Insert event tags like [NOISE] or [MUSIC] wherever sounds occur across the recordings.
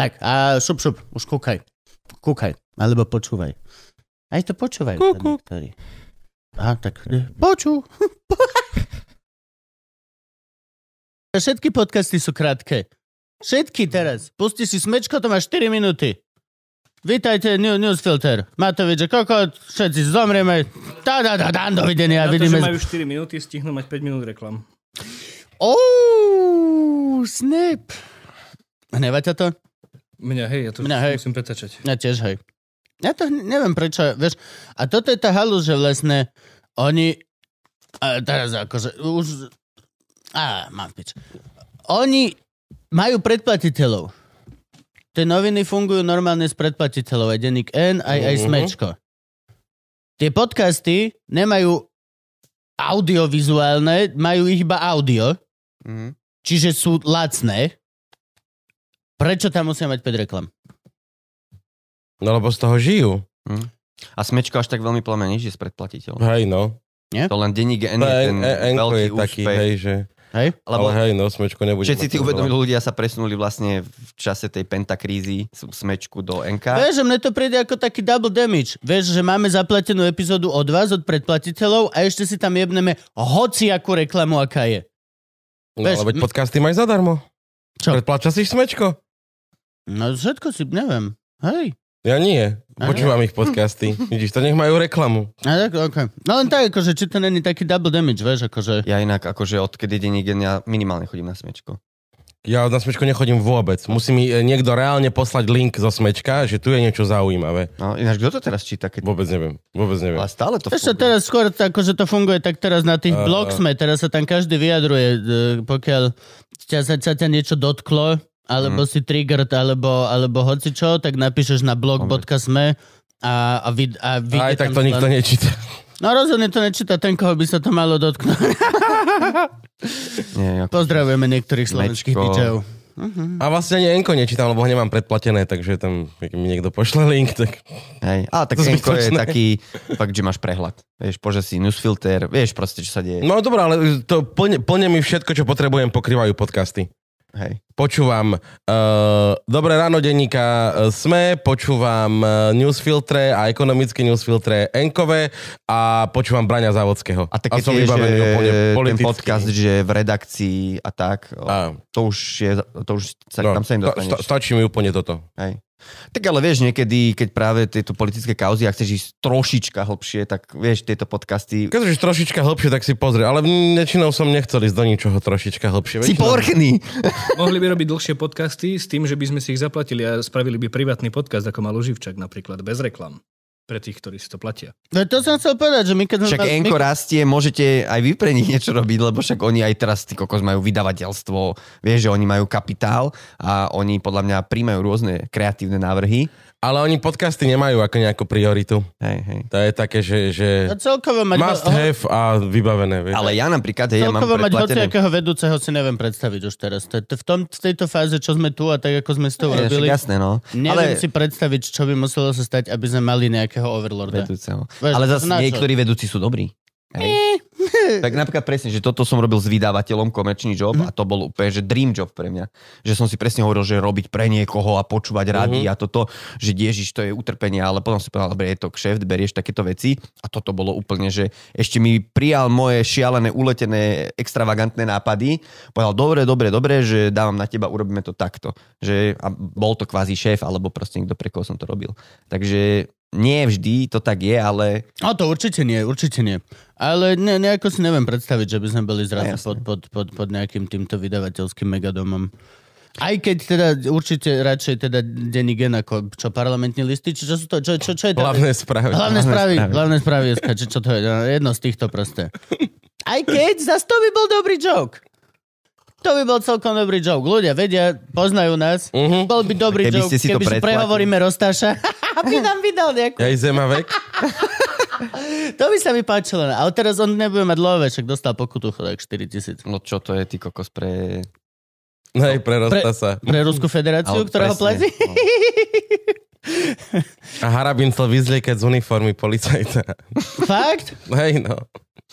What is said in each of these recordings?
Tak a šup, šup, už kúkaj. Kúkaj, alebo počúvaj. Aj to počúvajú. Kúku. Aha, tak e, počú. [LAUGHS] Všetky podcasty sú krátke. Všetky teraz. Pusti si smečko, to má 4 minúty. Vítajte, New, Newsfilter. Matovič, kokot, všetci zomrieme. Tá, tá, tá, tá, dovidenia. Na to, že majú 4 minúty, stihnú mať 5 minút reklam. Oh, snap. Hneva ťa to? Mňa, hej, ja to Mňa, hej. musím pretačať. Ja tiež, hej. Ja to neviem prečo, vieš. A toto je tá halu, že vlastne oni... A teraz akože už... Á, mám pič. Oni majú predplatiteľov. Tie noviny fungujú normálne s predplatiteľov. Aj denník N, aj, aj Mhm. Smečko. Tie podcasty nemajú audiovizuálne, majú ich iba audio, Mhm. čiže sú lacné. Prečo tam musia mať 5 reklam? No lebo z toho žijú. A smečko až tak veľmi nie je z predplatiteľ. Hej no. To len denník N To je ten e, Enko veľký je taký, úspech. hej, že... Hej? Lebo ale hej, no, smečko nebude. všetci tí uvedomili ľudia sa presunuli vlastne v čase tej pentakrízy smečku do NK. Vieš, že mne to príde ako taký double damage. Vieš, že máme zaplatenú epizódu od vás, od predplatiteľov a ešte si tam jebneme hoci akú reklamu, aká je. No vieš, ale veď m- podcasty máš zadarmo. Čo? Predpláča si smečko? No všetko si, neviem. Hej. Ja nie. Počúvam ich podcasty. [LAUGHS] Vidíš, to nech majú reklamu. A tak, okay. No len tak, akože, či to není taký double damage, vieš, akože... Ja inak akože odkedy denník N ja minimálne chodím na smečko. Ja na smečko nechodím vôbec. Musí mi e, niekto reálne poslať link zo smečka, že tu je niečo zaujímavé. No ináč, kto to teraz číta? Keď... Vôbec neviem. Vôbec neviem. Ale stále to funguje. teraz skôr to, akože to funguje tak teraz na tých A- blog sme, teraz sa tam každý vyjadruje, e, pokiaľ ťa, sa, sa ťa niečo dotklo, alebo si triggered, alebo, alebo hocičo, tak napíšeš na blog.sme a, a, vid, a, A vyjde aj tak to nikto článok. nečíta. No rozhodne to nečíta ten, koho by sa to malo dotknúť. [LAUGHS] Nie, ako... Pozdravujeme niektorých slovenských. DJov. A vlastne ani Enko nečítam, lebo ho nemám predplatené, takže tam, keď mi niekto pošle link, tak... Hej. A tak [LAUGHS] To Enko je taký, fakt, že máš prehľad. Vieš, pože si newsfilter, vieš proste, čo sa deje. No dobré, ale to plne, plne mi všetko, čo potrebujem, pokrývajú podcasty. Hej. Počúvam uh, Dobré ráno denníka uh, SME, počúvam uh, newsfiltre a ekonomické newsfiltre Enkové a počúvam Braňa Závodského. A také som tie, že vybavený úplne ten podcast, že v redakcii a tak, A, to už je, to už sa, no, tam sa im sta- dostaneš. sta- stačí mi úplne toto. Hej. Tak ale vieš, niekedy, keď práve tieto politické kauzy, ak chceš ísť trošička hlbšie, tak vieš, tieto podcasty... Keď už trošička hlbšie, tak si pozrie. Ale väčšinou som nechcel ísť do ničoho trošička hlbšie. Si porchný! [LAUGHS] Mohli by robiť dlhšie podcasty s tým, že by sme si ich zaplatili a spravili by privátny podcast, ako mal Uživčak napríklad, bez reklam. Pre tých, ktorí si to platia. No to som chcel povedať, že my keď... Však Enko my- rastie, môžete aj vy pre nich niečo robiť, lebo však oni aj teraz, ty kokos, majú vydavateľstvo, vieš, že oni majú kapitál a oni podľa mňa príjmajú rôzne kreatívne návrhy. Ale oni podcasty nemajú ako nejakú prioritu. Hej, hej. To je také, že, že No celkovo mať... must have a vybavené. Vieš. Ale ja napríklad, hej, ja mám mať hociakého vedúceho si neviem predstaviť už teraz. To, to, v, tom, v tejto fáze, čo sme tu a tak, ako sme s tou robili, jasné, no. neviem Ale si predstaviť, čo by muselo sa stať, aby sme mali nejakého overlorda. vedúceho. Vieš, Ale zase niektorí vedúci sú dobrí. Hej. [LAUGHS] tak napríklad presne, že toto som robil s vydavateľom, komerčný job Mhm. a to bol úplne, že dream job pre mňa. Že som si presne hovoril, že robiť pre niekoho a počúvať rady Mhm. a toto, že ježiš, to je utrpenie, ale potom si povedal, dobre, je to kšeft, berieš takéto veci a toto bolo úplne, že ešte mi prijal moje šialené, uletené, extravagantné nápady. Povedal, dobre, dobre, dobre, že dávam na teba, urobíme to takto. Že, a bol to kvázi šéf, alebo proste niekto, pre koho som to robil. Takže nie vždy to tak je, ale No to určite nie, určite nie. Ale ne, nejako si neviem predstaviť, že by sme boli No, zrazu jasné. pod, pod, pod, pod nejakým týmto vydavateľským megadomom. Aj keď teda určite radšej teda denní gen ako čo parlamentní listy, či čo sú to, čo, čo, čo je to? Hlavné správy. Hlavné správy, hlavné správy, SK, či čo to je, no, jedno z týchto proste. Aj keď, zas to by bol dobrý joke. To by bol celkom dobrý joke. Ľudia vedia, poznajú nás. Uh-huh. Bol by dobrý Keby joke, si to keby si prehovoríme Roztáša. [LAUGHS] Aby nám vydal nejakú. Aj Zemavek. [LAUGHS] To by sa mi páčilo. Ale teraz on nebude mať love, však dostal pokutu chodák 4 tisíc. No čo to je, ty kokos, pre... Hej, prerostá Pre- sa. Pre Ruskú federáciu, Ale ktorá ho platí? no. A Harabin chcel vyzliekať z uniformy policajta. Fakt? Hej, no.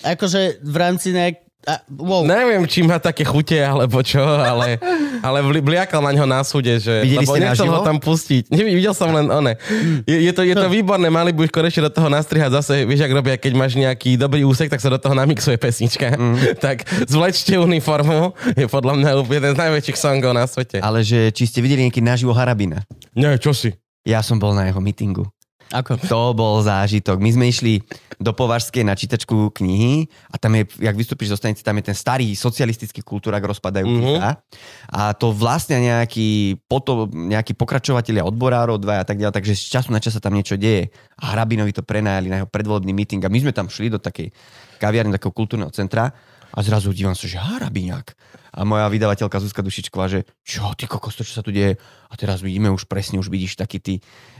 Akože v rámci nejak... A, wow. Neviem, či má také chute, alebo čo, ale, ale bli- bliakal na ňo na súde, že... Videli lebo ste nechcel ho tam pustiť. [LAUGHS] Nevi- Videl som len one. Je, je, to, je to výborné, mali by už konečne do toho nastrihať zase, vieš, ak robia, keď máš nejaký dobrý úsek, tak sa do toho namixuje pesnička. Mm. [LAUGHS] tak zvlečte uniformu, je podľa mňa jeden z najväčších songov na svete. Ale že či ste videli nejaký naživo Harabina? Nie, čo si? Ja som bol na jeho mítingu. Ako? To bol zážitok. My sme išli do Považskej na čítačku knihy a tam je, jak vystúpiš zo stanice, tam je ten starý socialistický kultúrak rozpadajúci Mhm. sa. A to vlastne nejaký, potom, nejakí pokračovatelia odborárov, dva a tak ďalej, takže z času na čas sa tam niečo deje. A Hrabinovi to prenajali na jeho predvolebný meeting a my sme tam šli do takej kaviarny, takého kultúrneho centra a zrazu dívam sa, že Hrabiňák. A moja vydavateľka Zuzka Dušičková, že čo, ty kokos, to čo sa tu deje? A teraz vidíme už presne, už vidíš taký ty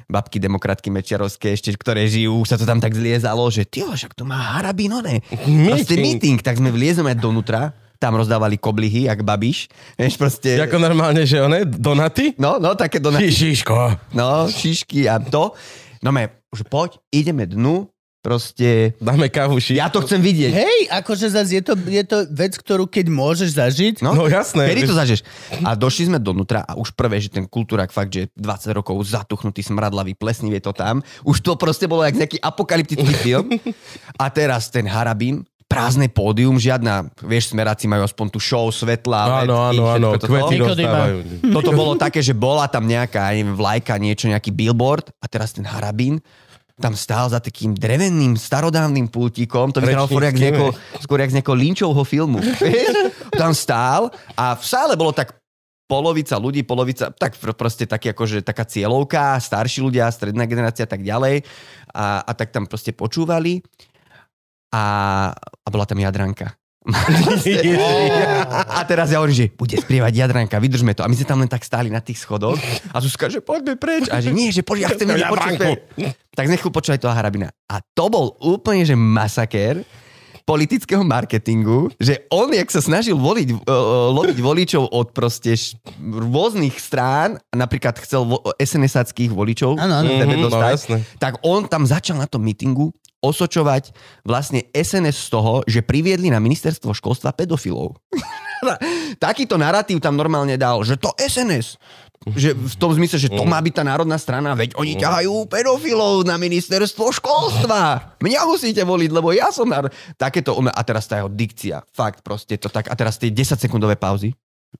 babky demokratky mečiarovské ešte, ktoré žijú, už sa to tam tak zliezalo, že ty však to má Harabin, one. Proste meeting, tak sme vliezli aj donútra, tam rozdávali koblihy, jak babiš. Vieš, proste... Ako normálne, že one, donaty? No, no, také donaty. Šiško. No, šišky a to. No me, že poď, ideme dnu, proste... Dáme kávu. Ja to chcem vidieť. Hej, akože zase je to, je to vec, ktorú keď môžeš zažiť, No jasné. Kedy to zažiješ? A došli sme donútra a už prvé, že ten kultúrak fakt, že 20 rokov zatuchnutý, smradlavý, plesnivý je to tam. Už to proste bolo jak nejaký apokalyptický [LAUGHS] film. A teraz ten Harabín, prázdne pódium, žiadna, vieš, smeráci majú aspoň tú show, svetla, Áno, áno, áno, kvety dostávajú. [LAUGHS] Toto bolo také, že bola tam nejaká, ja neviem, vlajka, niečo, nejaký billboard a teraz ten Harabín tam stál za takým dreveným, starodávnym pultíkom, to vyzeralo skôr jak z nejakého, skôr jak z nejakého Lynchovho filmu. [LAUGHS] Tam stál a v sále bolo tak polovica ľudí, polovica, tak pr- proste taký akože taká cieľovka, starší ľudia, stredná generácia a tak ďalej. A, a tak tam proste počúvali a, a bola tam Jadranka. [LAUGHS] A teraz ja hovorím, že bude spievať Jadranka, vydržme to. A my sme tam len tak stáli na tých schodoch a Zuzka, že poďme preč. A že nie, že poď, ja chcem počuť spev. Tak nechú počúvať toho Harabina. A to bol úplne, že masakér politického marketingu, že on, jak sa snažil voliť, uh, loviť voličov od proste š- rôznych strán, napríklad chcel vo, SNS-ackých voličov Áno, áno. sebe Mhm, no dostať, jasné. tak on tam začal na tom mítingu osočovať vlastne SNS z toho, že priviedli na ministerstvo školstva pedofilov. [LAUGHS] Takýto narratív tam normálne dal, že to SNS. Že v tom zmysle, že to má byť tá národná strana, veď oni ťahajú pedofilov na ministerstvo školstva. Mňa musíte voliť, lebo ja som národ... Takéto, a teraz tá jeho dikcia, fakt proste to tak. A teraz tie 10 sekundové pauzy.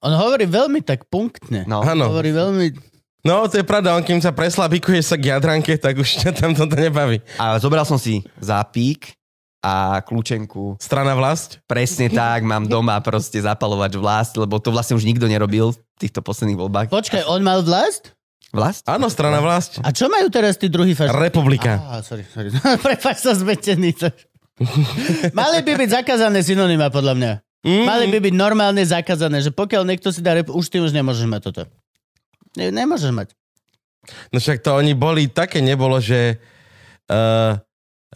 on hovorí veľmi tak punktne. No. Áno. Hovorí veľmi... No, to je pravda, on kým sa preslabikuje sa k jadranke, tak už ťa tam toto nebaví. A zobral som si zápík a kľúčenku Strana vlast? Presne tak, mám doma proste zapalovač vlast, lebo to vlastne už nikto nerobil v týchto posledných voľbách. Počkaj, on mal vlast? Vlast? Áno, strana vlast. A čo majú teraz tí druhí fašisti? Republika. Á, sorry, sorry. [LAUGHS] Prepač sa zmetený. Mali by byť zakázané synonyma, podľa mňa. Mm. Mali by byť normálne zakázané, že pokiaľ niekto si dá rep... už ty už nemôžeš mať toto. Ne, nemôžeš mať. No však to oni boli, také nebolo, že uh,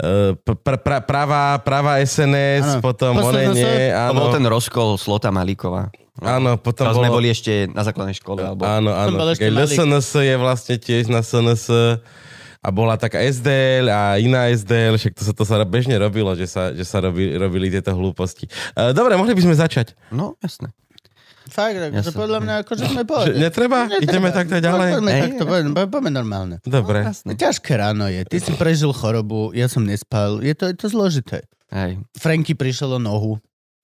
uh, pr- pr- pravá, pravá SNS, Áno. potom one nie, To bol áno, ten rozkol Slota Malíková. áno, potom To sme bolo, boli ešte na základnej škole. Alebo... áno, áno. LSNS je vlastne tiež na SNS a bola taká SDL a iná SDL, však to sa, to sa bežne robilo, že sa, že sa robi, robili tieto hlúposti. Uh, dobre, mohli by sme začať. No, jasné. Fakt, akože Jasne. podľa mňa, akože sme Že pohode. netreba? Ideme takto ďalej? Poďme Ej, takto, poďme, poďme normálne. Dobre. Jasné. Ťažké ráno je. Ty si prežil chorobu, ja som nespal. Je to, je to zložité. Hej. Franky prišiel o nohu.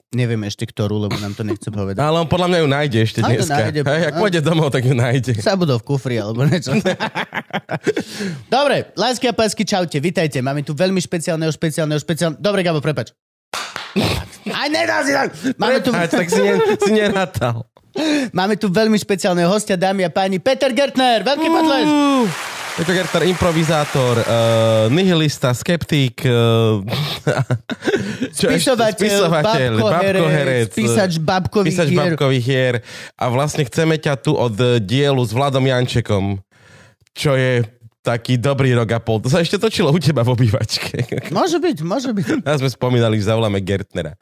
Neviem ešte ktorú, lebo nám to nechce povedať. Ale on podľa mňa ju nájde ešte Ale to dneska. nájde, Hej, ak no. pôjde domov, tak ju nájde. Zabudol v kufri alebo niečo. [LAUGHS] Dobre, lásky a pásky, čaute, vitajte. Máme tu veľmi špeciálneho, špeciálneho, špeciálneho... Dobre, Gabo, prepač. Aj nedá si tak. Máme tu, Prepač, tak si, ne, si nerátal. máme tu veľmi špeciálneho hostia, dámy a páni, Peter Gertner, veľký potles. Peťo Gertner, improvizátor, uh, nihilista, skeptik, [LAUGHS] uh? Spisovateľ, spisovateľ babkoherec, písač babkových písač hier. babkových hier. A vlastne chceme ťa tu od eh, dielu s Vladom Jančekom, čo je taký dobrý rok a pol. To sa ešte točilo u teba v obývačke. [LAUGHS] Môže byť, môže byť. A sme spomínali, že zavoláme Gertnera.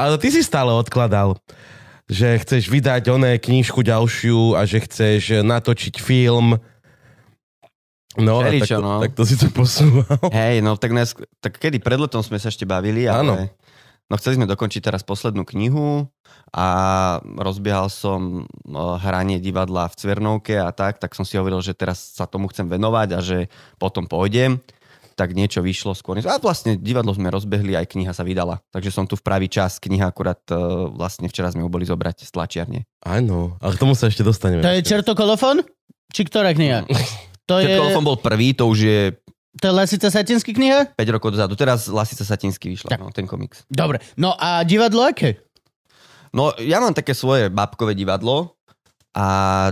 Ale ty si stále odkladal, že chceš vydať oné knižku ďalšiu a že chceš natočiť film. No, Všeličo, tak, no. tak to si to posúval. Hej, no tak, nás, tak kedy pred letom sme sa ešte bavili, ale... Áno. No chceli sme dokončiť teraz poslednú knihu a rozbiehal som no, hranie divadla v Cvernovke a tak, tak som si hovoril, že teraz sa tomu chcem venovať a že potom pôjdem. Tak niečo vyšlo skôr. A vlastne divadlo sme rozbehli, aj kniha sa vydala. Takže som tu v pravý čas. Kniha akurát e, vlastne včera sme ju boli zobrať z tlačiarne. Áno, ale k tomu sa ešte dostaneme. To je Čertokolofon? Či ktorá kniha? [LAUGHS] To je, Všetko bol prvý, to už je to je Lasica Satinsky kniha? 5 rokov dozadu. Teraz Lasica Satinsky vyšla, Tak. no, ten komiks. Dobre. No a divadlo aké? No, ja mám také svoje babkové divadlo a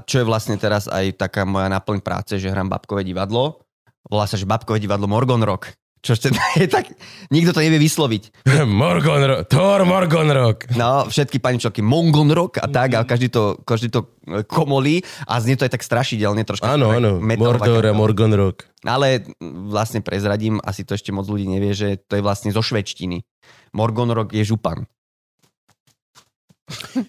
čo je vlastne teraz aj taká moja náplň práce, že hrám babkové divadlo. Volá sa, že babkové divadlo Morgon Rock. Čo [LAUGHS] je tak, nikto to nevie vysloviť. [LAUGHS] Morgon Rock, Thor Morgon Rock. No, všetky paničoky Mongon Rock a tak, a každý to, každý to e, komolí a znie to aj tak strašidelne trošku. Áno, áno, Mordor a kapela. Morgon Rock. Ale vlastne prezradím, asi to ešte moc ľudí nevie, že to je vlastne zo švedštiny. Morgon Rock je župan.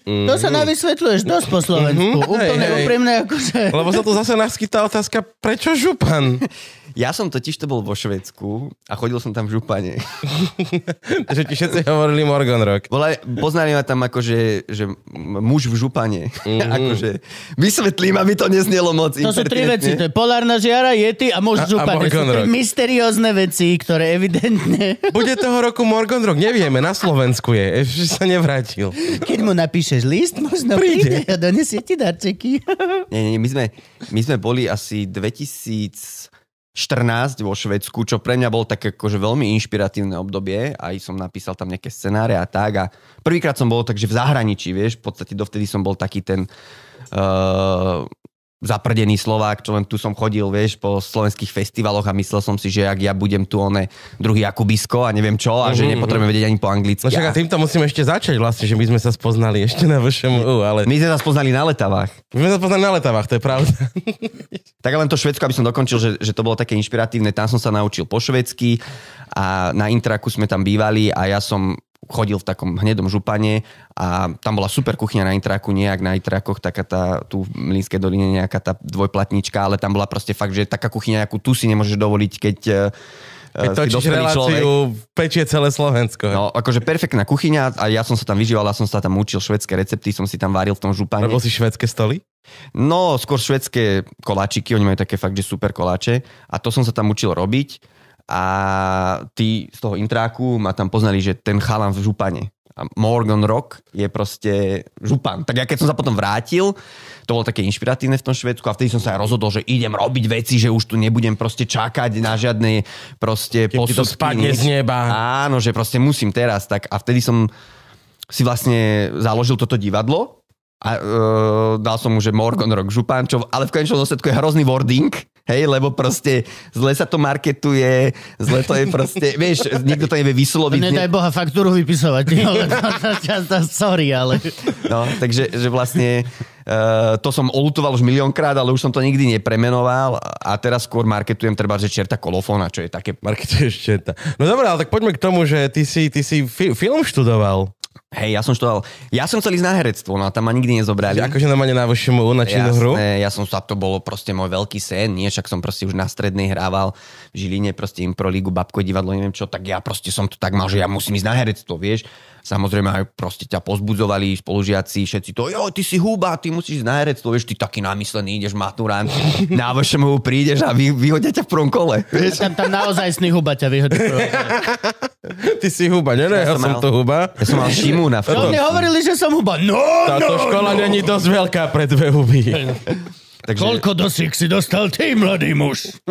Mm. To sa navysvetľuješ dosť po Slovensku. Mhm. Úplne Hej, hej. úprimne akože... Lebo sa tu zase naskytá otázka, prečo župan? [LAUGHS] Ja som totiž to bol vo Švedsku a chodil som tam v župane. [LAUGHS] že ti všetci hovorili Morgon Rock. Bola, poznali ma tam akože že m- muž v župane. Mm-hmm. [LAUGHS] akože, vysvetlím, aby to neznelo moc To sú tri veci. To je polárna žiara, jety a muž A- a župane. Sú Morgan tri mysteriózne veci, ktoré evidentne... [LAUGHS] Bude toho roku Morgon Rock, nevieme, na Slovensku je, ešte sa nevrátil. Keď mu napíšeš list, možno Príde. príde, a donesie ti darčeky. Nie, nie, nie, my sme, my sme boli asi 2014 vo Švedsku, čo pre mňa bol také akože veľmi inšpiratívne obdobie. Aj som napísal tam nejaké scenáre a tak. A prvýkrát som bol takže v zahraničí, vieš, v podstate dovtedy som bol taký ten uh, zaprdený Slovák, čo len tu som chodil, vieš, po slovenských festivaloch a myslel som si, že ak ja budem tu one druhý Jakubisko a neviem čo a že Mhm, nepotrebujem vedieť ani po anglicky. No však a týmto musíme ešte začať vlastne, že my sme sa spoznali ešte na VŠMU, ale My sme sa spoznali na letavách. my sme sa spoznali na letavách, to je pravda. [LAUGHS] Tak len to Švedsko, aby som dokončil, že, že to bolo také inšpiratívne, tam som sa naučil po švedsky a na Intraku sme tam bývali a ja som chodil v takom hnedom župane a tam bola super kuchyňa na Intraku, nejak na Intrakoch, taká tá, tu v Mlínskej doline nejaká tá dvojplatnička, ale tam bola proste fakt, že taká kuchyňa, akú tu si nemôžeš dovoliť, keď, eh, Keď si točíš reláciu, pečie celé Slovensko. No, akože perfektná kuchyňa a ja som sa tam vyžíval, ja som sa tam učil švedské recepty, som si tam varil v tom župane. Robil si švedské stoly? No, skôr švedské koláčiky, oni majú také fakt, že super koláče a to som sa tam učil robiť a tí z toho intráku ma tam poznali, že ten chalan v župane. A Morgan Rock je proste župan. Tak ja keď som sa potom vrátil, to bolo také inšpiratívne v tom Švedsku a vtedy som sa aj rozhodol, že idem robiť veci, že už tu nebudem proste čakať na žiadne proste Kým ti to posudky, spadne nič. z neba. Áno, že proste musím teraz. Tak a vtedy som si vlastne založil toto divadlo a uh, dal som mu, že Morgan Rock župan, čo, ale v konečnom dôsledku je hrozný wording, hej, lebo proste zle sa to marketuje, zle to je proste, [LAUGHS] vieš, nikto to nevie vysloviť. Nedaj Boha faktúru vypisovať. to, to, to, to, sorry, ale... No, takže že vlastne uh, to som olutoval už miliónkrát, ale už som to nikdy nepremenoval a teraz skôr marketujem treba, že čerta kolofóna, čo je také Marketuješ čerta. No dobré, ale tak poďme k tomu, že ty si, ty si fi- film študoval. Hej, ja som študoval, ja som chcel ísť na herectvo, no a tam ma nikdy nezobrali. Že akože normálne na VŠMU, na činnú hru. Ja som sa, to bolo proste môj veľký sen, nie, však som proste už na strednej hrával v Žiline, proste improlígu, babko divadlo, neviem čo, tak ja proste som to tak mal, že ja musím ísť na herectvo, vieš. Samozrejme aj proste ťa pozbudzovali spolužiaci, všetci to, jo, ty si húba, ty musíš ísť na herectvo, vieš, ty taký namyslený, ideš maturant, [LAUGHS] na VŠMU prídeš a vy, vyhodia ťa v prvom kole, vieš. Tam, tam naozaj sný huba ťa vyhodí. [LAUGHS] Ty si huba, nie, ne, ja, Ja som mal- to huba. Ja som mal Šimúna To tom. mne hovorili, že som huba. No, Táto no, škola no. není dosť veľká pre dve huby. Takže Koľko dosiek si dostal ty, mladý muž?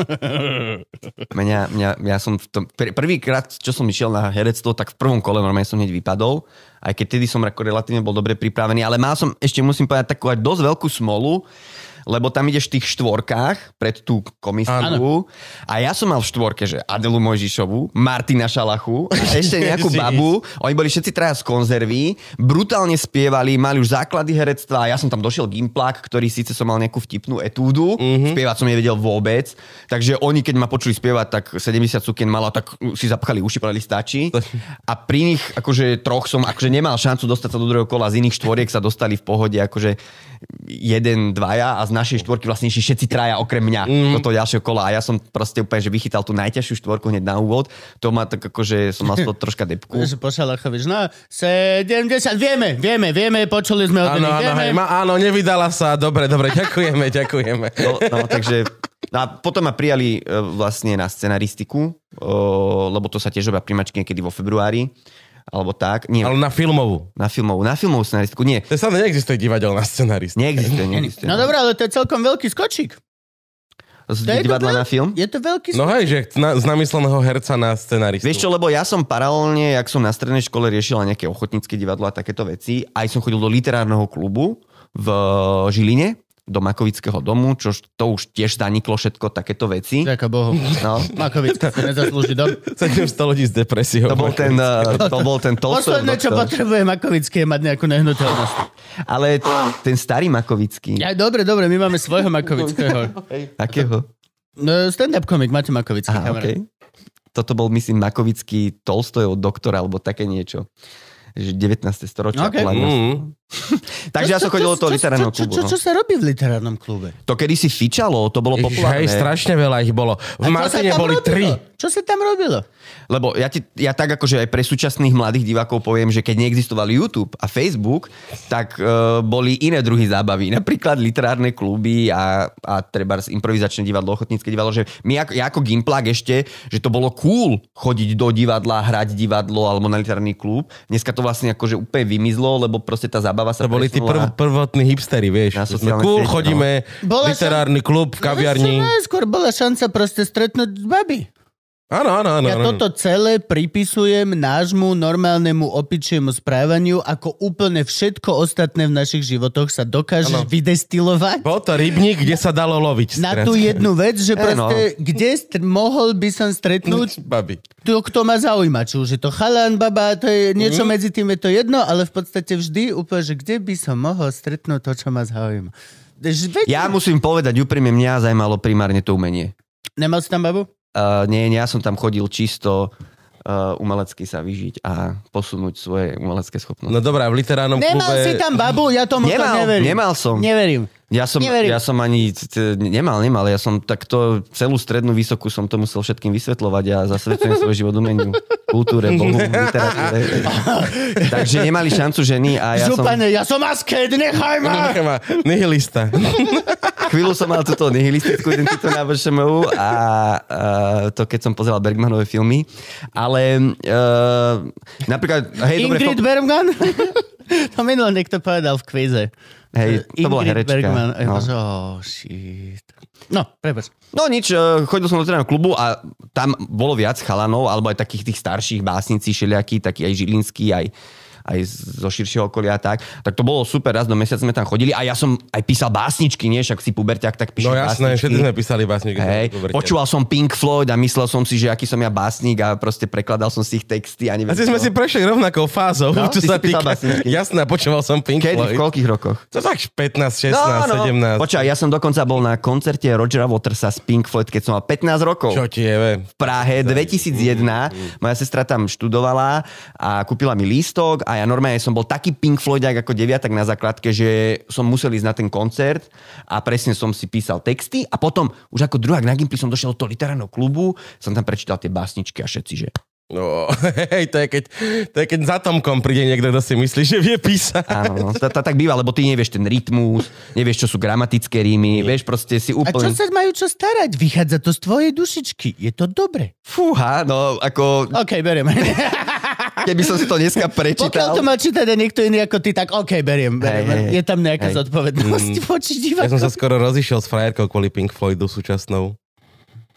[LAUGHS] mňa, mňa, ja som v tom, pr- prvýkrát, čo som išiel na herectvo, tak v prvom kole normálne som hneď vypadol, aj keď tedy som relatívne bol dobre pripravený, ale mal som, ešte musím povedať, takú aj dosť veľkú smolu, lebo tam ideš v tých štvorkách pred tú komisku a ja som mal v štvorke, že Adelu Mojžišovu, Martina Šalachu a [LAUGHS] ešte nejakú babu. Oni boli všetci traja z konzervy, brutálne spievali, mali už základy herectva ja som tam došiel gimplák, ktorý síce som mal nejakú vtipnú etúdu, mm-hmm. spievať som nevedel vôbec, takže oni keď ma počuli spievať, tak 70 sukien mala, tak si zapchali uši, povedali stačí. A pri nich akože troch som akože nemal šancu dostať sa do druhého kola, z iných štvoriek sa dostali v pohode akože jeden, dvaja a z našej štvorky vlastne išli všetci traja okrem mňa mm. do toho ďalšieho kola a ja som proste úplne, že vychytal tú najťažšiu štvorku hneď na úvod. To ma tak akože som mal z toho [LAUGHS] troška depku. Že po Šalachovi, že no, 70, vieme, vieme, vieme, počuli sme o tom, Áno, áno, hej, ma, áno, nevydala sa. Dobre, dobre, ďakujeme, ďakujeme. No, no takže no a potom ma prijali e, vlastne na scenaristiku, o, lebo to sa tiež robia primačky niekedy vo februári, alebo tak. Nie, Ale na filmovú. na filmovú, na filmovú scenaristiku, nie. To sa neexistuje divadelná scenarista. Neexistuje, [LAUGHS] neexistuje. No dobré, ale to je celkom veľký skočík. Z To divadla veľ- na film? Je to veľký No skočík. hej, že na, z namysleného herca na scenaristu. Vieš čo, lebo ja som paralelne, jak som na strednej škole riešila nejaké ochotnícke divadlo a takéto veci, aj som chodil do literárneho klubu v Žiline, do Makovického domu, čo to už tiež zaniklo všetko takéto veci. Ďakujem Bohu. No. Makovická sa nezaslúži dom. [LAUGHS] 700 ľudí s depresiou. To bol ten, eh, to bol ten Posledné, čo potrebuje Makovický, je mať nejakú nehnuteľnosť. Ale ten starý Makovický. Ja, dobre, dobre, my máme svojho Makovického. [LAUGHS] Akého? No, stand-up komik, máte Makovický. Aha, okay. Toto bol, myslím, Makovický Tolstojov doktor, alebo také niečo. Že 19. storočie. Okay. ako len- Mm. [LAUGHS] Takže ja som chodil do toho literárneho čo, klubu. čo, čo, čo, no. sa robí v literárnom klube? To kedy si fičalo, to bolo populárne. hej, strašne veľa ich bolo. Čo V Martine boli robilo? tri. Čo sa tam robilo? Lebo ja, ti, ja tak akože aj pre súčasných mladých divákov poviem, že keď neexistoval YouTube a Facebook, tak uh, boli iné druhy zábavy. Napríklad literárne kluby a, a treba improvizačné divadlo, ochotnícke divadlo, že my ako, ja ako Gimplak ešte, že to bolo cool chodiť do divadla, hrať divadlo alebo na literárny klub. Dneska to vlastne akože úplne vymizlo, lebo proste tá zábava sa To boli tí prv, prvotní hipstery, vieš. Na sme cool, no. chodíme, Bola literárny klub v kaviarni. No, skôr bola šanca proste stretnúť baby. Áno, áno, áno. Ja áno. toto celé pripisujem nášmu normálnemu opičiemu správaniu, ako úplne všetko ostatné v našich životoch sa dokážeš Áno. vydestilovať Bol to rybník, kde sa dalo loviť. na tú jednu vec, že proste, kde st- mohol by som stretnúť Babi. to, kto ma zaujíma. Či už je to chalan, baba, to je niečo Mhm. medzi tým, je to jedno, ale v podstate vždy úplne, že kde by som mohol stretnúť to, čo ma zaujíma. Veď- Ja musím povedať, úprimne mňa zajímalo primárne to umenie. Nemal si tam babu? Uh, nie, nie, ja som tam chodil čisto uh, umelecky sa vyžiť a posunúť svoje umelecké schopnosti. No dobrá, v literárnom Nemal klube... si tam babu, ja tomu to Nemal, neverím. nemal som. Neverím. Ja som, Neverím. ja som ani nemal, nemal. Ja som takto celú strednú vysokú som to musel všetkým vysvetľovať a zasvedčujem svoj život umeniu, kultúre, bohu, [LAUGHS] literatúre. [LAUGHS] Takže nemali šancu ženy a ja som Župane, ja som asket, nechaj ma! Nechaj ma, Nihilista. [LAUGHS] chvíľu som mal túto nihilistickú identitu na VŠMU a, a to keď som pozeral Bergmanové filmy. Ale uh, napríklad, hej, dobre, Ingrid to, Bergman? to minul niekto povedal v kvíze. Hej, to bola Ingrid herečka, Bergman. Ja no. oh, shit. No, prepač. No nič, eh, chodil som do literárneho klubu a tam bolo viac chalanov, alebo aj takých tých starších básnicí, všelijakí, taký aj Žilinský, aj, aj zo širšieho okolia a tak. Tak to bolo super, raz do mesiaca sme tam chodili a ja som aj písal básničky, nie? Však si puberťak, tak píšem No jasné, básničky. všetci sme písali básniky. Hej, počúval som Pink Floyd a myslel som si, že aký som ja básnik a proste prekladal som si ich texty a neviem Asi sme si prešli rovnakou fázou, No, čo sa týka... básničky. Jasné, počúval som Pink Kedy, v Floyd. koľkých rokoch? To tak 15, 16, 17. Počkaj, ja som dokonca bol na koncerte Rogera Watersa z Pink Floyd, keď som mal 15 rokov. Čo ti je, v Prahe 2001. Moja sestra tam študovala a kúpila mi lístok a ja normálne som bol taký Pink Floydák ako deviatak na základke, že som musel ísť na ten koncert a presne som si písal texty a potom už ako druhák na Gimply som došiel do toho literárneho klubu, som tam prečítal tie básničky a všetci, že No, [LAUGHS] hej, to je, keď, to je keď za Tomkom príde niekto, kto si myslí, že vie písať. áno, no, to, to tak býva, lebo ty nevieš ten rytmus, nevieš, čo sú gramatické rímy, vieš, proste si A čo úplne... sa majú čo starať? Vychádza to z tvojej dušičky. Je to dobre. Fúha, no ako, OK, beriem. [LAUGHS] keby som si to dneska Pokiaľ prečítal... to má čítať niekto iný ako ty, tak OK, beriem. beriem. Hej, hej. Je tam nejaká Hej. zodpovednosť voči Ja som divákom. sa skoro rozišiel s frajerkou kvôli Pink Floydu súčasnou.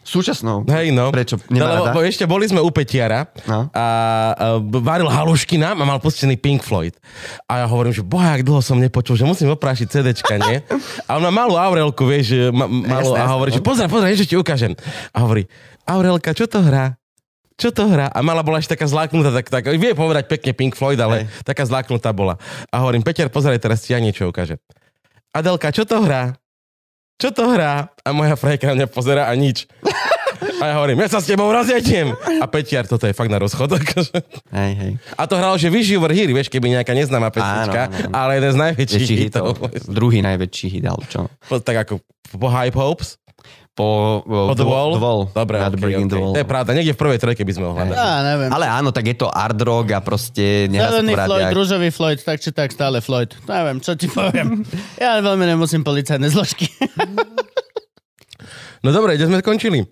Súčasnou. Hej, no. Prečo? No, Nemá lebo, rada? bo ešte boli sme u Petiara No. a, a varil halušky nám a mal pustený Pink Floyd. A ja hovorím, že boha, jak dlho som nepočul, že musím oprášiť CDčka, nie? A on má malú Aurelku, vieš, ma, malú, Jasné, a jasné, hovorí, no. že pozri, pozri, niečo ti ukážem. A hovorí, Aurelka, čo to hrá? Čo to hrá? A mala bola ešte taká zláknutá, tak, tak vie povedať pekne Pink Floyd, ale Hej. taká zláknutá bola. A hovorím, Peter, pozeraj, teraz ti ja niečo ukážem. Adelka, čo to hrá? Čo to hrá? A moja frajka na mňa pozera a nič. A ja hovorím, ja sa s tebou rozjediem. A Petiar, toto je fakt na rozchod. akože. Hej, hej. A to hralo, že Wish You Were Here, vieš, keby nejaká neznáma pesnička, Áno, áno, áno. ale jeden z najväčších Väčší hitov. hitov. Druhý najväčší hit, ale čo? Tak ako po Hype Hopes, Po, po The Wall. The Wall. Dobre, Not okay, okay. the Wall. To je pravda, niekde v prvej trojke by sme ho hľadali. Á, neviem. Ale áno, tak je to hard rock a proste Zelený Floyd, rádiách. rúžový Floyd, tak či tak stále Floyd. Neviem, čo ti poviem. [LAUGHS] Ja veľmi nemusím policajné zložky. [LAUGHS] No dobre, kde sme skončili?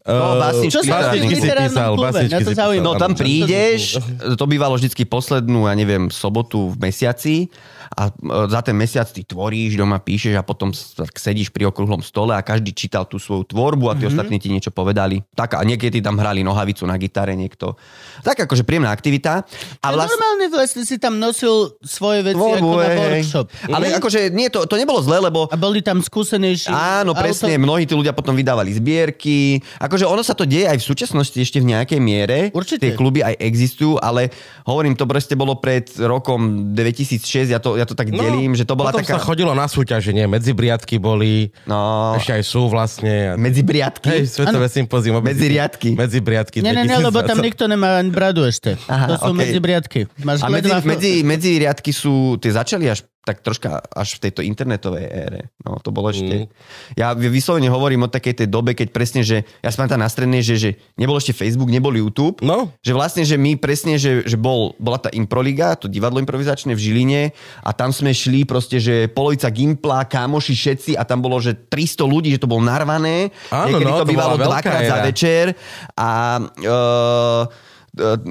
No, Eh, básničky Čo sa v si písal, básničky si písal. No tam prídeš, to bývalo vždycky poslednú, ja neviem, sobotu v mesiaci a e, za ten mesiac ty tvoríš, doma píšeš a potom sedíš pri okrúhlom stole a každý čítal tú svoju tvorbu a tí mm-hmm. ostatní ti niečo povedali. Tak a niekedy tam hrali nohavicu na gitare niekto. Tak akože príjemná aktivita. A vlastne... Normálne vlastne si tam nosil svoje veci ako Tvorbu, na hej, hej. workshop. Ale akože nie, to, to nebolo zlé, lebo A boli tam skúsenejší. Áno, presne, auto- mnohí tí ľudia potom vydávali zbierky. Akože ono sa to deje aj v súčasnosti ešte v nejakej miere. Určite. Tie kluby aj existujú, ale hovorím, to proste bolo pred rokom 2006, ja to, ja to tak No, delím, že to bola potom taká... sa chodilo na súťaže, nie? Medzibriadky boli, No, ešte aj sú vlastne. medzi briadky. Hej, Svetové sympózium. Medzi riadky. Medzi briadky. Nie, nie, nie, lebo tam nikto nemá ani bradu ešte. Aha, to sú okej. medzi briadky. Máš A medzi, medzi, medzi riadky sú, tie začali až tak troška až v tejto internetovej ére. No, to bolo ešte... Ja vyslovene hovorím o takej tej dobe, keď presne, že ja som tam na strednej, že, že nebol ešte Facebook, nebol YouTube. No, Že vlastne, že my presne, že, že bol, bola tá improliga, to divadlo improvizačné v Žiline a tam sme šli proste, že polovica gimpla, kámoši všetci a tam bolo, že 300 ľudí, že to bolo narvané. Áno, Niekedy no, to bývalo dvakrát za večer a uh,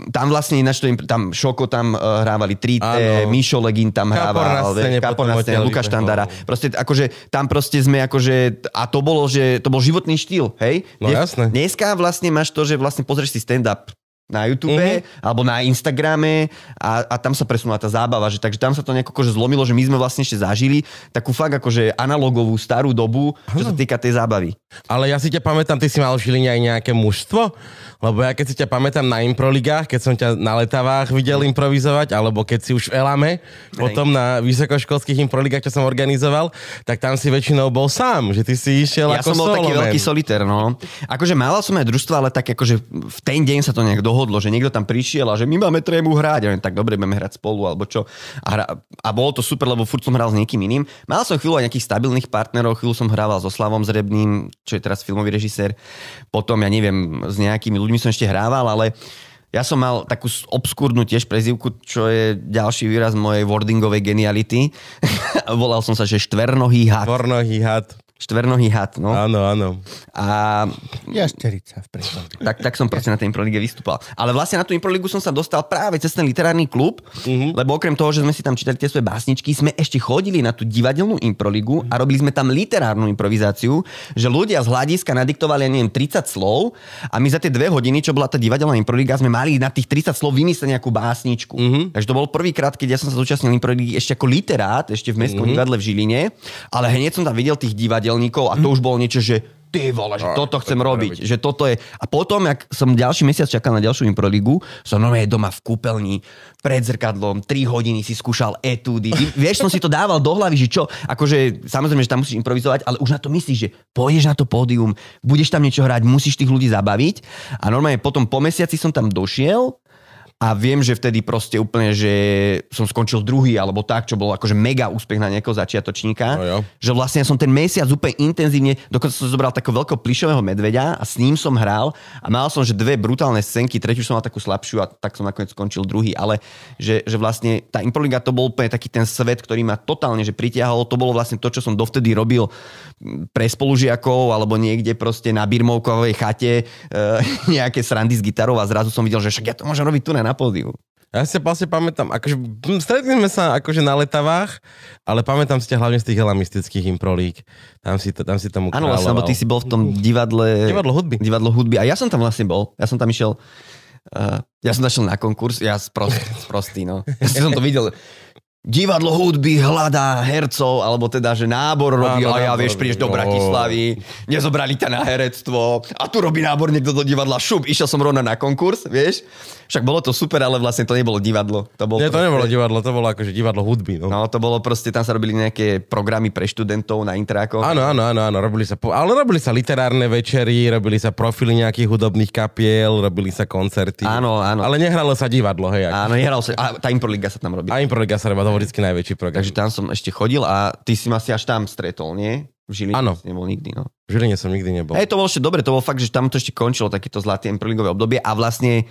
tam vlastne ináč to im, tam Šoko tam uh, hrávali 3T, Áno. Mišo Legin tam hrával, Kapor na scéne, Lukáš vybehol. Štandara. Proste akože tam proste sme akože, a to bolo, že to bol životný štýl, hej? No Dnes- jasné. Dneska vlastne máš to, že vlastne pozrieš si stand-up na YouTube Mhm. mm-hmm. alebo na Instagrame a, a tam sa presunula tá zábava, že takže tam sa to nejako akože zlomilo, že my sme vlastne ešte zažili takú fakt akože analogovú starú dobu, čo sa týka tej zábavy. Ale ja si ťa pamätám, ty si mal v Žiline aj nejaké mužstvo? Lebo ja keď si ťa pamätám na improligách, keď som ťa na letavách videl improvizovať, alebo keď si už v Elame, potom na vysokoškolských improligách, čo som organizoval, tak tam si väčšinou bol sám, že ty si išiel Ja ako som bol taký soloman. veľký solitér, no. Akože mával som aj družstvo, ale tak akože v ten deň sa to nejak dohodlo, že niekto tam prišiel a že my máme trému hrať. A ja, tak dobre, budeme hrať spolu, alebo čo. A, hra, a bolo to super, lebo furt som hral s niekým iným. Mal som chvíľu aj nejakých stabilných partnerov, chvíľu som hrával so Slavom Zrebným, čo je teraz filmový režisér. Potom, ja neviem, s nejakými ľuďmi som ešte hrával, ale ja som mal takú obskúrnu tiež prezivku, čo je ďalší výraz mojej wordingovej geniality. [LAUGHS] Volal som sa, že štvernohý had. Vornohý had. Štvernohý had, no. Áno, áno. A Jašterica v prechode. tak, tak som proste na tej improlige vystúpal. Ale vlastne na tú improligu som sa dostal práve cez ten literárny klub, uh-huh. lebo okrem toho, že sme si tam čítali tie svoje básničky, sme ešte chodili na tú divadelnú improligu a robili sme tam literárnu improvizáciu, že ľudia z hľadiska nadiktovali, ja neviem, 30 slov a my za tie dve hodiny, čo bola tá divadelná improliga, sme mali na tých 30 slov vymyslieť nejakú básničku. Uh-huh. Takže to bol prvýkrát, keď ja som sa zúčastnil improligy ešte ako literát, ešte v Mestskom uh-huh. divadle v Žiline, ale hneď som tam videl tých divadelníkov a to už bolo niečo, že ty vole, že toto chcem robiť, že toto je. A potom, jak som ďalší mesiac čakal na ďalšiu improligu, som normálne doma v kúpeľni, pred zrkadlom, 3 hodiny si skúšal etúdy. [LAUGHS] Vieš, som si to dával do hlavy, že čo, akože samozrejme, že tam musíš improvizovať, ale už na to myslíš, že pôjdeš na to pódium, budeš tam niečo hrať, musíš tých ľudí zabaviť. A normálne potom po mesiaci som tam došiel a viem, že vtedy proste úplne, že som skončil druhý alebo tak, čo bolo akože mega úspech na nejakého začiatočníka. No jo. Že vlastne ja som ten mesiac úplne intenzívne, dokonca som zobral takého veľkého plišového medveďa a s ním som hral a mal som, že dve brutálne scénky, tretiu som mal takú slabšiu a tak som nakoniec skončil druhý. Ale že, že vlastne tá Improliga to bol úplne taký ten svet, ktorý ma totálne že pritiahol. To bolo vlastne to, čo som dovtedy robil pre spolužiakov alebo niekde proste na birmovkovej chate e, [LAUGHS] nejaké srandy s gitarou a zrazu som videl, že však ja to môžem robiť tu na, na pódiu. Ja si vlastne pamätám, akože stretli sme sa akože na letavách, ale pamätám si ťa hlavne z tých helamistických improlík. Tam si, to, tam si tomu Áno, vlastne, lebo ty si bol v tom divadle... Divadlo hudby. Divadlo hudby. A ja som tam vlastne bol. Ja som tam išiel... Uh, ja som našiel na konkurs, ja sprost, sprostý, no. Ja som to videl. Divadlo hudby hľadá hercov, alebo teda, že nábor robí Áno, a ja, nábor vieš, prídeš do no. Bratislavy, nezobrali ťa na herectvo a tu robí nábor niekto do divadla, šup, išiel som rovno na konkurs, vieš. Však bolo to super, ale vlastne to nebolo divadlo. To bolo Nie, to proste- nebolo divadlo, to bolo akože divadlo hudby. No. No, to bolo proste, tam sa robili nejaké programy pre študentov na intrákoch. Áno, áno, áno, áno, robili sa, ale robili sa literárne večery, robili sa profily nejakých hudobných kapiel, robili sa koncerty. Áno, áno. Ale nehralo sa divadlo, hej. Ako. Áno, nehral sa, a tá Improliga sa tam robí. A Improliga sa robila, to bol vždycky najväčší program. Takže tam som ešte chodil a ty si ma si až tam stretol, nie? V Žiline si nebol nikdy, no. V Žiline som nikdy nebol. Hej, to bolo ešte dobre, to bolo fakt, že tam to ešte končilo takéto zlaté Improligové obdobie a vlastne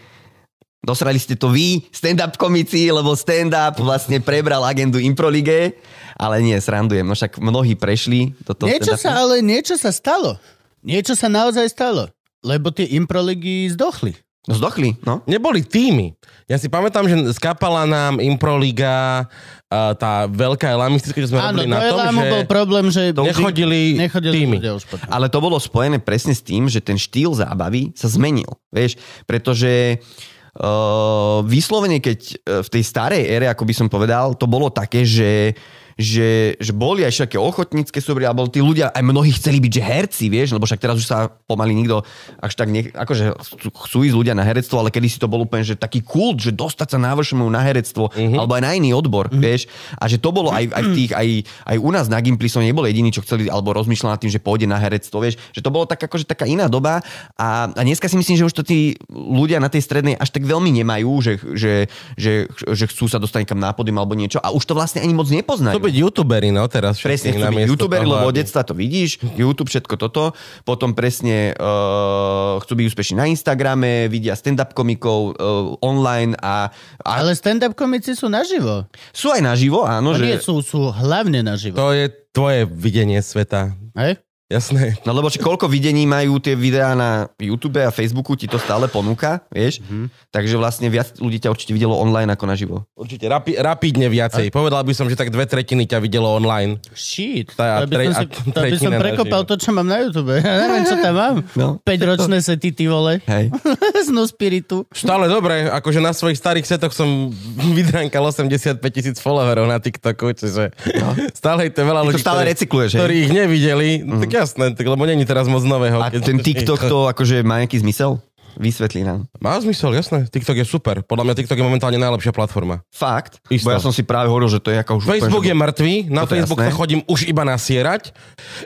dosrali ste to vy, stand-up komici, lebo stand-up vlastne prebral agendu Improlige, ale nie, srandujem, no však mnohí prešli do toho Niečo stand-upu. sa, ale niečo sa stalo. Niečo sa naozaj stalo. Lebo tie improligy zdochli. Zdochli, no. Neboli týmy. Ja si pamätám, že skápala nám Improliga, tá veľká elamistická, že sme Áno, robili na tom, Elámu že bol problém, že nechodili, nechodili týmy. ľudia už potom. Ale to bolo spojené presne s tým, že ten štýl zábavy sa zmenil, vieš, pretože uh, vyslovene, keď uh, v tej starej ére, ako by som povedal, to bolo také, že že, že boli aj všetké ochotnícke súbory, alebo tí ľudia, aj mnohí chceli byť že herci, vieš, lebo však teraz už sa pomaly nikto až tak nech, akože chcú- ísť ľudia na herectvo, ale kedy si to bol úplne, že taký kult, že dostať sa návršomu na herectvo, Mhm. alebo aj na iný odbor, vieš, a že to bolo aj, aj v tých, aj, aj u nás na Gimply som nebol jediný, čo chceli, alebo rozmýšľal nad tým, že pôjde na herectvo, vieš, že to bolo tak akože taká iná doba a, a dneska si myslím, že už to tí ľudia na tej strednej až tak veľmi nemajú, že, že, že, že chcú sa dostať niekam na pódium alebo niečo a už to vlastne ani moc nepoznajú. To byť youtuberi, no teraz. Presne, chcú byť youtuberi, toho, lebo od aby- detstva to vidíš, YouTube, všetko toto. Potom presne uh, chcú byť úspešní na Instagrame, vidia stand-up komikov uh, online a, a Ale stand-up komici sú naživo. sú aj naživo, áno, No že... nie, sú, sú hlavne naživo. To je tvoje videnie sveta. Hej? Jasné. No lebo či koľko videní majú tie videá na YouTube a Facebooku, ti to stále ponúka, vieš? Mhm. Takže vlastne viac ľudí ťa určite videlo online ako naživo. Určite rapi, rapidne viacej. Povedal by som, že tak dve tretiny ťa videlo online. Shit. Tá- to by tre- som, si, a to by som prekopal naživo. to, čo mám na YouTube. Ja neviem, čo tam mám. No. 5-ročné sety, ty vole. Hej. [LAUGHS] Z no spiritu. Stále dobre, akože na svojich starých setoch som [LAUGHS] vydrankal 85 tisíc followerov na TikToku, čiže [LAUGHS] stále je to veľa Ty to ľudí, stále ktorí, recykluješ, ktorí ich nevideli. Tak jasné, tak, lebo není teraz moc nového. A ten [LAUGHS] TikTok to akože má nejaký zmysel? Vysvetlí nám. Má zmysel, jasné. TikTok je super. Podľa mňa TikTok je momentálne najlepšia platforma. Fakt? Isto. Bo ja som si práve hovoril, že to je ako už... Facebook je úplne, mŕtvý, na je Facebook sa chodím už iba nasierať.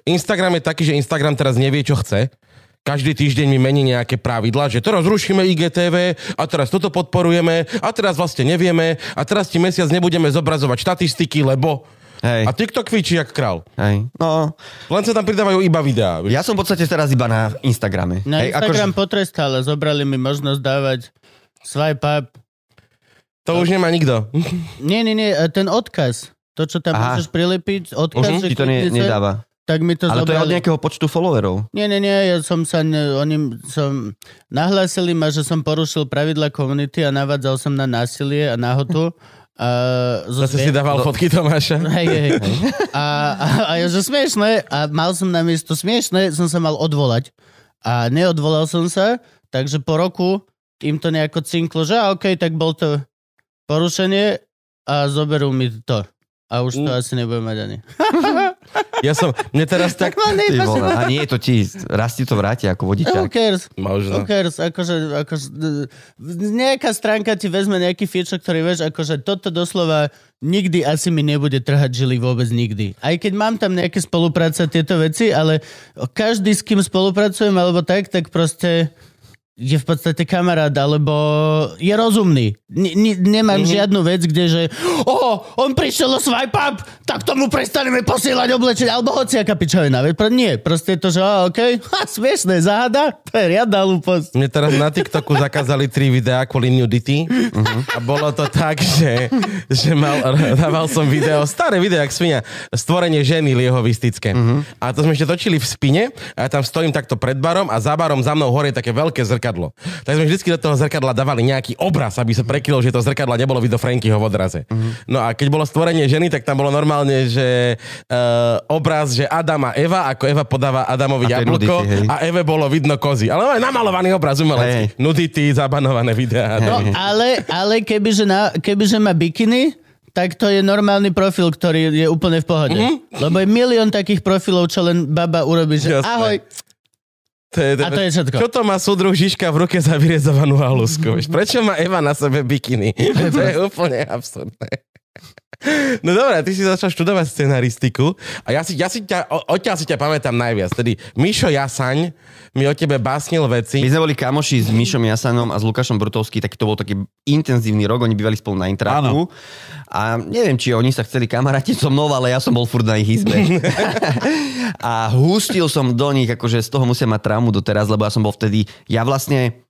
Instagram je taký, že Instagram teraz nevie, čo chce. Každý týždeň mi mení nejaké pravidla, že teraz rušíme IGTV a teraz toto podporujeme a teraz vlastne nevieme a teraz ti mesiac nebudeme zobrazovať štatistiky, lebo... Hej. A TikTok kvičí jak král. Hej. No, Len sa tam pridávajú iba videá. ja som v podstate teraz iba na Instagrame. Na Hej, Instagram akože, potrestal, ale zobrali mi možnosť dávať swipe up. To už nemá nikto. [LAUGHS] Nie, nie, nie, ten odkaz. To, čo tam Aha. môžeš prilepiť, odkaz, Mhm, že ti to ne, nedáva. tak mi to Ale to je od zobrali. nejakého počtu followerov. Nie, nie, nie, ja som sa, ne, oni som, nahlásili ma, že som porušil pravidla komunity a navádzal som na násilie a nahotu. [LAUGHS] A, zo Zase si dával fotky Tomáša. [LAUGHS] Hej, hej. A, a, a ja, že smiešné, a mal som na miesto smiešné, som sa mal odvolať. A neodvolal som sa, takže po roku im to nejako cinklo, že a okej, tak bol to porušenie a zoberú mi to. A už to Mm. asi nebudem mať ani. [LAUGHS] [LAUGHS] Ja som, mne teraz tak... No, Ty vole, a nie, to ti, raz ti to vráti ako Who vodičák. cares? Who Možno. cares? Akože, akože, nejaká stránka ti vezme nejaký feature, ktorý vieš, akože toto doslova nikdy asi mi nebude trhať žily vôbec nikdy. Aj keď mám tam nejaké spolupráce tieto veci, ale každý, s kým spolupracujem alebo tak, tak proste je v podstate kamarát, alebo je rozumný. N- n- nemám mm-hmm. žiadnu vec, kde že o, on prišiel o swipe up, tak tomu prestaneme posielať oblečenie, alebo hociaká pičovina. Veď pro- Nie, proste je to, že o, OK, [LAUGHS] ha, smiešné, záhada, to je riadna hlúposť. Mne teraz na TikToku zakázali tri videá kvôli nudity a bolo to tak, že, že mal, dával som video, staré video, jak svinia, stvorenie ženy liehovistické. A to sme ešte točili v spine a ja tam stojím takto pred barom a za barom za mnou hore je také veľké zrkadlo zrkadlo. Tak sme vždy do toho zrkadla dávali nejaký obraz, aby sa prekrylo, že to zrkadla nebolo vidno Frankyho v odraze. No a keď bolo stvorenie ženy, tak tam bolo normálne, že uh, obraz, že Adam a Eva, ako Eva podáva Adamovi A jablko nudity, a Eve bolo vidno kozy. Ale aj namalovaný obraz umelecký. Hej. Nudity, zabanované videá. No, ale, ale kebyže, na, kebyže má bikiny, tak to je normálny profil, ktorý je úplne v pohode. Mhm. Lebo je milión takých profilov, čo len baba urobí, že Jasné. ahoj. To je, A to je všetko. Čo to má súdruh Žižka v ruke za vyrezovanú halusku? Prečo má Eva na sebe bikiny? to je úplne absurdné. No dobré, ty si začal študovať scenaristiku a ja si, ja si ťa, o- odtiaľ si ťa pamätám najviac. Tedy Mišo Jasaň mi o tebe básnil veci. My sme boli kamoši s Mišom Jasanom a s Lukášom Brutovský, tak to bol taký intenzívny rok, oni bývali spolu na Intraku. A neviem, či oni sa chceli kamarátiť so mnou, ale ja som bol furt na ich izbe. [LAUGHS] a hustil som do nich, akože z toho musia mať traumu doteraz, lebo ja som bol vtedy, ja vlastne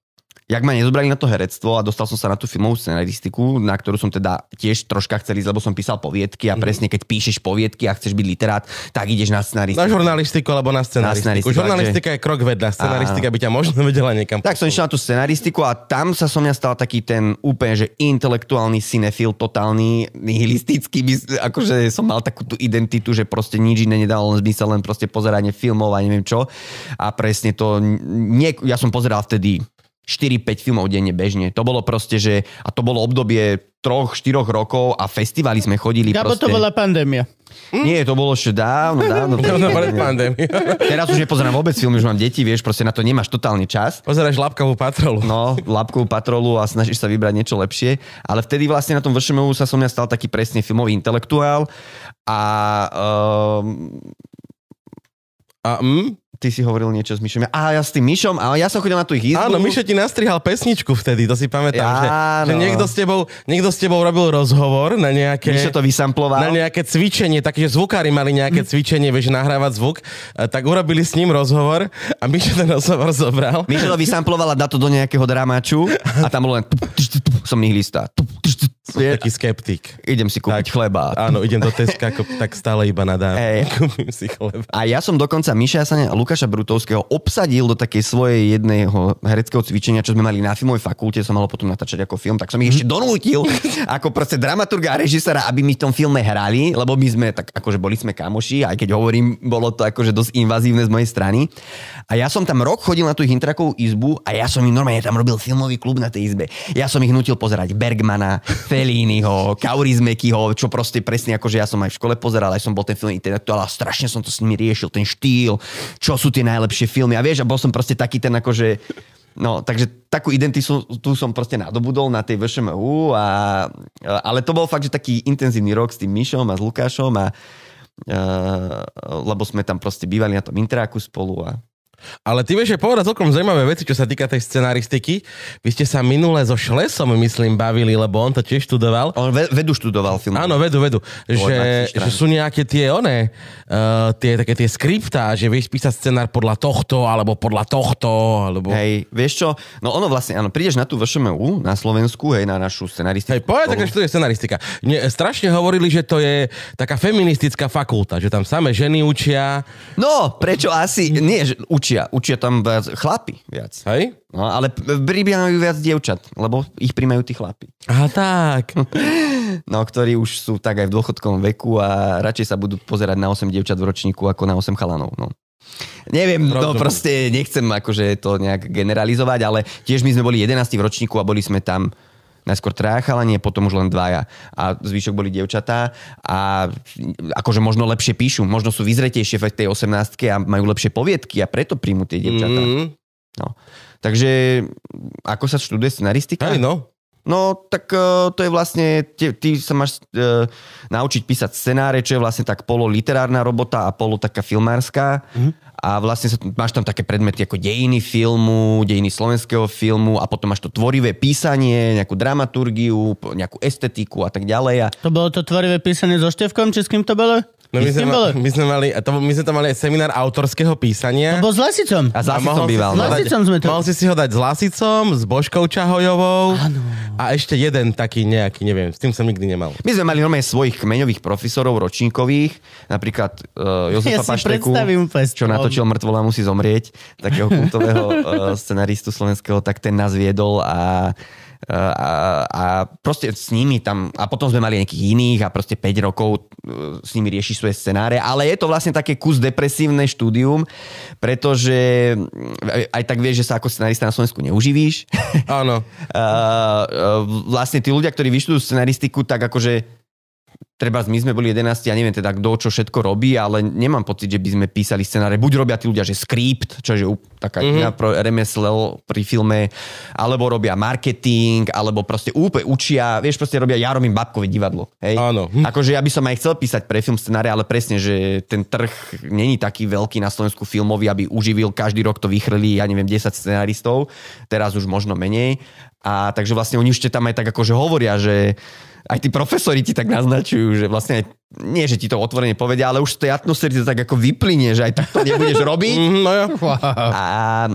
Jak ma nezobrali na to herectvo a dostal som sa na tú filmovú scenaristiku, na ktorú som teda tiež troška chcel ísť, lebo som písal poviedky a presne keď píšeš poviedky a chceš byť literát, tak ideš na Na scenaristiku. žurnalistiku alebo na scenaristiku. scenaristiku, Žurnalistika je krok vedľa, scenaristika by ťa možno vedela niekam. Tak som išiel na tú scenaristiku a tam sa som ja stal taký ten úplne, že intelektuálny cinefil, totálny, nihilistický, akože som mal takú tú identitu, že proste nič iné nedalo len zmysel, len proste pozeranie filmov a neviem čo. A presne to, nie, ja som pozeral vtedy 4-5 filmov denne bežne. To bolo proste, že, a to bolo obdobie troch, štyroch rokov a festivaly sme chodili Gabo, proste. to bola pandémia. Nie, to bolo ešte dávno, dávno. No, [LAUGHS] pred pandémiou. Teraz už nepozerám vôbec filmy, už mám deti, vieš, proste na to nemáš totálny čas. Pozeráš labkavú patrolu. No, labkovú patrolu a snažíš sa vybrať niečo lepšie. Ale vtedy vlastne na tom VŠMU sa som ja stal taký presne filmový intelektuál a um, A, mm? Ty si hovoril niečo s Myšom. A ja s tým Myšom, a ja som chodil na tú ich izbu. Áno, Mišo ti nastrihal pesničku vtedy, to si pamätám, že, Áno. že niekto, s tebou, niekto s tebou robil rozhovor na nejaké... Myšo to vysamploval. na nejaké cvičenie, také, že zvukári mali nejaké cvičenie, vieš, nahrávať zvuk, a tak urobili s ním rozhovor a Mišo ten rozhovor zobral. Myšo to vysamploval a dá to do nejakého dramaču a tam bolo len som nihilista. Som taký skeptik. Idem si kúpiť chleba. Áno, idem do Teska, ako, [LAUGHS] tak stále iba nadám. Hej. [LAUGHS] Kúpim si chleba. A ja som dokonca Miša Jasania a Lukáša Brutovského obsadil do takej svojej jedného hereckého cvičenia, čo sme mali na filmovej fakulte, som mal potom natáčať ako film, tak som ich ešte donútil [LAUGHS] ako proste dramaturga a režisera, aby mi v tom filme hrali, lebo my sme tak akože boli sme kamoši, aj keď hovorím, bolo to akože dosť invazívne z mojej strany. A ja som tam rok chodil na tú ich intrakovú izbu a ja som im normálne tam robil filmový klub na tej izbe. Ja som ich nutil pozerať Bergmana, Felliniho, Kaurismäkiho, čo proste presne akože ja som aj v škole pozeral, aj som bol ten film intelektuál a strašne som to s nimi riešil, ten štýl, čo sú tie najlepšie filmy. A vieš, a bol som proste taký ten akože No, takže takú identitu tu som proste nadobudol na tej VŠMU, a, ale to bol fakt, že taký intenzívny rok s tým Mišom a s Lukášom a, a lebo sme tam proste bývali na tom intráku spolu a Ale ty vieš, že povedať celkom zaujímavé veci, čo sa týka tej scenaristiky. Vy ste sa minule so Šlesom, myslím, bavili, lebo on to tiež študoval. on ve- vedu študoval film. Áno, vedu, vedu. Že, 20 strán. že sú nejaké tie one, uh, tie, také tie skriptá, že vieš písať scenár podľa tohto, alebo podľa tohto, alebo... Hej, vieš čo? No ono vlastne, áno, prídeš na tú VŠMU na Slovensku, hej, na našu scenaristiku. Hej, povedz, takže to je scenaristika. Nie, strašne hovorili, že to je taká feministická fakulta, že tam samé ženy učia, No, prečo asi? Nie, že učia. Učia tam viac chlapi viac. hej? No, ale pribíjajú viac dievčat, lebo ich príjmajú tí chlapi. Aha, tak. [LAUGHS] No, ktorí už sú tak aj v dôchodkovom veku a radšej sa budú pozerať na 8 dievčat v ročníku ako na 8 chalanov. No. Neviem, no Rozumiem. proste nechcem akože to nejak generalizovať, ale tiež my sme boli 11 v ročníku a boli sme tam najskôr traja chalanie, potom už len dvaja. A zvyšok boli dievčatá a akože možno lepšie píšu, možno sú vyzretejšie v tej 18 a majú lepšie poviedky a preto príjmu tie dievčatá. Mm, No. Takže ako sa študuje scenaristika? hej, no. No, tak uh, to je vlastne, ty, ty sa máš uh, naučiť písať scenáre, čo je vlastne tak polo literárna robota a polo taká filmárska. Mm. A vlastne sa, máš tam také predmety ako dejiny filmu, dejiny slovenského filmu a potom máš to tvorivé písanie, nejakú dramaturgiu, nejakú estetiku a tak ďalej. A To bolo to tvorivé písanie so Števkom, či s kým to bolo? No my, S sme, ma, my, sme mali, to, my sme tam mali seminár autorského písania. Lebo s Lasicom. A som si býval. dať- Lasicom sme to- Mohol si si ho dať s Lasicom, s Božkou Čahojovou a ešte jeden taký nejaký, neviem, s tým som nikdy nemal. My sme mali normálne svojich kmeňových profesorov ročníkových, napríklad uh, Jozefa Ja Pašteku, čo natočil Mŕtvola musí zomrieť, takého kultového uh, [LAUGHS] scenaristu slovenského, tak ten nás viedol a a, a proste s nimi tam, a potom sme mali nejakých iných a proste 5 rokov uh, s nimi rieši svoje scenáre, ale je to vlastne také kus depresívne štúdium, pretože mm, aj tak vieš, že sa ako scenarista na Slovensku neuživíš. Áno. [LAUGHS] Uh, uh, vlastne tí ľudia, ktorí vyštudujú scenaristiku, tak akože treba my sme boli 11, ja neviem teda kto čo všetko robí, ale nemám pocit, že by sme písali scenáre. Buď robia tí ľudia, že skript, čo je taká mm-hmm. iná pro remeslo pri filme, alebo robia marketing, alebo proste úplne učia, vieš, proste robia ja robím babkové divadlo. Hej? Áno. Akože ja by som aj chcel písať pre film scenáre, ale presne, že ten trh není taký veľký na Slovensku filmový, aby uživil, každý rok to vychrli, ja neviem, 10 scenaristov, teraz už možno menej. A takže vlastne oni ešte tam aj tak akože hovoria, že aj tí profesori ti tak naznačujú, že vlastne aj, nie, že ti to otvorene povedia, ale už z tej atmosféry to tak ako vyplynie, že aj tak to nebudeš [LAUGHS] robiť. Mhm, no jo. A,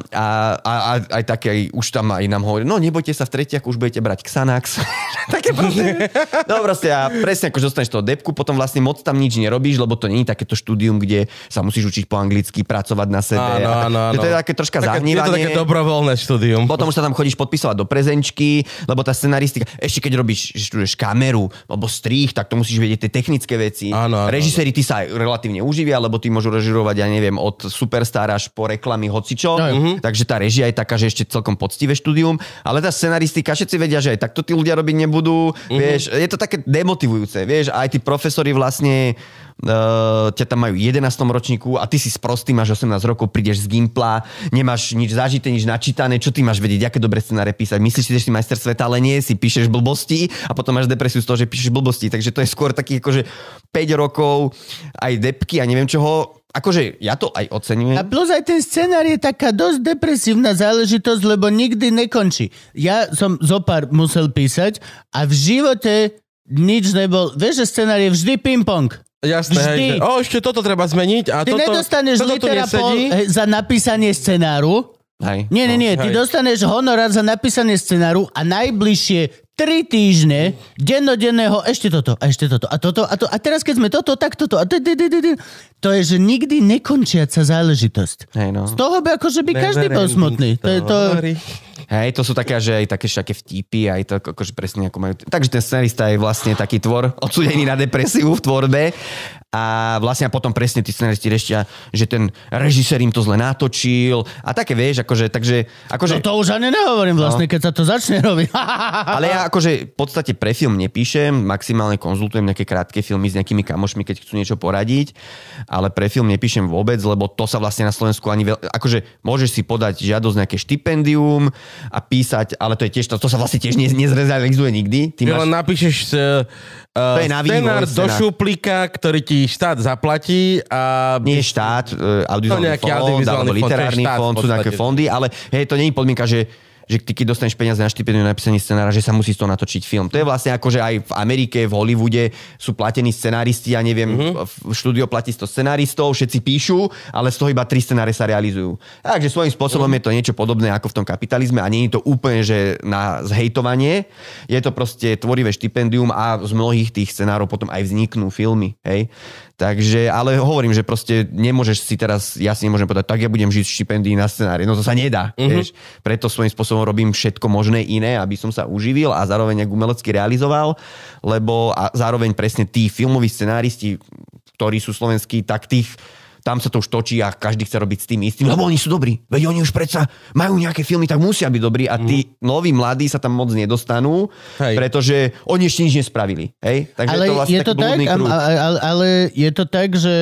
a, a, a aj také, už tam aj nám hovorí, no nebojte sa, v tretiach už budete brať Xanax. [LAUGHS] také proste. No proste a presne ako dostaneš toho depku, potom vlastne moc tam nič nerobíš, lebo to nie je takéto štúdium, kde sa musíš učiť po anglicky, pracovať na sebe. Áno, áno, áno. To je také troška Také- Je to také dobrovoľné štúdium. Potom už sa tam chodíš podpisovať do prezenčky, lebo tá scenaristika, ešte keď robíš, študuješ kameru alebo strých, tak to musíš vedieť tie technické veci. Áno, áno, Režiséri ty sa aj relatívne uživia, lebo ty môžu režirovať, ja neviem, od superstar až po reklamy hocičo. Aj. Mhm. Takže tá režia je taká, že ešte celkom poctivé štúdium, ale tá scenaristika, všetci vedia, že aj takto tí ľudia robiť nebudú. Vieš, je to také demotivujúce, vieš, aj tí profesori vlastne uh, ťa tam majú v 11. ročníku a ty si sprostý, máš 18 rokov, prídeš z Gimpla, nemáš nič zažité, nič načítané, čo ty máš vedieť, aké dobré scenáre písať. Myslíš si, že si majster sveta, ale nie, si píšeš blbosti a potom máš depresiu z toho, že píšeš blbosti. Takže to je skôr taký akože 5 rokov, aj depky a neviem čoho. Akože ja to aj A oceňujem. plus aj ten scenár je taká dosť depresívna záležitosť, lebo nikdy nekončí. Ja som zopár musel písať a v živote nič nebol... Vieš, že scenár je vždy ping-pong. Jasné, hej, Vždy. že, o, ešte toto treba zmeniť a Ty toto, nedostaneš toto tu litera pol nesedí. hej, za napísanie scenáru. Hej. Nie, nie, nie. Ty hej. dostaneš honorár za napísanie scenáru a najbližšie tri týždne dennodenného ešte toto a ešte toto a toto a to. A teraz keď sme toto, tak toto. A. To je, že nikdy nekončiaca záležitosť. Hej, no. Z toho by akože by každý bol smutný. To je to... Hej, to sú také, že aj také všaké vtipy, aj to akože presne ako majú. Takže ten scenarista je vlastne taký tvor [LAUGHS] odsúdený na depresiu v tvorbe a vlastne a potom presne tí scenaristi riešia, že ten režisér im to zle natočil a také vieš, akože, takže, akože, No to už ani nehovorím vlastne, keď sa to začne robiť. [LAUGHS] ale ja akože v podstate pre film nepíšem, maximálne konzultujem nejaké krátke filmy s nejakými kamošmi, keď chcú niečo poradiť, ale pre film nepíšem vôbec, lebo to sa vlastne na Slovensku ani veľ... akože môžeš si podať žiadosť nejaké štipendium a písať, ale to je tiež, to, to sa vlastne tiež ne, nezrealizuje nikdy. Ty máš... len napíšeš uh, To je na vývoj scenár do šuplíka, ktorý ti štát zaplatí a... Nie štát, e, audiovizuálny fond, alebo literárny fond, sú nejaké fondy, ale hej, to nie je podmienka, že že ty keď dostaneš peniaze na štipendium na napísanie scenára, že sa musí z toho natočiť film. To je vlastne ako, že aj v Amerike, v Hollywoode sú platení scenáristi, ja neviem, Mhm. mm-hmm. v štúdio platí 100 scenáristov, všetci píšu, ale z toho iba tri scenáre sa realizujú. Takže svojím spôsobom Mhm. je to niečo podobné ako v tom kapitalizme a nie je to úplne, že na zhejtovanie. Je to proste tvorivé štipendium a z mnohých tých scenárov potom aj vzniknú filmy. Hej? Takže, ale hovorím, že proste nemôžeš si teraz, ja si nemôžem povedať, tak ja budem žiť štipendií na scenári. No to sa nedá. Mhm. Vieš? Preto svojím spôsobom robím všetko možné iné, aby som sa uživil a zároveň nejak umelecky realizoval, lebo a zároveň presne tí filmoví scenáristi, ktorí sú slovenskí, tak tých tam sa to už točí a každý chce robiť s tým istým, lebo oni sú dobrí. Veď oni už predsa majú nejaké filmy, tak musia byť dobrí a tí noví mladí sa tam moc nedostanú, Hej. pretože oni ešte nič nespravili. Hej? Takže ale je to vlastne je to tak, a- ale, ale je to tak, že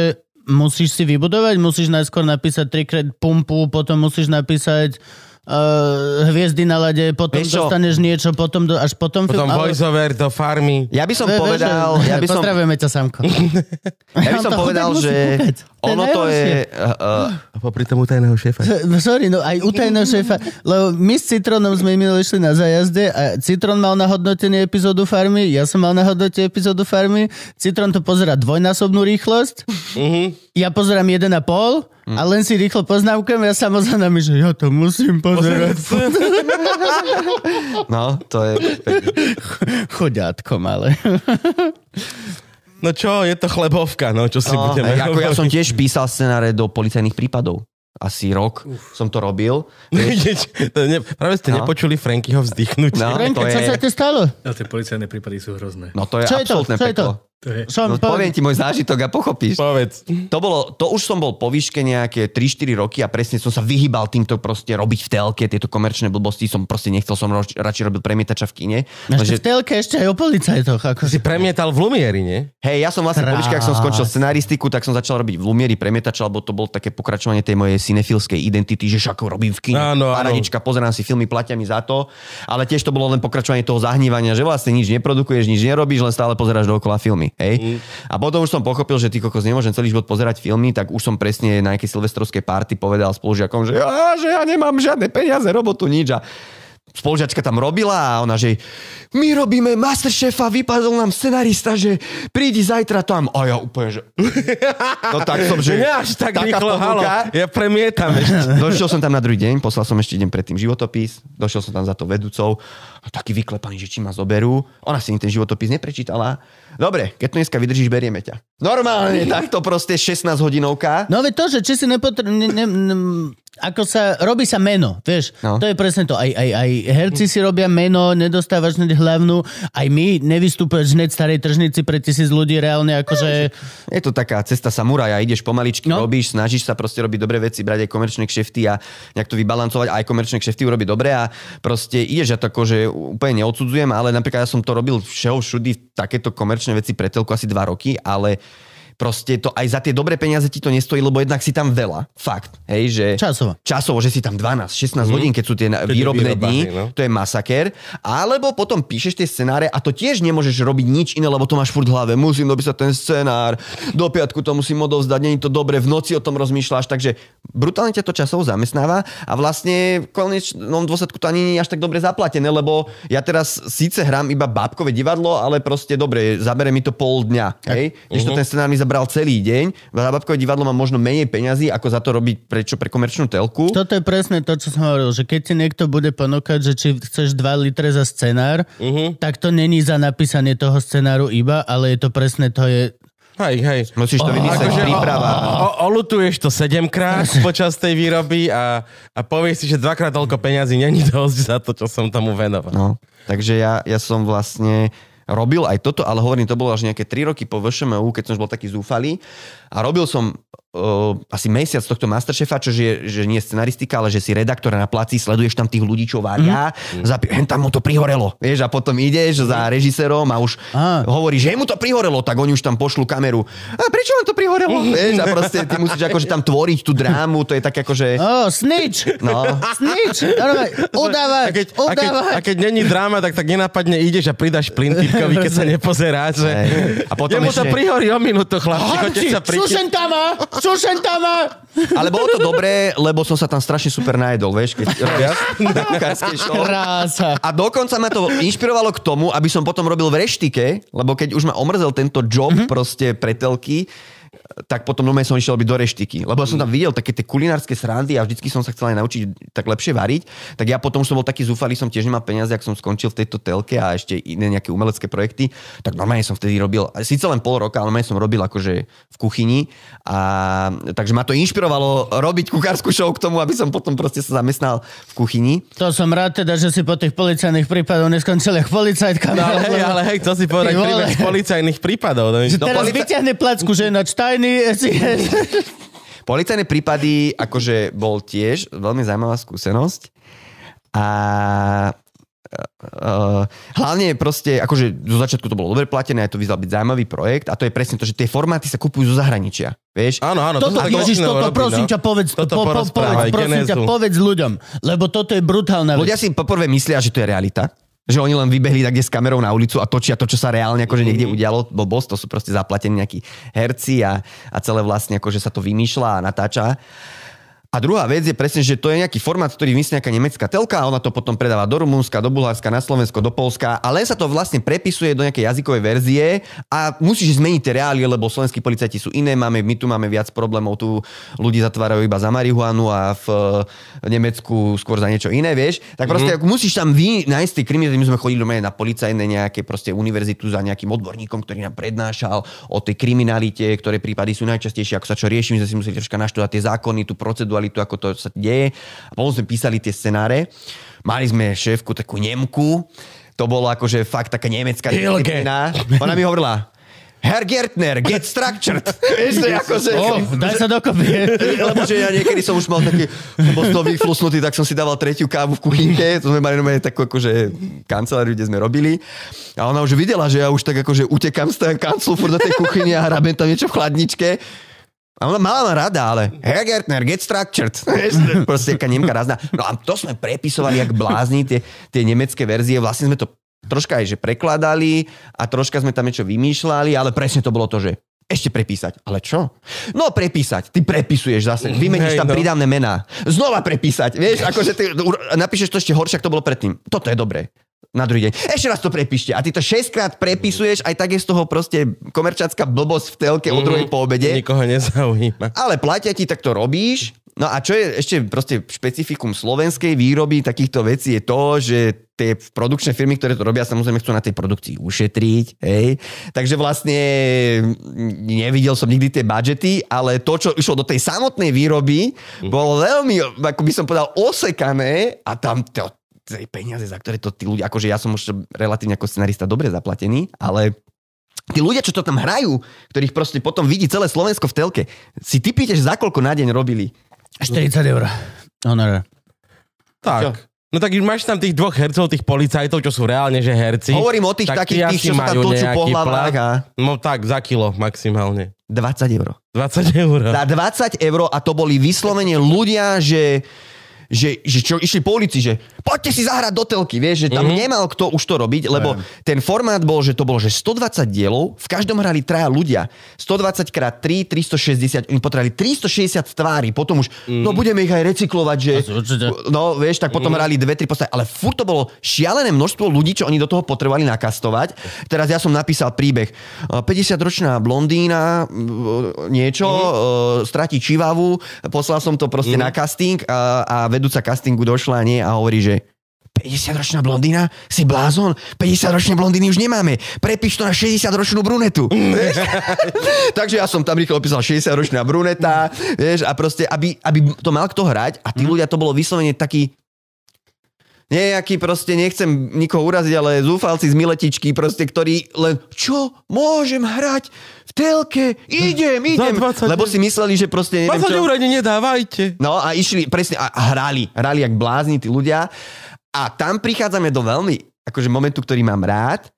musíš si vybudovať, musíš najskôr napísať trikrát pumpu, potom musíš napísať uh, hviezdy na lade, potom Vieš čo? dostaneš niečo, potom do, až potom, Potom film, ale- voiceover do farmy. Ja by som Ve- povedal, vieš, ja by som, Pozdravujeme ťa, Samko. [LAUGHS] ja by som [LAUGHS] to povedal, že ono to je... Uh, A popri tomu tajného šéfa. No Sorry, no aj u tajného šéfa, lebo my s Citronom sme minule išli na zajazde a Citron mal na hodnotenie epizódu farmy, ja som mal na hodnotenie epizódu farmy, Citron to pozera dvojnásobnú rýchlosť, ja pozerám 1,5 a len si rýchlo poznámkujem, ja samozrejme, že ja to musím pozerať. [LAUGHS] no, to je... Chodiatko malé. [LAUGHS] No čo, je to chlebovka, no čo si No, budeme hej, ako ja som tiež písal scenáre do policajných prípadov. Asi rok som to robil. [LAUGHS] Ne, práve ste No. nepočuli Frankyho vzdychnutie. No. Renke, to čo je- sa ti stalo? Ale tie policajné prípady sú hrozné. No to je Čo je to? absolútne Čo je to? To je... Som, No, poviem ti môj zážitok a pochopíš. Povedz. To, bolo, to už som bol po výške nejaké 3-4 roky a presne som sa vyhýbal týmto proste robiť v telke, tieto komerčné blbosti som proste nechcel, som roč, radšej robil premietača v kine. Ešte v telke ešte aj o policajtoch. Ako Si premietal v Lumieri, nie? hej, ja som vlastne po výške, ak som skončil scenaristiku, tak som začal robiť v Lumieri premietača, lebo to bolo také pokračovanie tej mojej cinefilskej identity, že však robím v kine. Áno. Paradička, pozerám si filmy, platia mi za to. Ale tiež to bolo len pokračovanie toho zahnívania, že vlastne nič neprodukuješ, nič nerobíš, len stále pozeráš dookola filmy. Hej? A potom už som pochopil, že ty kokos nemôžem celý život pozerať filmy, tak už som presne na nejakej silvestrovskej party povedal spolužiakom, že, že ja nemám žiadne peniaze, robotu, nič. A spolužiačka tam robila a ona, že my robíme Masterchefa, vypadol nám scenarista, že prídi zajtra tam. A ja úplne, že... [LAUGHS] No tak som, že... Nie až tak rýchlo, halo. Ja premietam ešte. [LAUGHS] Došiel som tam na druhý deň, poslal som ešte deň predtým životopis, došiel som tam za to vedúcou, a taký vyklepaný, že či ma zoberú. Ona si ani ten životopis neprečítala. Dobre, keď to dneska vydržíš, berieme ťa. Normálne, [LAUGHS] takto proste 16 hodinovka. No veď to, že či si nepotrebuješ... Ne, ne, ne, ako sa, robí sa meno, vieš, No. no. to je presne to. Aj, aj, aj herci si robia meno, nedostávaš hneď hlavnú, aj my nevystupuješ hneď starej tržnici pre tisíc ľudí, reálne akože... Je to taká cesta samuraja, ideš pomaličky, no. No. robíš, snažíš sa proste robiť dobré veci, brať aj komerčné kšefty a nejak to vybalancovať, aj komerčné kšefty urobiť dobre a proste ideš, ja to akože úplne neodsudzujem, ale napríklad ja som to robil všeho všudy, takéto komerčné veci pre telku asi dva roky, ale proste to aj za tie dobré peniaze ti to nestojí, lebo jednak si tam veľa. Fakt. Hej, že... Časovo. Časovo, že si tam 12, 16 hodín, keď sú tie výrobné výroba, dni, no. to je masaker. Alebo potom píšeš tie scenáre a to tiež nemôžeš robiť nič iné, lebo to máš furt v hlave. Musím dopísať ten scenár, do piatku to musím odovzdať, není to dobre, v noci o tom rozmýšľaš, takže brutálne ťa to časovo zamestnáva a vlastne v konečnom dôsledku to ani nie je až tak dobre zaplatené, lebo ja teraz síce hrám iba bábkové divadlo, ale proste dobre, zabere mi to pol dňa. Hej? Když to ten scenár mi zabral celý deň, bábkové divadlo má možno menej peňazí, ako za to robiť prečo pre komerčnú telku. Toto je presne to, čo som hovoril, že keď ti niekto bude ponúkať, že či chceš 2 litre za scenár, uh-huh. tak to není za napísanie toho scenáru iba, ale je to presne, to je... Hej, hej. Musíš to vymyslieť, Akože príprava. O, o, olutuješ to sedemkrát [LAUGHS] počas tej výroby a, a povieš si, že dvakrát toľko peňazí není dosť za to, čo som tomu venoval. No, takže ja, ja som vlastne robil aj toto, ale hovorím, to bolo až nejaké 3 roky po VŠMU, keď som už bol taký zúfalý. A robil som uh, asi mesiac tohto Masterchefa, čo je, že nie je scenaristika, ale že si redaktor na placi, sleduješ tam tých ľudí, čo varia, mm. zapi- hen tam mu to prihorelo. Vieš, a potom ideš za režisérom a už Á. hovorí, že mu to prihorelo, tak oni už tam pošlú kameru. A prečo vám to prihorelo? Vieš, a proste ty musíš akože tam tvoriť tú drámu, to je tak akože... Oh, snitch! No. Snitch! Udávať! [LAUGHS] A keď, a, keď, a keď není dráma, tak tak nenapadne ideš a pridaš plyn typkovi, keď sa [LAUGHS] nepozerá, že... Hej. A potom Jemu to ešte- prihorí o minútu, sa prikýť. Sušentama! Sušentama! Ale bolo to dobré, lebo som sa tam strašne super najedol, vieš, keď [LAUGHS] robíš na kuchárskej. A dokonca ma to inšpirovalo k tomu, aby som potom robil v reštike, lebo keď už ma omrzel tento job mm-hmm. proste pretelky, tak potom normálne som išiel robiť do reštiky. Lebo som tam videl také tie kulinárske srandy a vždycky som sa chcel aj naučiť tak lepšie variť. Tak ja potom už som bol taký zúfalý, som tiež nemal peniaze, ak som skončil v tejto telke a ešte iné nejaké umelecké projekty. Tak normálne som vtedy robil, síce len pol roka, ale normálne som robil akože v kuchyni. A, takže ma to inšpirovalo robiť kuchárskú show k tomu, aby som potom proste sa zamestnal v kuchyni. To som rád teda, že si po tých policajných prípadoch neskončil ako policajtka. No, ale hej, ale hej, chcel si povedať príbeh policajných prípadov. No, Teraz vyťahne placku, že ináč tajný... [LAUGHS] Policajné prípady, akože bol tiež veľmi zaujímavá skúsenosť. A uh, hlavne proste, akože zo začiatku to bolo dobre platené, aj to vyzval byť zaujímavý projekt a to je presne to, že tie formáty sa kupujú zo zahraničia. Vieš? Áno, áno. Toto, sa Ježiš, toto robí, prosím no. ťa povedz, Toto po, po, povedz, prosím ťa, povedz ľuďom, lebo toto je brutálna vec. Ľudia si poprvé myslia, že to je realita. Že oni len vybehli tak kde s kamerou na ulicu a točia to, čo sa reálne akože niekde udialo. Blbosť, to sú proste zaplatení nejakí herci a, a celé vlastne akože sa to vymýšľa a natáča. A druhá vec je presne, že to je nejaký formát, ktorý vymyslí nejaká nemecká telka a ona to potom predáva do Rumunska, do Bulharska, na Slovensko, do Polska a len sa to vlastne prepisuje do nejakej jazykovej verzie a musíš zmeniť tie reálie, lebo slovenskí policajti sú iné, máme, my tu máme viac problémov, tu ľudí zatvárajú iba za marihuanu a v eh, Nemecku skôr za niečo iné, vieš. Tak proste mm-hmm. musíš tam vy nájsť tie kriminálne, my sme chodili do na policajné nejaké proste univerzitu za nejakým odborníkom, ktorý nám prednášal o tej kriminalite, ktoré prípady sú najčastejšie, ako sa čo rieši, my sme si museli troška naštudovať tie zákony, tú proceduralitu, ako to sa deje. A potom sme písali tie scenáre. Mali sme šéfku takú Nemku, to bolo akože fakt taká nemecká disciplína. Ona mi hovorila, Herr Gertner, get structured. [LAUGHS] Vieš, to je akože... Oh, daj sa dokopy. [LAUGHS] Lebo že ja niekedy som už mal taký, som toho vyflusnutý, tak som si dával tretiu kávu v kuchynke, to sme mali normálne takú akože kanceláriu, kde sme robili. A ona už videla, že ja už tak akože utekám z toho kanclu furt do tej kuchyne a hrabem tam niečo v chladničke. A ona mala ma rada, ale Herr Gertner, get structured. [LAUGHS] Proste taká Nemka razná. No a to sme prepisovali jak blázni, tie, tie nemecké verzie. Vlastne sme to troška aj že prekladali a troška sme tam niečo vymýšľali, ale presne to bolo to, že ešte prepísať. Ale čo? No prepísať. Ty prepisuješ zase. Vymeníš tam no. pridávne mená. Znova prepísať. Vieš, akože ty napíšeš to ešte horšie, ako to bolo predtým. Toto je dobré. Na druhý deň. Ešte raz to prepíšte. A ty to 6 krát prepisuješ, aj tak je z toho proste komerčácká blbosť v telke o druhej po obede. Nikoho nezaujíma. Ale platia ti, tak to robíš. No a čo je ešte proste špecifikum slovenskej výroby takýchto vecí je to, že tie produkčné firmy, ktoré to robia, samozrejme chcú na tej produkcii ušetriť, hej. Takže vlastne nevidel som nikdy tie budžety, ale to, čo išlo do tej samotnej výroby, bolo veľmi, ako by som povedal, osekané a tam to, tie peniaze, za ktoré to tí ľudia, akože ja som už relatívne ako scenarista dobre zaplatený, ale Tí ľudia, čo to tam hrajú, ktorých proste potom vidí celé Slovensko v telke, si typíte, že za koľko na deň robili? 40 eur. Honor. Tak. Čo? No tak máš tam tých dvoch hercov, tých policajtov, čo sú reálne, že herci. Hovorím o tých tak takých, tých, čo sa tam točú po hlavách a No tak, za kilo maximálne. 20 eur. 20 eur. Za 20 eur a to boli vyslovene ľudia, že že, že čo išli po ulici, že poďte si zahrať do telky, vieš, že tam mm-hmm. nemal kto už to robiť, lebo ten formát bol, že to bolo, že 120 dielov, v každom hrali traja ľudia. 120 krát 3, 360, oni potrebovali 360 tvári, potom už, mm. no budeme ich aj recyklovať, že, no vieš, tak potom mm. hrali dve, tri postavy, ale furt to bolo šialené množstvo ľudí, čo oni do toho potrebovali nakastovať. Teraz ja som napísal príbeh, 50-ročná blondína, m, niečo, mm. stratí čivavu, poslal som to proste mm. na casting a, a vedúca castingu došla nie a hovorí, že 50-ročná blondína? Si blázon? 50-ročné blondíny už nemáme. Prepíš to na 60-ročnú brunetu. Vieš? [LAUGHS] Takže ja som tam rýchlo opísal 60-ročná bruneta, vieš, a proste, aby, aby to mal kto hrať a tí ľudia to bolo vyslovene taký nejaký proste, nechcem nikoho uraziť, ale zúfalci z miletičky, proste, ktorí len, čo, môžem hrať v telke, idem, idem, 20 lebo si mysleli, že proste, neviem 20 čo. eur ani nedávajte. No a išli presne a hrali, hrali jak blázni tí ľudia a tam prichádzame do veľmi, akože momentu, ktorý mám rád,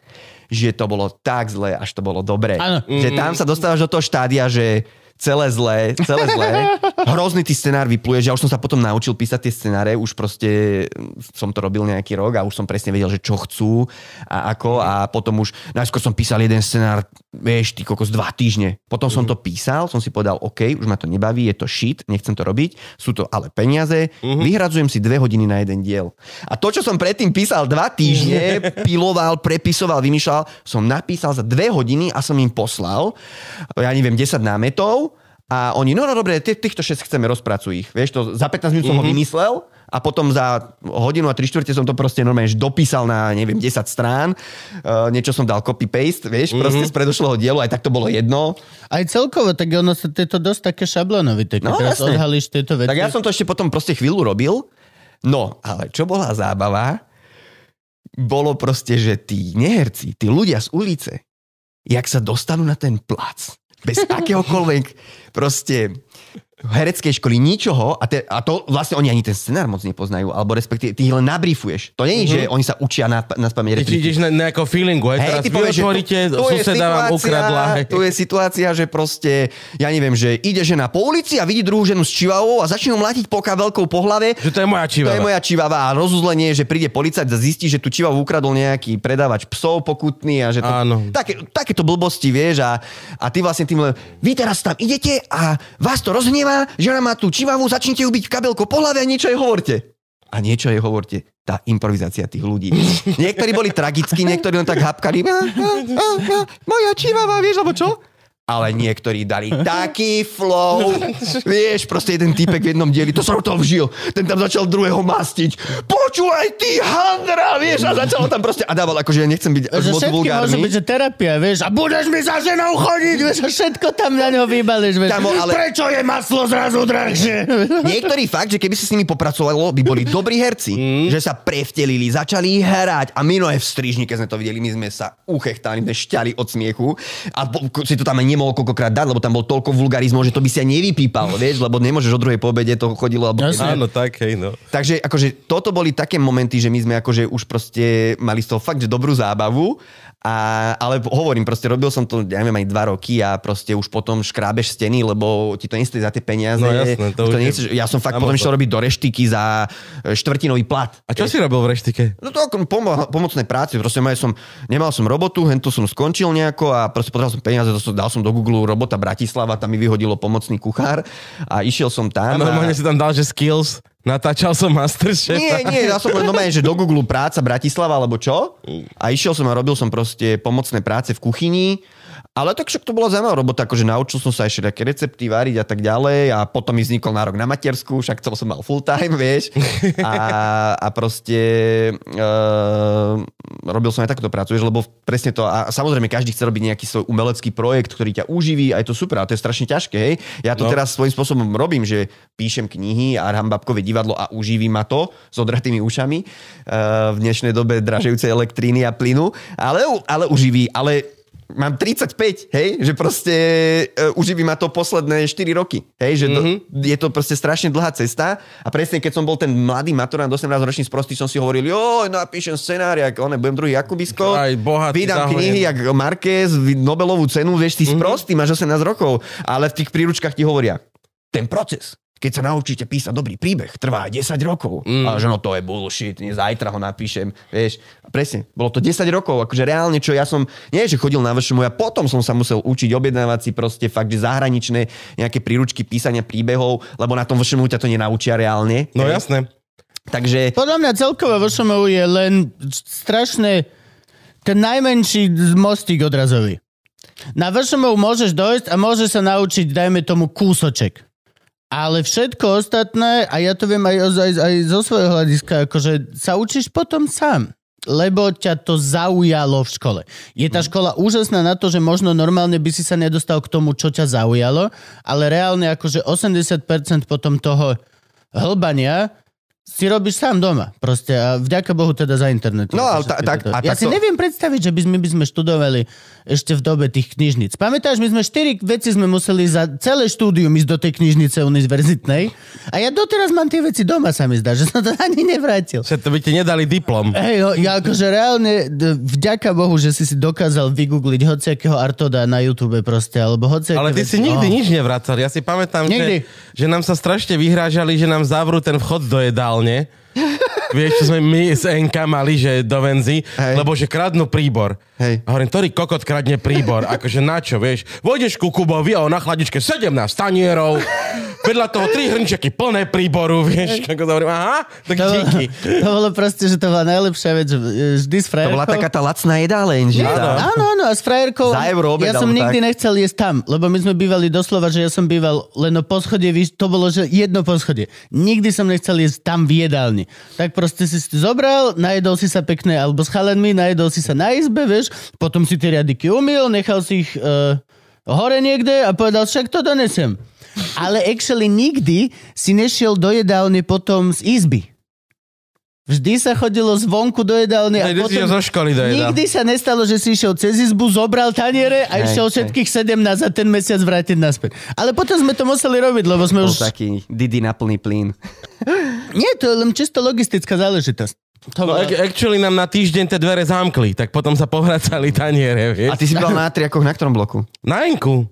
že to bolo tak zlé, až to bolo dobré. Áno. Že tam sa dostávaš do toho štádia, že celé zlé, celé zlé. [LAUGHS] Hrozný ty scenár vypluješ. Ja už som sa potom naučil písať tie scenáre, už proste som to robil nejaký rok a už som presne vedel, že čo chcú a ako a potom už, najskôr som písal jeden scenár, vieš, ty kokos, dva týždne. Potom som to písal, som si povedal, OK, už ma to nebaví, je to shit, nechcem to robiť, sú to ale peniaze, vyhradzujem si dve hodiny na jeden diel. A to, čo som predtým písal dva týždne, [LAUGHS] piloval, prepisoval, vymýšľal, som napísal za dve hodiny a som im poslal, ja neviem, 10 námetov a oni, no, no dobre, tých- týchto 6 chceme, rozpracuj ich. Vieš, to za 15 minút som ho vymyslel a potom za hodinu a 3 štvrte som to proste normálne dopísal na, neviem, 10 strán. Uh, niečo som dal copy-paste, vieš, proste z predošlého dielu, aj tak to bolo jedno. Aj celkovo, tak ono sa tieto dosť také šablonovité, keď No, teraz odhalíš tieto veci. Tak ja som to ešte potom proste chvíľu robil. No, ale čo bola zábava, bolo proste, že tí neherci, tí ľudia z ulice, jak sa dostanú na ten plac, bez akéhokoľvek proste hereckej školy ničoho a, te, a to vlastne oni ani ten scenár moc nepoznajú, alebo respektíve ty ich len nabrifuješ. To nie je, že oni sa učia na, na spamäť Ty ti ideš na nejakého feelingu, hej, teraz ty povieš, otvoríte, tu- tu je suseda vám ukradla. hej. Tu je situácia, že proste, ja neviem, že ide žena po ulici a vidí druhú ženu s čivavou a začne ju mlátiť poka veľkou po hlave. Že to je moja To čivava. je moja čivava a rozuzlenie, že príde policajt a zistí, že tu čivavu ukradol nejaký predávač psov pokutný a že to... Áno. Také, takéto blbosti, vieš, a, a ty vlastne tým len, vy teraz tam idete a vás to rozhnevá, žena má tú čivavu, začnite ju byť kabelko po hlave a niečo jej hovorte. A niečo jej hovorte. Tá improvizácia tých ľudí. [LAUGHS] Niektorí boli tragickí, niektorí len tak hapkali. "A, a, a, a, Moja čivava, vieš, alebo čo? Ale niektorí dali taký flow. Vieš, proste jeden typek v jednom dieli, to do toho vžil. Ten tam začal druhého mastiť. Počúvaj ty, handra, vieš, a začal tam proste, a dával, akože ja nechcem byť až Že moc všetky môže vulgárny. byť, že terapia, vieš, a budeš mi za ženou chodiť, vieš, a všetko tam na ňo vybališ, vieš. Kamo, ale- Prečo je maslo zrazu drahšie? [LAUGHS] Niektorí fakt, že keby si s nimi popracovalo, by boli dobrí herci. Mm. Že sa prevtelili, začali hrať a my no aj v strižni, keď sme to videli, my sme sa uchechtali, sme šťali od smiechu a si to tam aj nemohol koľkokrát dať, lebo tam bol toľko vulgarizmov, že to by si aj nevypípal, [LAUGHS] vieš, lebo nemôžeš o druhej pobede to chodilo. Alebo Jasne. Áno, tak, hej, no. Takže akože toto boli také momenty, že my sme akože už proste mali z toho fakt, že dobrú zábavu. A, ale hovorím, proste robil som to, ja neviem, aj dva roky a proste už potom škrábeš steny, lebo ti to nestojí za tie peniaze. No jasné, to je nechceš, ja som fakt potom išiel robiť do reštiky za e, štvrtinový plat. A čo si robil v reštike? No to pomo- pomocné práce, proste mal som, nemal som robotu, hento som skončil nejako a proste potreboval som peniaze, to som, dal som do Google robota Bratislava, tam mi vyhodilo pomocný kuchár a išiel som A tam. normálne si tam dal, že skills, natáčal som Masterchef. Nie, nie, ja som len že do Google práca Bratislava alebo čo. A išiel som a robil som proste pomocné práce v kuchyni. Ale tak však to bola zaujímavá robota, akože naučil som sa ešte také recepty variť a tak ďalej a potom mi vznikol nárok na matersku, však to som mal full time, [LAUGHS] vieš. A, a proste uh, robil som aj takúto prácu, vieš, lebo presne to, a samozrejme každý chce robiť nejaký svoj umelecký projekt, ktorý ťa uživí a je to super, a to je strašne ťažké, hej. Ja to No. teraz svojím spôsobom robím, že píšem knihy a hrám babkové divadlo a uživí ma to s odratými ušami uh, v dnešnej dobe dražejúcej elektríny a plynu, ale, ale uživí, ale mám 35, hej, že proste uh, uživí ma to posledné 4 roky, hej, že mm-hmm. do, je to proste strašne dlhá cesta a presne keď som bol ten mladý maturant, 18 ročný sprostý, som si hovoril, jo, napíšem scenár, jak one, budem druhý Jakubisko, Aj bohatý vydám zahojem. knihy, jak Marquez, Nobelovú cenu, vieš, ty mm-hmm. sprostý, máš 18 rokov, ale v tých príručkách ti hovoria, ten proces, keď sa naučíte písať dobrý príbeh, trvá 10 rokov. Mm. A že no to je bullshit, nie, zajtra ho napíšem. Vieš, a presne, bolo to 10 rokov, akože reálne, čo ja som, nie že chodil na vršomu, ja potom som sa musel učiť objednávať si proste fakt, že zahraničné nejaké príručky písania príbehov, lebo na tom vršomu ťa to nenaučia reálne. No Hej. jasné. Takže Podľa mňa celkovo VŠMU je len strašné ten najmenší mostík odrazový. Na VŠMU môžeš dojsť a môžeš sa naučiť, dajme tomu, kúsoček. Ale všetko ostatné, a ja to viem aj, aj, aj zo svojho hľadiska, akože sa učíš potom sám lebo ťa to zaujalo v škole. Je tá škola úžasná na to, že možno normálne by si sa nedostal k tomu, čo ťa zaujalo, ale reálne akože 80% potom toho hlbania si robíš sám doma. Proste a vďaka Bohu teda za internet. No, ale ta- tak- a ja tak si neviem predstaviť, že by sme, by sme študovali ešte v dobe tých knižnic. Pamätáš, my sme štyri veci sme museli za celé štúdium ísť do tej knižnice univerzitnej a ja doteraz mám tie veci doma, sa mi zdá, že som to [LAUGHS] ani nevrátil. Že to by ti nedali diplom. Hej, ja akože reálne, vďaka Bohu, že si si dokázal vygoogliť hociakého Artoda na YouTube proste, alebo hociaké Ale ty veci. si nikdy No. nič nevracal. Ja si pamätám, Nikdy. že, že nám sa strašne vyhrážali, že nám zavrú ten vchod do jedálne. [LAUGHS] Vieš, čo sme my z NK mali, že do Venzy, Hej. lebo že kradnú príbor. Hej. A hovorím, ktorý kokot kradne príbor? [LAUGHS] Akože na čo, vieš? Vojdeš ku Kubovi a on na chladičke 17 tanierov, vedľa toho tri hrnčeky plné príboru, vieš? Ako to hovorím, aha, tak To, bolo- díky. [LAUGHS] to bolo proste, že to bola najlepšia vec, že vždy s to frajerkou. bola taká tá lacná jedáleň, že Áno, áno, áno, a s frajerkou. Za euro ja som nikdy tak. nechcel jesť tam, lebo my sme bývali doslova, že ja som býval len o poschodie, to bolo, že jedno poschodie. Nikdy som nechcel jesť tam v jedálni. Tak proste si zobral, najedol si sa pekne, alebo s chalenmi, najedol si sa na izbe, vieš, potom si tie riadiky umil, nechal si ich uh, hore niekde a povedal, však to donesem. Ale actually nikdy si nešiel do jedálne potom z izby. Vždy sa chodilo zvonku do jedálne a potom... zo školy dojedal. Nikdy sa nestalo, že si išiel cez izbu, zobral taniere a Hej, išiel hej. všetkých 17 za ten mesiac vrátiť naspäť. Ale potom sme to museli robiť, lebo sme Bol už... taký Didi na plný plyn. [LAUGHS] Nie, to je len čisto logistická záležitosť. To No, actually nám na týždeň tie dvere zamkli, tak potom sa [LAUGHS] pohracali taniere, vieš. A ty si bol na triakoch na ktorom bloku? Na Enku.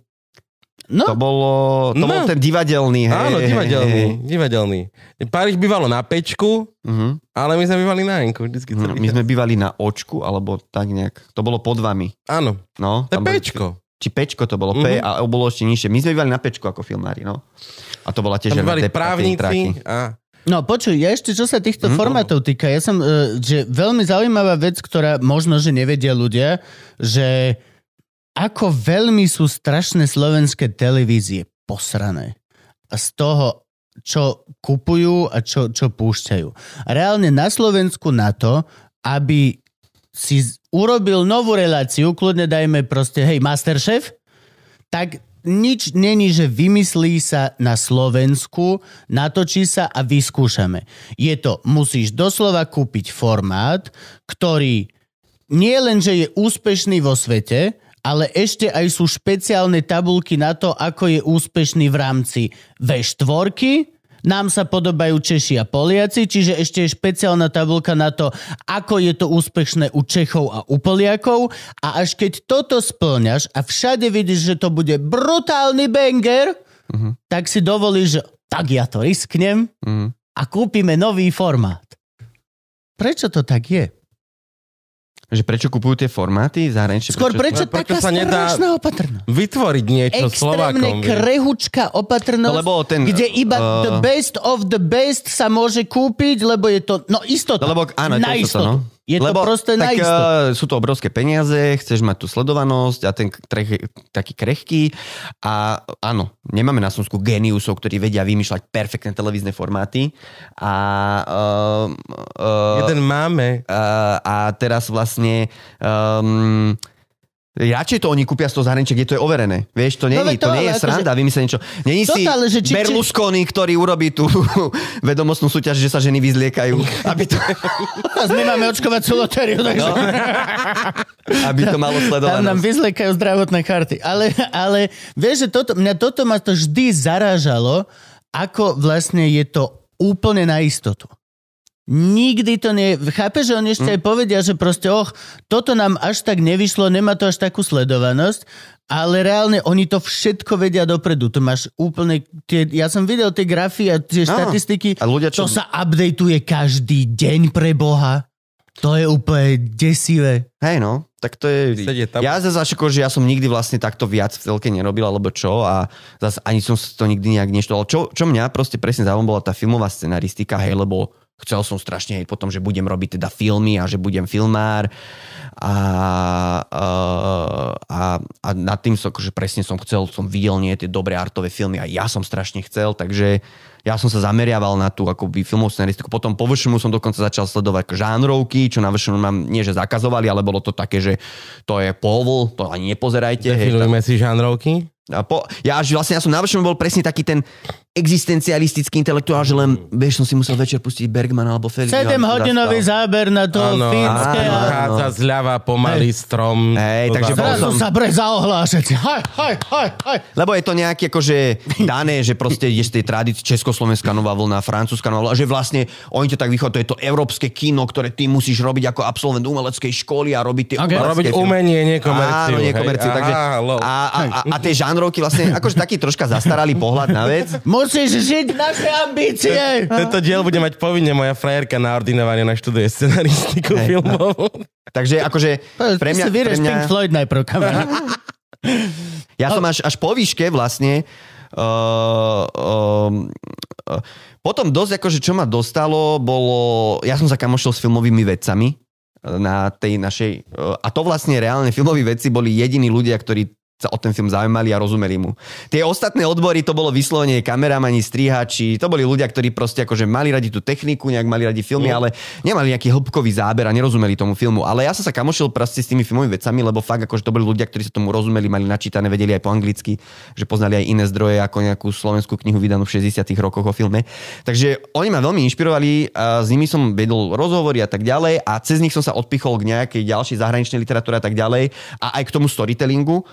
No, To bolo, to No. bol ten divadelný, hej. Áno, divadelný. hej. divadelný. Páriš bývalo na pečku, Mhm. ale my sme bývali na Enku. Vždycky celý my čas. sme bývali na očku, alebo tak nejak. To bolo pod vami. Áno, No, to je pečko. Či pečko to bolo, P Mhm. a bolo ešte nižšie. My sme bývali na pečku ako filmári, no. A to bola tiež Tam bývali právnici a... No počuj, ja ešte čo sa týchto Mhm. formátov týka, ja som, e, že veľmi zaujímavá vec, ktorá možno, že nevedia ľudia, že ako veľmi sú strašné slovenské televízie posrané. A z toho, čo kupujú a čo, čo púšťajú. Reálne na Slovensku na to, aby si urobil novú reláciu, kľudne dajme proste, hej, Masterchef, tak nič není, že vymyslí sa na Slovensku, natočí sa a vyskúšame. Je to, musíš doslova kúpiť formát, ktorý nie len, že je úspešný vo svete, ale ešte aj sú špeciálne tabulky na to, ako je úspešný v rámci V4, nám sa podobajú Češi a Poliaci, čiže ešte je špeciálna tabulka na to, ako je to úspešné u Čechov a u Poliakov a až keď toto splňaš a všade vidíš, že to bude brutálny banger, tak si dovolíš, že tak ja to risknem Mhm. a kúpime nový formát. Prečo to tak je? Že prečo kupujú tie formáty zahraničné? Skôr prečo, prečo taká sa nedá- strašná opatrnosť? Vytvoriť niečo Extrémne Slovákom. vieš. krehučká opatrnosť, No, lebo ten, kde iba uh, the best of the best sa môže kúpiť, lebo je to, no istota. Lebo, áno, na to istotu. to, no. Je Lebo, to proste tak, istotu. uh, sú to obrovské peniaze, chceš mať tú sledovanosť a ten kreh, taký krehký. A áno, nemáme na Slovensku geniusov, ktorí vedia vymýšľať perfektné televízne formáty. A, uh, uh, Jeden máme. uh, a teraz vlastne um, Radšej to oni kúpia z toho zahraničia, kde to je overené. Vieš, to, nie, No, to to, nie je ale sranda, vymyslieť niečo. Není si ale že či- Berlusconi, ktorý urobí tú [LAUGHS] vedomostnú súťaž, že sa ženy vyzliekajú, aby to, [LAUGHS] Teraz my máme očkovacú lotériu, takže no, [LAUGHS] aby to malo tam nám sledovanosť. vyzlekajú zdravotné karty. Ale, ale vieš, že toto, mňa toto ma to vždy zarážalo, ako vlastne je to úplne na istotu. Nikdy to nie... Chápe, že oni ešte aj povedia, že proste, och, toto nám až tak nevyšlo, nemá to až takú sledovanosť, ale reálne oni to všetko vedia dopredu. To máš úplne... Tie, ja som videl tie grafy a tie Áno. štatistiky. A ľudia, čo- To sa updateuje každý deň pre Boha. To je úplne desivé. Hej no, tak to je... Ja zase ako, že ja som nikdy vlastne takto viac v telke nerobil, alebo čo, a zase ani som to nikdy nejak neštoval. Čo, čo mňa proste presne zaujímalo, bola tá filmová scenaristika, hej, lebo chcel som strašne hej, potom, že budem robiť teda filmy a že budem filmár a, a, a, a nad tým som, akože presne som chcel, som videl nie tie dobré artové filmy a ja som strašne chcel, takže ja som sa zameriaval na tú akoby filmovú scenaristiku. Potom po vršomu som dokonca začal sledovať žánrovky, čo na vršomu nám nie že zakazovali, ale bolo to také, že to je povol, to ani nepozerajte. Hej, Definujeme si žánrovky. a po, ja až vlastne ja som na bol presne taký ten existencialistický intelektuál, že len, vieš, som si musel večer pustiť Bergmana alebo Felix. 7 hodinový záber na to Áno, fínske áno, chádza zľava pomaly strom. Hej, takže bol Zrazu som- sa breza ohlášať. Haj, haj, haj, haj. Lebo je to nejaké akože dané, že proste je z tej tradície Československá nová vlna, francúzska nová vlna, že vlastne oni to tak vychodujú, to je to európske kino, ktoré ty musíš robiť ako absolvent umeleckej školy a robiť tie Ok. umelecké Robiť filmy. umenie, nie komerciu. Áno, nie hej. Takže, a, a, a, a tie žánrovky vlastne, akože taký troška zastaralý pohľad na vec. Musíš žiť naše ambície. Tento diel bude mať povinne moja frajerka na ordinovanie, na študuje scenaristiku Hej. filmovú. Takže akože pre mňa, si pre mňa Pink Floyd najprv. [LAUGHS] Ja som až, až po výške vlastne Uh, um, uh, potom dosť akože čo ma dostalo bolo, ja som sa kamošil s filmovými vedcami na tej našej, uh, a to vlastne reálne filmoví vedci boli jediní ľudia, ktorí sa o ten film zaujímali a rozumeli mu. Tie ostatné odbory, to bolo vyslovene kameramani, strihači, to boli ľudia, ktorí proste akože mali radi tú techniku, nejak mali radi filmy, No. ale nemali nejaký hĺbkový záber a nerozumeli tomu filmu. Ale ja som sa kamošil proste s tými filmovými vecami, lebo fakt akože to boli ľudia, ktorí sa tomu rozumeli, mali načítané, vedeli aj po anglicky, že poznali aj iné zdroje ako nejakú slovenskú knihu vydanú v 60 rokoch o filme. Takže oni ma veľmi inšpirovali, a s nimi som vedol rozhovory a tak ďalej a cez nich som sa odpichol k nejakej ďalšej zahraničnej literatúre a tak ďalej a aj k tomu storytellingu.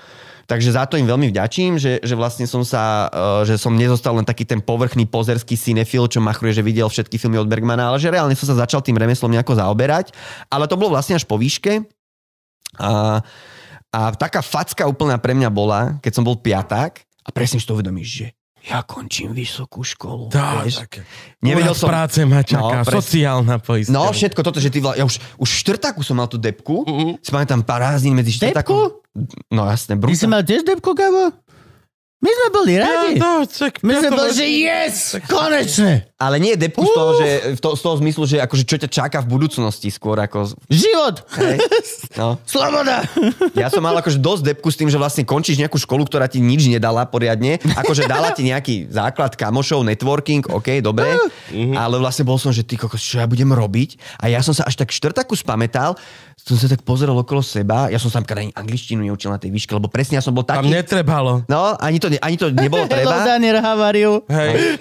Takže za to im veľmi vďačím, že, že vlastne som sa, eh, že som nezostal len taký ten povrchný pozerský cinefil, čo machruje, že videl všetky filmy od Bergmana, ale že reálne som sa začal tým remeslom nejako zaoberať. Ale to bolo vlastne až po výške. A, a taká facka úplná pre mňa bola, keď som bol piaták a presne si to uvedomíš, že ja končím vysokú školu. Tá, vieš. tak. Nevedel som... práce ma čaká, No, presne. sociálna poistka. No, všetko toto, že ty vla... ja už, už v štvrtáku som mal tú depku. Mhm. Si pamätám pár medzi štvrtákom. No jasne, Ty si mal tiež depku, Gabo? My sme boli radi. Ja, no, čak, My sme boli, že yes, konečne. Ale nie depku z toho, že, v to, z toho zmyslu, že akože čo ťa čaká v budúcnosti skôr ako... Život. Hej. No. [LAUGHS] Sloboda. Ja som mal akože dosť depku s tým, že vlastne končíš nejakú školu, ktorá ti nič nedala poriadne. Akože dala ti nejaký základ kamošov, networking, OK, dobre. Ale vlastne bol som, že ty kokos, čo ja budem robiť? A ja som sa až tak štvrtaku spametal, som sa tak pozeral okolo seba. Ja som sa ani angličtinu neučil na tej výške, lebo presne ja som bol Tam taký... netrebalo. No, ani to, ani to nebolo Hello, [LAUGHS] treba. Daniel, how [LAUGHS] are you? Hej.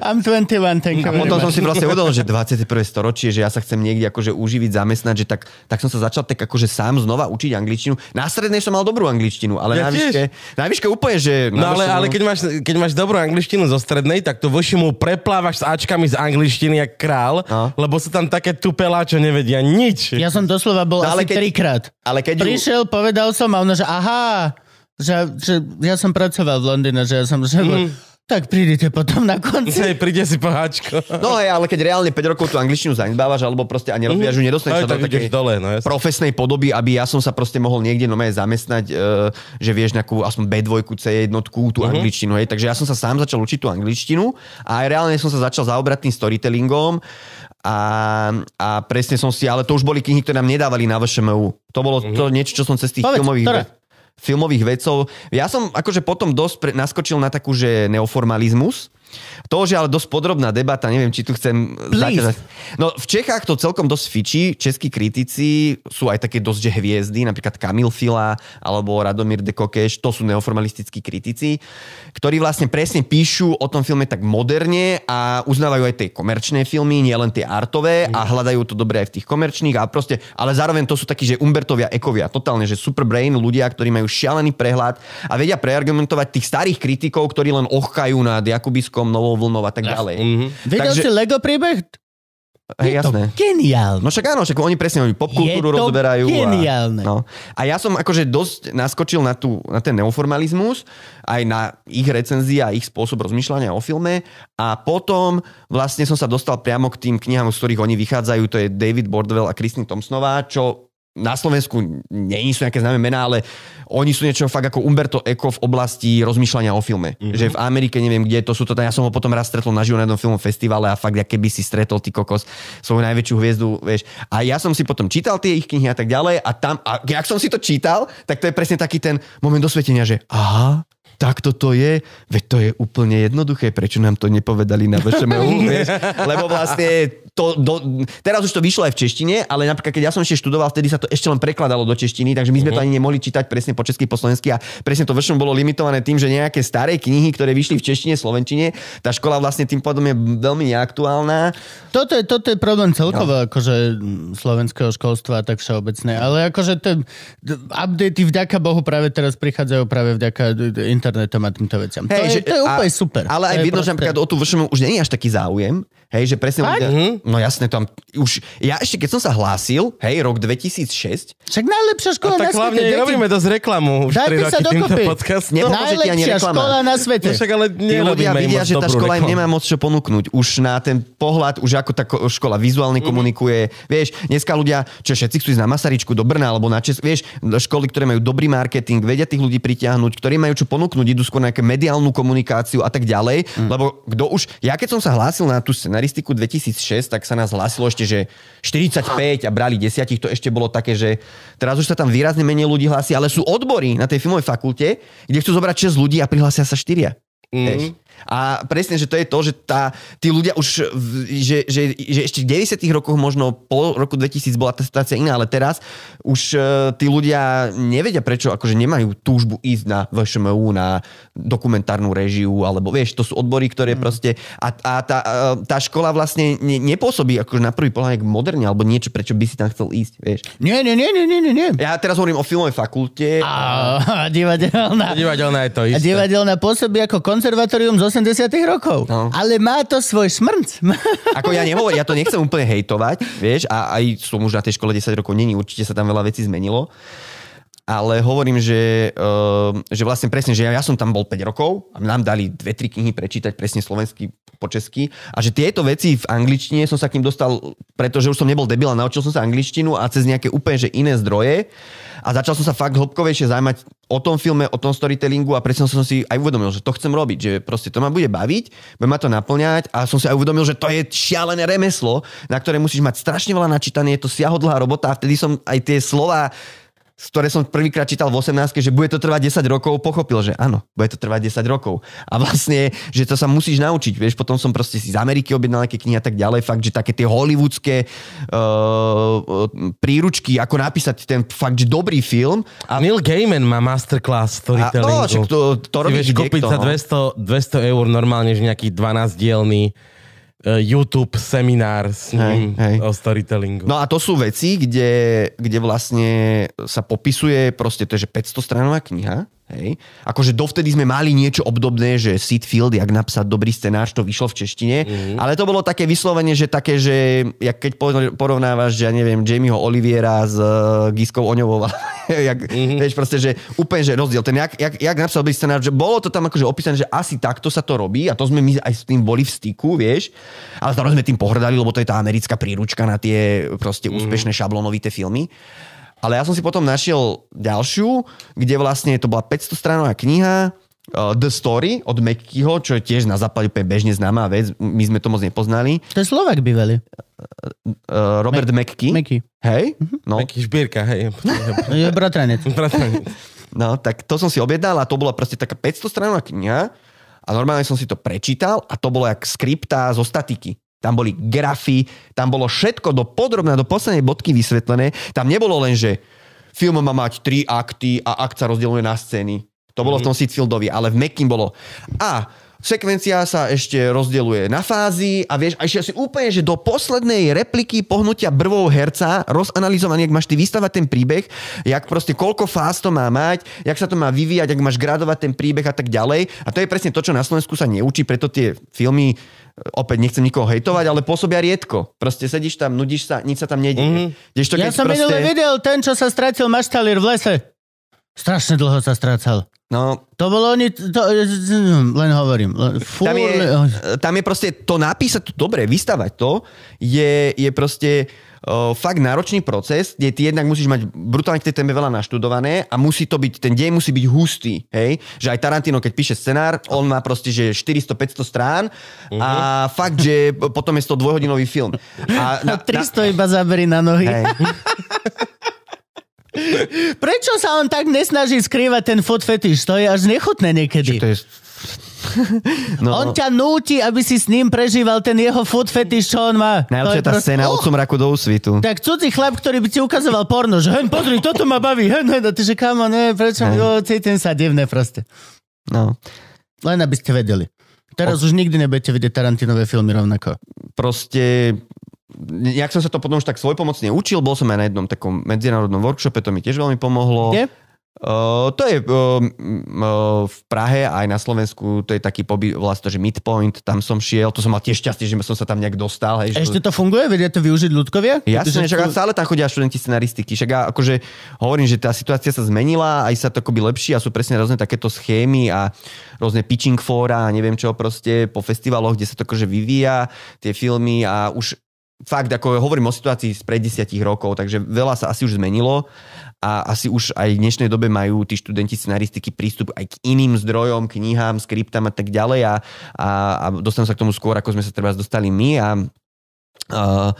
I'm 21, thank you A potom som si vlastne [LAUGHS] uvedomil, že 21. storočie, že ja sa chcem niekde akože uživiť, zamestnať, že tak, tak som sa začal tak akože sám znova učiť angličtinu. Na strednej som mal dobrú angličtinu, ale Ja na výške, na výške úplne, že... No ale, ale keď, máš, keď máš dobrú angličtinu zo strednej, tak to vošimu preplávaš s Ačkami z angličtiny jak král, No. lebo sú tam také tupelá, čo nevedia nič. Ja som doslova bol No, ale asi keď- trikrát. Ale keď ju, Prišiel, povedal som a ono, že aha, že, že ja som pracoval v Londýne, že ja som, že tak prídite potom na konci. Hej, príde si poháčko. No hej, ale keď reálne 5 rokov tú angličtinu zanedbávaš, alebo proste ani rozvíjaš ju, Aj, nedostaneš sa do takej dole, no jasne. profesnej podoby, aby ja som sa proste mohol niekde nové zamestnať, e, že vieš nejakú aspoň B2, C1, tú Mhm. angličtinu, hej. Takže ja som sa sám začal učiť tú angličtinu a aj reálne som sa začal zaobrať tým storytellingom a, a presne som si, ale to už boli knihy, ktoré nám nedávali na VŠMU. To bolo Mhm. to niečo, čo som cez tých Povedz, filmových... ktoré? Filmových vecov. Ja som akože potom dosť pre, naskočil na takú, že neoformalizmus. To už je ale dosť podrobná debata, neviem, či tu chcem zaťažať. No v Čechách to celkom dosť fičí, českí kritici sú aj také dosť že hviezdy, napríklad Kamil Fila alebo Radomír de Kokeš, to sú neoformalistickí kritici, ktorí vlastne presne píšu o tom filme tak moderne a uznávajú aj tie komerčné filmy, nielen tie artové a hľadajú to dobre aj v tých komerčných a proste, ale zároveň to sú takí, že Umbertovia, Ekovia, totálne, že super brain ľudia, ktorí majú šialený prehľad a vedia preargumentovať tých starých kritikov, ktorí len ochkajú nad Jakubiskom, Novou vlnou a tak ďalej. Mhm. Videl Takže- si Lego príbeh? Hej, Je to jasné. geniálne. No však áno, však oni presne oni Je popkultúru to rozberajú. geniálne. A, no. a ja som akože dosť naskočil na, tú, na ten neoformalizmus, aj na ich recenzie a ich spôsob rozmýšľania o filme a potom vlastne som sa dostal priamo k tým knihám, z ktorých oni vychádzajú, to je David Bordwell a Kristin Thompsonová, čo na Slovensku nie sú nejaké známe mená, ale oni sú niečo fakt ako Umberto Eco v oblasti rozmýšľania o filme. Mm-hmm. Že v Amerike neviem kde, to sú to, ja som ho potom raz stretol naživo na jednom filmovom festivale a fakt, keby si stretol ty kokos svoju najväčšiu hviezdu, vieš. A ja som si potom čítal tie ich knihy a tak ďalej a tam, a jak som si to čítal, tak to je presne taký ten moment dosvetenia, že aha, tak toto je, veď to je úplne jednoduché, prečo nám to nepovedali na VŠMU, [LAUGHS] vieš? Lebo vlastne to, do, teraz už to vyšlo aj v češtine, ale napríklad keď ja som ešte študoval, vtedy sa to ešte len prekladalo do češtiny, takže my sme to ani nemohli čítať presne po česky, po slovensky a presne to VŠMU bolo limitované tým, že nejaké staré knihy, ktoré vyšli v češtine, slovenčine, tá škola vlastne tým pádom je veľmi neaktuálna. Toto je, toto je problém celkovo akože mm, slovenského školstva a tak všeobecné. Ale akože d- updaty vďaka Bohu práve teraz prichádzajú práve vďaka internetom a týmto veciam. to, je, to je úplne super. Ale aj To vidno, že proste- napríklad o tú vršomu už nie je až taký záujem. Hej, že presne Fakt? No jasné, tam už... Ja ešte keď som sa hlásil, hej, rok 2006, Však najlepšia A škola na tak hlavne svete. deti. robíme dosť reklamu už Dajte 3 sa roky týmto dokopy. ti ani Najlepšia škola na svete. No však ale tí ľudia im vidia, že tá škola im reklamu. nemá moc čo ponúknuť. Už na ten pohľad, už ako tá ko- škola vizuálne komunikuje. Vieš, dneska ľudia, čo všetci chcú ísť na Masaričku do Brna alebo na Česk, vieš, školy, ktoré majú dobrý marketing, vedia tých ľudí pritiahnuť, ktorí majú čo ponúknuť, idú skôr na mediálnu komunikáciu a tak ďalej. Lebo kto už, ja keď som sa hlásil na tú scenaristiku 2006, tak tak sa nás hlásilo ešte, že 45 a brali desiatich, to ešte bolo také, že teraz už sa tam výrazne menej ľudí hlási, ale sú odbory na tej filmovej fakulte, kde chcú zobrať 6 ľudí a prihlásia sa 4. Mm. A presne, že to je to, že tá, tí ľudia už, že, že, že ešte v 90 rokoch, možno po roku 2000 bola tá situácia iná, ale teraz už e, tí ľudia nevedia prečo, akože nemajú túžbu ísť na VŠMU, na dokumentárnu režiu, alebo vieš, to sú odbory, ktoré Mm. proste, a, a tá, e, tá škola vlastne ne, nepôsobí akože na prvý pohľad moderne, alebo niečo, prečo by si tam chcel ísť, vieš. Nie, nie, nie, nie, nie, nie. Ja teraz hovorím o filmovej fakulte. A divadelná. Divadelná je to A isté. divadelná pôsobí ako konzervatórium z 80 rokov. No. Ale má to svoj smrnc. [LAUGHS] Ako ja nehovorím, ja to nechcem úplne hejtovať, vieš, a aj som už na tej škole 10 rokov není, určite sa tam veľa vecí zmenilo. Ale hovorím, že, uh, že vlastne presne, že ja, ja som tam bol 5 rokov a nám dali dve, tri knihy prečítať presne slovensky po česky. A že tieto veci v angličtine som sa k ním dostal, pretože už som nebol debil a naučil som sa angličtinu a cez nejaké úplne že iné zdroje. A začal som sa fakt hĺbkovejšie zaujímať o tom filme, o tom storytellingu a presne som si aj uvedomil, že to chcem robiť, že proste to ma bude baviť, bude ma to naplňať a som si aj uvedomil, že to je šialené remeslo, na ktoré musíš mať strašne veľa načítané, je to siahodlhá robota a vtedy som aj tie slova z ktoré som prvýkrát čítal v 18, že bude to trvať 10 rokov, pochopil, že áno, bude to trvať 10 rokov. A vlastne, že to sa musíš naučiť, vieš, potom som proste si z Ameriky objednal nejaké knihy a tak ďalej, fakt, že také tie hollywoodske uh, príručky, ako napísať ten fakt, že dobrý film. A Neil Gaiman má masterclass A, storytellingu. no, však to, to Ty robí vieš kúpiť za no. 200, 200 eur normálne, že nejaký 12-dielný uh, YouTube seminár s ním Hej, hej. o storytellingu. No a to sú veci, kde, kde vlastne sa popisuje, proste to je, že 500 stranová kniha, hej. Akože dovtedy sme mali niečo obdobné, že Sid Field, jak napísať dobrý scenář, to vyšlo v češtine, mm-hmm. ale to bolo také vyslovene, že také, že jak keď po- porovnávaš, že ja neviem, Jamieho Oliviera s uh, Giskou Oňovou, [LAUGHS] jak, mm-hmm. vieš proste, že úplne, že rozdiel. Ten, jak, jak, jak napísal dobrý scenár, že bolo to tam akože opísané, že asi takto sa to robí a to sme my aj s tým boli v styku, vieš, ale zároveň sme tým pohrdali, lebo to je tá americká príručka na tie proste úspešné šablonovité filmy. Ale ja som si potom našiel ďalšiu, kde vlastne to bola 500 stranová kniha, uh, The Story od Mekkyho, čo je tiež na západe úplne bežne známá vec, my sme to moc nepoznali. To je Slovak bývalý. Uh, Robert Mekky. Meky. Hej? No, Taký šbírka, hej. [LAUGHS] Je bratranec. [LAUGHS] Bratranec. no, tak to som si objednal a to bola proste taká 500 stranová kniha a normálne som si to prečítal a to bolo jak skripta zo statiky. Tam boli grafy, tam bolo všetko do podrobná, do poslednej bodky vysvetlené. Tam nebolo len, že film má mať tri akty a akt sa rozdieluje na scény. To bolo v tom Sitfieldovi, ale v Mekin bolo a sekvencia sa ešte rozdeľuje na fázy a vieš, a ešte asi úplne, že do poslednej repliky pohnutia brvou herca, rozanalizovaný, jak máš ty vystavať ten príbeh, jak proste koľko fáz to má mať, jak sa to má vyvíjať, jak máš gradovať ten príbeh a tak ďalej. A to je presne to, čo na Slovensku sa neučí, preto tie filmy opäť nechcem nikoho hejtovať, ale pôsobia riedko. Proste sedíš tam, nudíš sa, nič sa tam nedieje. Mm-hmm. Ja som proste... minule videl ten, čo sa stratil maštalír v lese. Strašne dlho sa strácal. No, To bolo oni... To, len hovorím. Len, tam je, tam je proste to napísať to dobre, vystavať to, je, je proste uh, fakt náročný proces, kde ty jednak musíš mať brutálne k tej téme veľa naštudované a musí to byť, ten deň musí byť hustý, hej? Že aj Tarantino, keď píše scenár, on má proste, že 400-500 strán a fakt, že potom je to dvojhodinový film. A [LAUGHS] Na 300 iba zaberí na nohy. hej. [LAUGHS] [LAUGHS] Prečo sa on tak nesnaží skrývať ten food fetish? To je až nechutné niekedy. To je... [LAUGHS] no, On ťa núti, aby si s ním prežíval ten jeho food fetish, čo on má. najlepšia tá proste- scéna Oh, od somraku do úsvitu. Tak cudzí chlap, ktorý by ti ukazoval porno, že hen, pozri, toto ma baví, hen, hen, a ty že kamo, ne, prečo, Hej. jo, cítim sa divné proste. No. Len aby ste vedeli. Teraz už nikdy nebudete vidieť Tarantinové filmy rovnako. proste nejak som sa to potom už tak svojpomocne učil, bol som aj na jednom takom medzinárodnom workshope, to mi tiež veľmi pomohlo. Kde? Uh, to je uh, uh, v Prahe aj na Slovensku, to je taký pobyt, to, že Midpoint, tam som šiel, to som mal tiež šťastie, že som sa tam nejak dostal. Hej, Ešte to funguje? Vedia to využiť ľudkovia? Jasne, však stále tam chodia študenti scenaristiky. Však ja akože hovorím, že tá situácia sa zmenila, aj sa to akoby lepší a sú presne rôzne takéto schémy a rôzne pitching fóra a neviem čo proste po festivaloch, kde sa to akože vyvíja, tie filmy a už fakt, ako hovorím o situácii z pred desiatich rokov, takže veľa sa asi už zmenilo a asi už aj v dnešnej dobe majú tí študenti scenaristiky prístup aj k iným zdrojom, knihám, skriptám a tak ďalej a, a, a dostanú sa k tomu skôr, ako sme sa treba dostali my a Uh,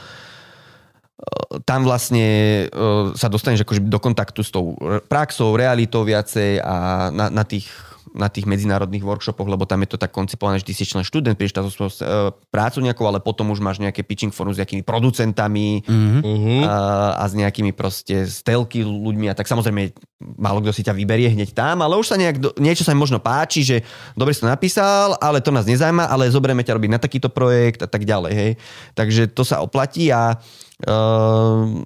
tam vlastne uh, sa dostaneš akože do kontaktu s tou praxou, realitou viacej a na, na tých na tých medzinárodných workshopoch, lebo tam je to tak koncipované, že ty si člen študent, prídeš tam so uh, prácu nejakou, ale potom už máš nejaké pitching forum s nejakými producentami mm-hmm. a, a s nejakými proste stelky ľuďmi a tak samozrejme málo kto si ťa vyberie hneď tam, ale už sa nejak, niečo sa mi možno páči, že dobre si to napísal, ale to nás nezaujíma, ale zoberieme ťa robiť na takýto projekt a tak ďalej, hej. Takže to sa oplatí a Uh,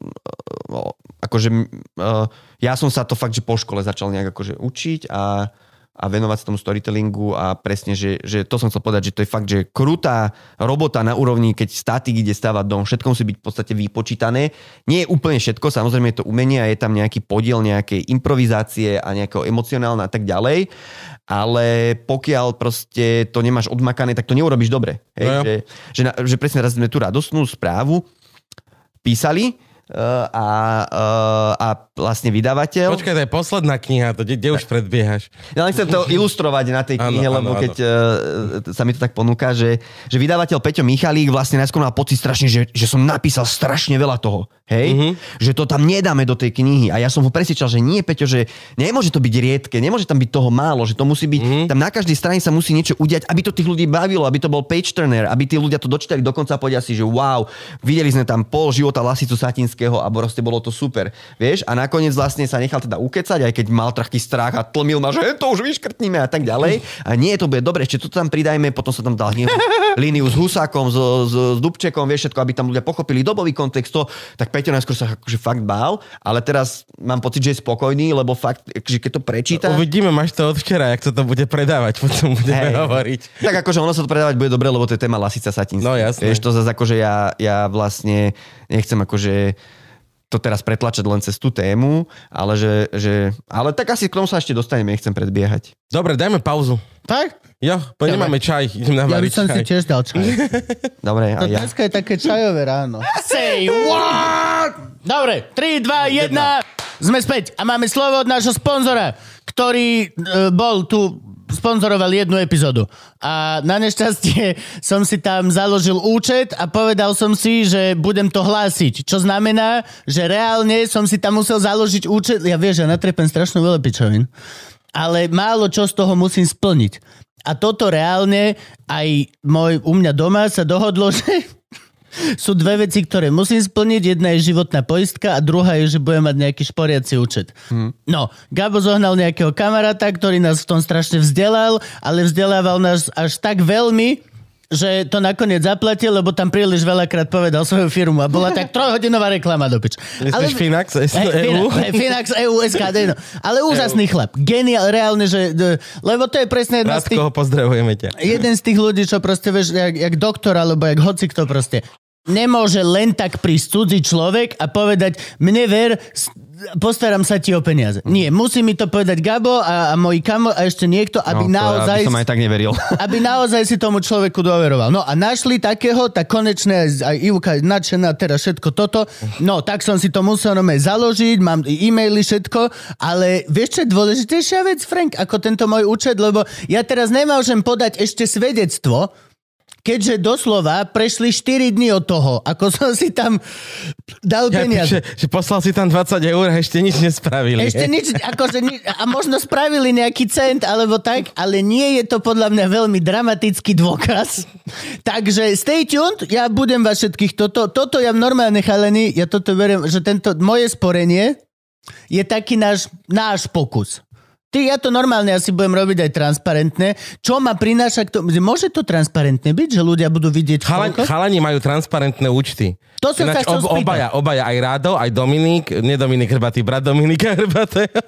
akože uh, ja som sa to fakt, že po škole začal nejak akože učiť a a venovať sa tomu storytellingu a presne, že, že to som chcel povedať, že to je fakt, že krutá robota na úrovni, keď statik ide stavať dom, všetko musí byť v podstate vypočítané. Nie je úplne všetko, samozrejme je to umenie a je tam nejaký podiel nejakej improvizácie a nejakého emocionálne a tak ďalej, ale pokiaľ proste to nemáš odmakané, tak to neurobiš dobre. Hej? No že, že, že presne raz sme tú radostnú správu písali, a, a vlastne vydavateľ. Počkaj, to je posledná kniha, to kde už predbiehaš? Ja len chcem to [LAUGHS] ilustrovať na tej knihe, ano, lebo ano, keď ano. sa mi to tak ponúka, že, že vydavateľ Peťo Michalík vlastne najskôr mal pocit strašne, že, že som napísal strašne veľa toho. Hej? Mm-hmm. Že to tam nedáme do tej knihy. A ja som ho presvedčal, že nie, Peťo, že nemôže to byť riedke, nemôže tam byť toho málo, že to musí byť, mm-hmm. tam na každej strane sa musí niečo udiať, aby to tých ľudí bavilo, aby to bol page turner, aby tí ľudia to dočítali dokonca a povedia si, že wow, videli sme tam pol života Lasicu Satinského a proste bolo to super. Vieš? A nakoniec vlastne sa nechal teda ukecať, aj keď mal taký strach a tlmil ma, že to už vyškrtníme a tak ďalej. A nie, to bude dobre, ešte to tam pridajme, potom sa tam dal líniu [LAUGHS] s Husákom, s, s, s Dubčekom, vieš všetko, aby tam ľudia pochopili dobový kontext, to, tak Peťo najskôr sa akože fakt bál, ale teraz mám pocit, že je spokojný, lebo fakt, že keď to prečíta... Uvidíme, máš to od včera, jak sa to bude predávať, potom budeme hey. hovoriť. Tak akože ono sa to predávať bude dobre, lebo to je téma Lasica Satinská. No jasne. Vieš, to zase akože ja, ja vlastne nechcem akože to teraz pretlačať len cez tú tému, ale že, že ale tak asi k tomu sa ešte dostaneme, nechcem predbiehať. Dobre, dajme pauzu. Tak? Jo, po nemáme čaj, idem na Ja by som čaj. si tiež dal čaj. [LAUGHS] Dobre, a ja. Dneska je také čajové ráno. [LAUGHS] Say what? Dobre, 3, 2, 1. Sme späť a máme slovo od nášho sponzora, ktorý uh, bol tu sponzoroval jednu epizódu. A na nešťastie [LAUGHS] som si tam založil účet a povedal som si, že budem to hlásiť. Čo znamená, že reálne som si tam musel založiť účet. Ja vieš, ja natrepem strašne veľa pičovín ale málo čo z toho musím splniť. A toto reálne aj môj, u mňa doma sa dohodlo, [LAUGHS] že sú dve veci, ktoré musím splniť. Jedna je životná poistka a druhá je, že budem mať nejaký šporiaci účet. Hmm. No, Gabo zohnal nejakého kamaráta, ktorý nás v tom strašne vzdelal, ale vzdelával nás až tak veľmi, že to nakoniec zaplatil, lebo tam príliš veľakrát povedal svoju firmu a bola tak [LAUGHS] trojhodinová reklama do pič. Ale, Finax EU? Finax EU, SKD, no. Ale úžasný chlap. Geniál, reálne, že... Lebo to je presne jedna z tých... pozdravujeme ťa. Jeden z tých ľudí, čo proste, vieš, jak, jak doktor, alebo jak hoci kto proste nemôže len tak prísť cudzí človek a povedať, mne ver, postaram sa ti o peniaze. Mm. Nie, musí mi to povedať Gabo a, a môj kamo a ešte niekto, aby no, naozaj... Ja som aj tak neveril. [LAUGHS] Aby naozaj si tomu človeku doveroval. No a našli takého, tak konečne aj Ivka je nadšená, teraz všetko toto. No, tak som si to musel nome založiť, mám e-maily, všetko, ale vieš čo je dôležitejšia vec, Frank, ako tento môj účet, lebo ja teraz nemôžem podať ešte svedectvo, keďže doslova prešli 4 dní od toho, ako som si tam dal ja, peniaze. Že, že poslal si tam 20 eur a ešte nič nespravili. Ešte nič, akože a možno spravili nejaký cent alebo tak, ale nie je to podľa mňa veľmi dramatický dôkaz. [LAUGHS] Takže stay tuned, ja budem vás všetkých toto, toto ja normálne chalení, ja toto verím, že tento moje sporenie je taký náš, náš pokus. Ty, ja to normálne asi budem robiť aj transparentné. Čo ma prináša k tomu? Môže to transparentné byť, že ľudia budú vidieť Chala, Chalani majú transparentné účty. To som Ináč, sa ob, obaja, obaja, aj Rádo, aj Dominik, nie Dominik Hrbatý, brat Dominika [LAUGHS] Hrbatého.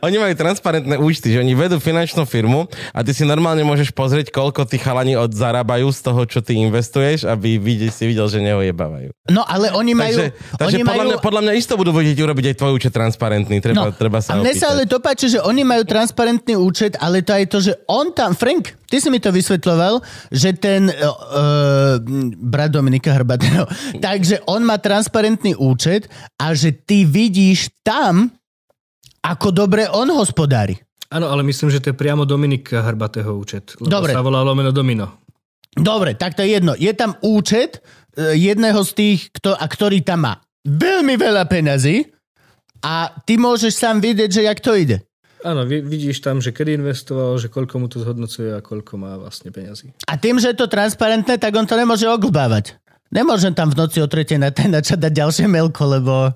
oni majú transparentné účty, že oni vedú finančnú firmu a ty si normálne môžeš pozrieť, koľko tí chalani od zarábajú z toho, čo ty investuješ, aby vidie, si videl, že neojebávajú. No ale oni majú... Takže, takže oni podľa, majú... mňa, podľa mňa isto budú vedieť urobiť aj tvoj účet transparentný. Treba, no, treba sa a mne sa ale to páči, že oni majú transparentný účet, ale to aj to, že on tam, Frank, ty si mi to vysvetľoval, že ten uh, brat Dominika Hrbatého, takže on má transparentný účet a že ty vidíš tam, ako dobre on hospodári. Áno, ale myslím, že to je priamo Dominika Hrbatého účet. Lebo Dobre. sa volá lomeno Domino. Dobre, tak to je jedno. Je tam účet, e, jedného z tých, kto, a ktorý tam má veľmi veľa peňazí a ty môžeš sám vidieť, že jak to ide. Áno, vi- vidíš tam, že kedy investoval, že koľko mu to zhodnocuje a koľko má vlastne peňazí. A tým, že je to transparentné, tak on to nemôže oglbávať. Nemôžem tam v noci o tretej na ten načať dať ďalšie mailko, lebo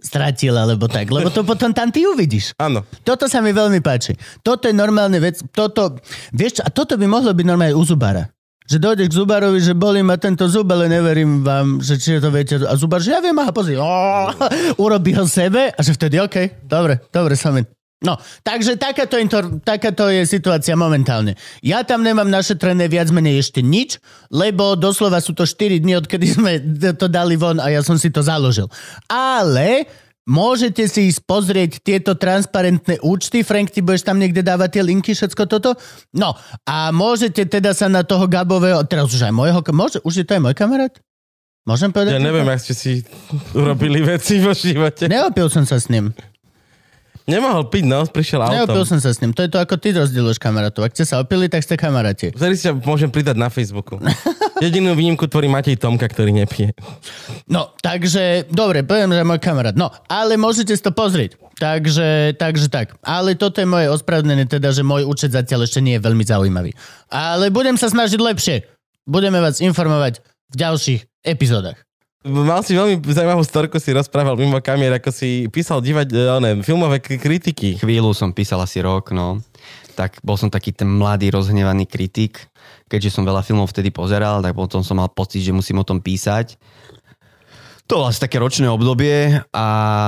stratil alebo tak. Lebo to potom tam ty uvidíš. Áno. Toto sa mi veľmi páči. Toto je normálne vec. Toto, vieš a toto by mohlo byť normálne u zubára. Že dojdeš k zubárovi, že bolí ma tento zub, ale neverím vám, že či to viete. A zubár, že ja viem, aha, pozri. Oh, urobí ho sebe a že vtedy, OK, dobre, dobre, som in. No, takže takáto, inter, takáto je situácia momentálne. Ja tam nemám našetrené viac menej ešte nič, lebo doslova sú to 4 dní, odkedy sme [LAUGHS] to dali von a ja som si to založil. Ale môžete si ísť pozrieť tieto transparentné účty. Frank, ty budeš tam niekde dávať tie linky, všetko toto? No, a môžete teda sa na toho Gabového, teraz už aj môjho, môže, už je to aj môj kamarát? Môžem povedať? Ja neviem, ak ste si [LAUGHS] urobili veci vo živote. Neopil som sa s ním. Nemohol piť, no, prišiel Neopil autom. som sa s ním. To je to, ako ty rozdieluješ kamarátov. Ak ste sa opili, tak ste kamaráti. Si ťa môžem pridať na Facebooku. [LAUGHS] Jedinú výnimku tvorí Matej Tomka, ktorý nepije. No, takže, dobre, poviem, že môj kamarát. No, ale môžete si to pozrieť. Takže, takže tak. Ale toto je moje ospravedlnenie, teda, že môj účet zatiaľ ešte nie je veľmi zaujímavý. Ale budem sa snažiť lepšie. Budeme vás informovať v ďalších epizódach. Mal si veľmi zaujímavú storku, si rozprával mimo kamier, ako si písal divať, one, filmové kritiky. Chvíľu som písal asi rok, no. Tak bol som taký ten mladý, rozhnevaný kritik. Keďže som veľa filmov vtedy pozeral, tak potom som mal pocit, že musím o tom písať. To bolo asi také ročné obdobie a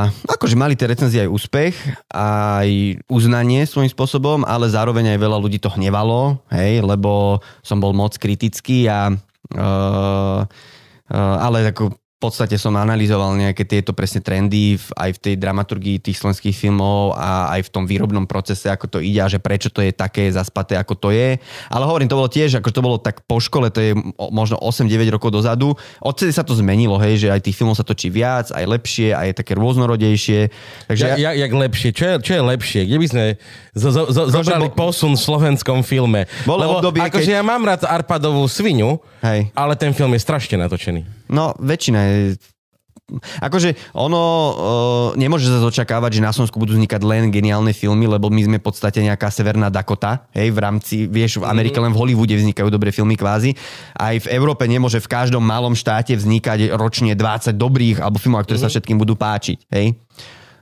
akože mali tie recenzie aj úspech, aj uznanie svojím spôsobom, ale zároveň aj veľa ľudí to hnevalo, hej, lebo som bol moc kritický a uh, uh, ale ako v podstate som analyzoval nejaké tieto presne trendy v, aj v tej dramaturgii tých slovenských filmov a aj v tom výrobnom procese, ako to ide a že prečo to je také zaspaté, ako to je. Ale hovorím, to bolo tiež, ako to bolo tak po škole, to je možno 8-9 rokov dozadu. Odtedy sa to zmenilo, hej, že aj tých filmov sa točí viac, aj lepšie, aj také rôznorodejšie. Takže Ja, ja, jak lepšie? Čo je, čo je lepšie? Kde by sme zo, zo, zo, zobrali posun v slovenskom filme? Bolo Lebo obdobie, akože keď- ja mám rád Arpadovú svinu, Hej. ale ten film je strašne natočený. No, väčšina je... Akože ono uh, nemôže sa očakávať, že na Slovensku budú vznikať len geniálne filmy, lebo my sme v podstate nejaká severná Dakota, hej, v rámci, vieš, v Amerike len v Hollywoode vznikajú dobré filmy kvázi. Aj v Európe nemôže v každom malom štáte vznikať ročne 20 dobrých alebo filmov, ktoré sa všetkým budú páčiť, hej.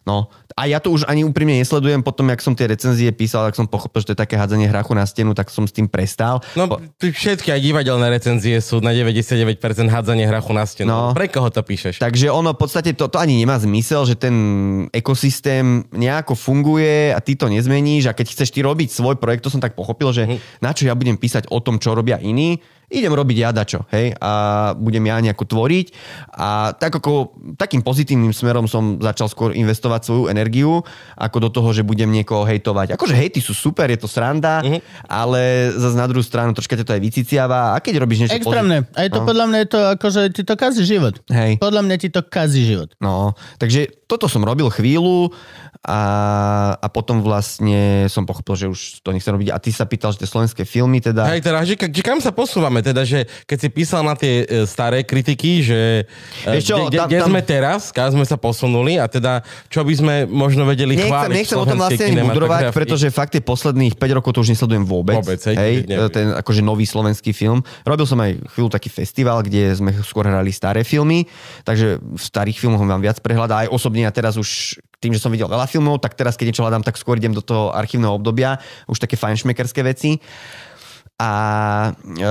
No, a ja to už ani úprimne nesledujem, potom, jak som tie recenzie písal, tak som pochopil, že to je také hádzanie hrachu na stenu, tak som s tým prestal. No, všetky aj divadelné recenzie sú na 99% hádzanie hrachu na stenu. No. Pre koho to píšeš? Takže ono v podstate to, to ani nemá zmysel, že ten ekosystém nejako funguje a ty to nezmeníš a keď chceš ty robiť svoj projekt, to som tak pochopil, že na čo ja budem písať o tom, čo robia iní, idem robiť ja dačo, hej, a budem ja nejako tvoriť a tak ako takým pozitívnym smerom som začal skôr investovať svoju energiu, ako do toho, že budem niekoho hejtovať. Akože hejty sú super, je to sranda, ale zase na druhú stranu troška ťa to aj vyciciava a keď robíš niečo Extrémne. A je to No. podľa mňa je to akože ti to kazí život. Hej. Podľa mňa ti to kazí život. No, takže toto som robil chvíľu a, a potom vlastne som pochopil, že už to nechcem robiť. A ty sa pýtal, že tie slovenské filmy teda... Hej, teda, že, že kam sa posúvame? Teda, že keď si písal na tie e, staré kritiky, že e, čo, kde, tam- kde tam- sme teraz, kam sme sa posunuli a teda, čo by sme možno vedeli Nechcem, chváliť nechcem o tom vlastne ani budrovať, kinematografii. pretože fakt tie posledných 5 rokov to už nesledujem vôbec. Vôbec, hej, hej neviem. ten akože nový slovenský film. Robil som aj chvíľu taký festival, kde sme skôr hrali staré filmy, takže v starých filmoch mám viac prehľad a aj osobne ja teraz už tým, že som videl veľa filmov, tak teraz keď niečo hľadám, tak skôr idem do toho archívneho obdobia, už také fajnšmekerské veci. A e,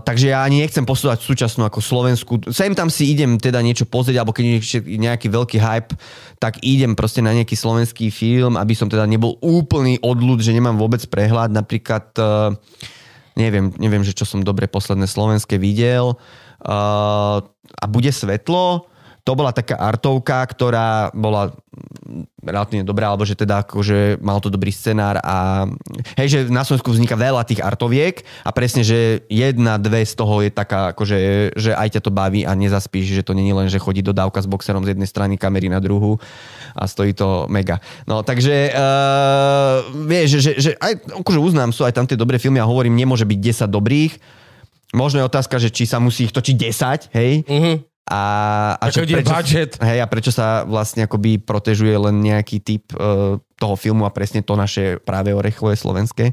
takže ja ani nechcem posúvať súčasnú ako Slovensku. Sem tam si idem teda niečo pozrieť, alebo keď je nejaký veľký hype, tak idem proste na nejaký slovenský film, aby som teda nebol úplný odľud, že nemám vôbec prehľad. Napríklad, e, neviem, neviem, že čo som dobre posledné slovenské videl. E, a bude svetlo, to bola taká artovka, ktorá bola relatívne dobrá, alebo že teda akože mal to dobrý scenár a hej, že na Slovensku vzniká veľa tých artoviek a presne, že jedna, dve z toho je taká, akože, že aj ťa to baví a nezaspíš, že to není len, že chodí dodávka s boxerom z jednej strany kamery na druhú a stojí to mega. No takže uh, vieš, že, že, že aj, akože uznám, sú aj tam tie dobré filmy a hovorím, nemôže byť 10 dobrých, Možno je otázka, že či sa musí ich točiť 10, hej? Mhm. A, a ide budget. Hej, a prečo sa vlastne akoby protežuje len nejaký typ uh, toho filmu a presne to naše práve orechové slovenské.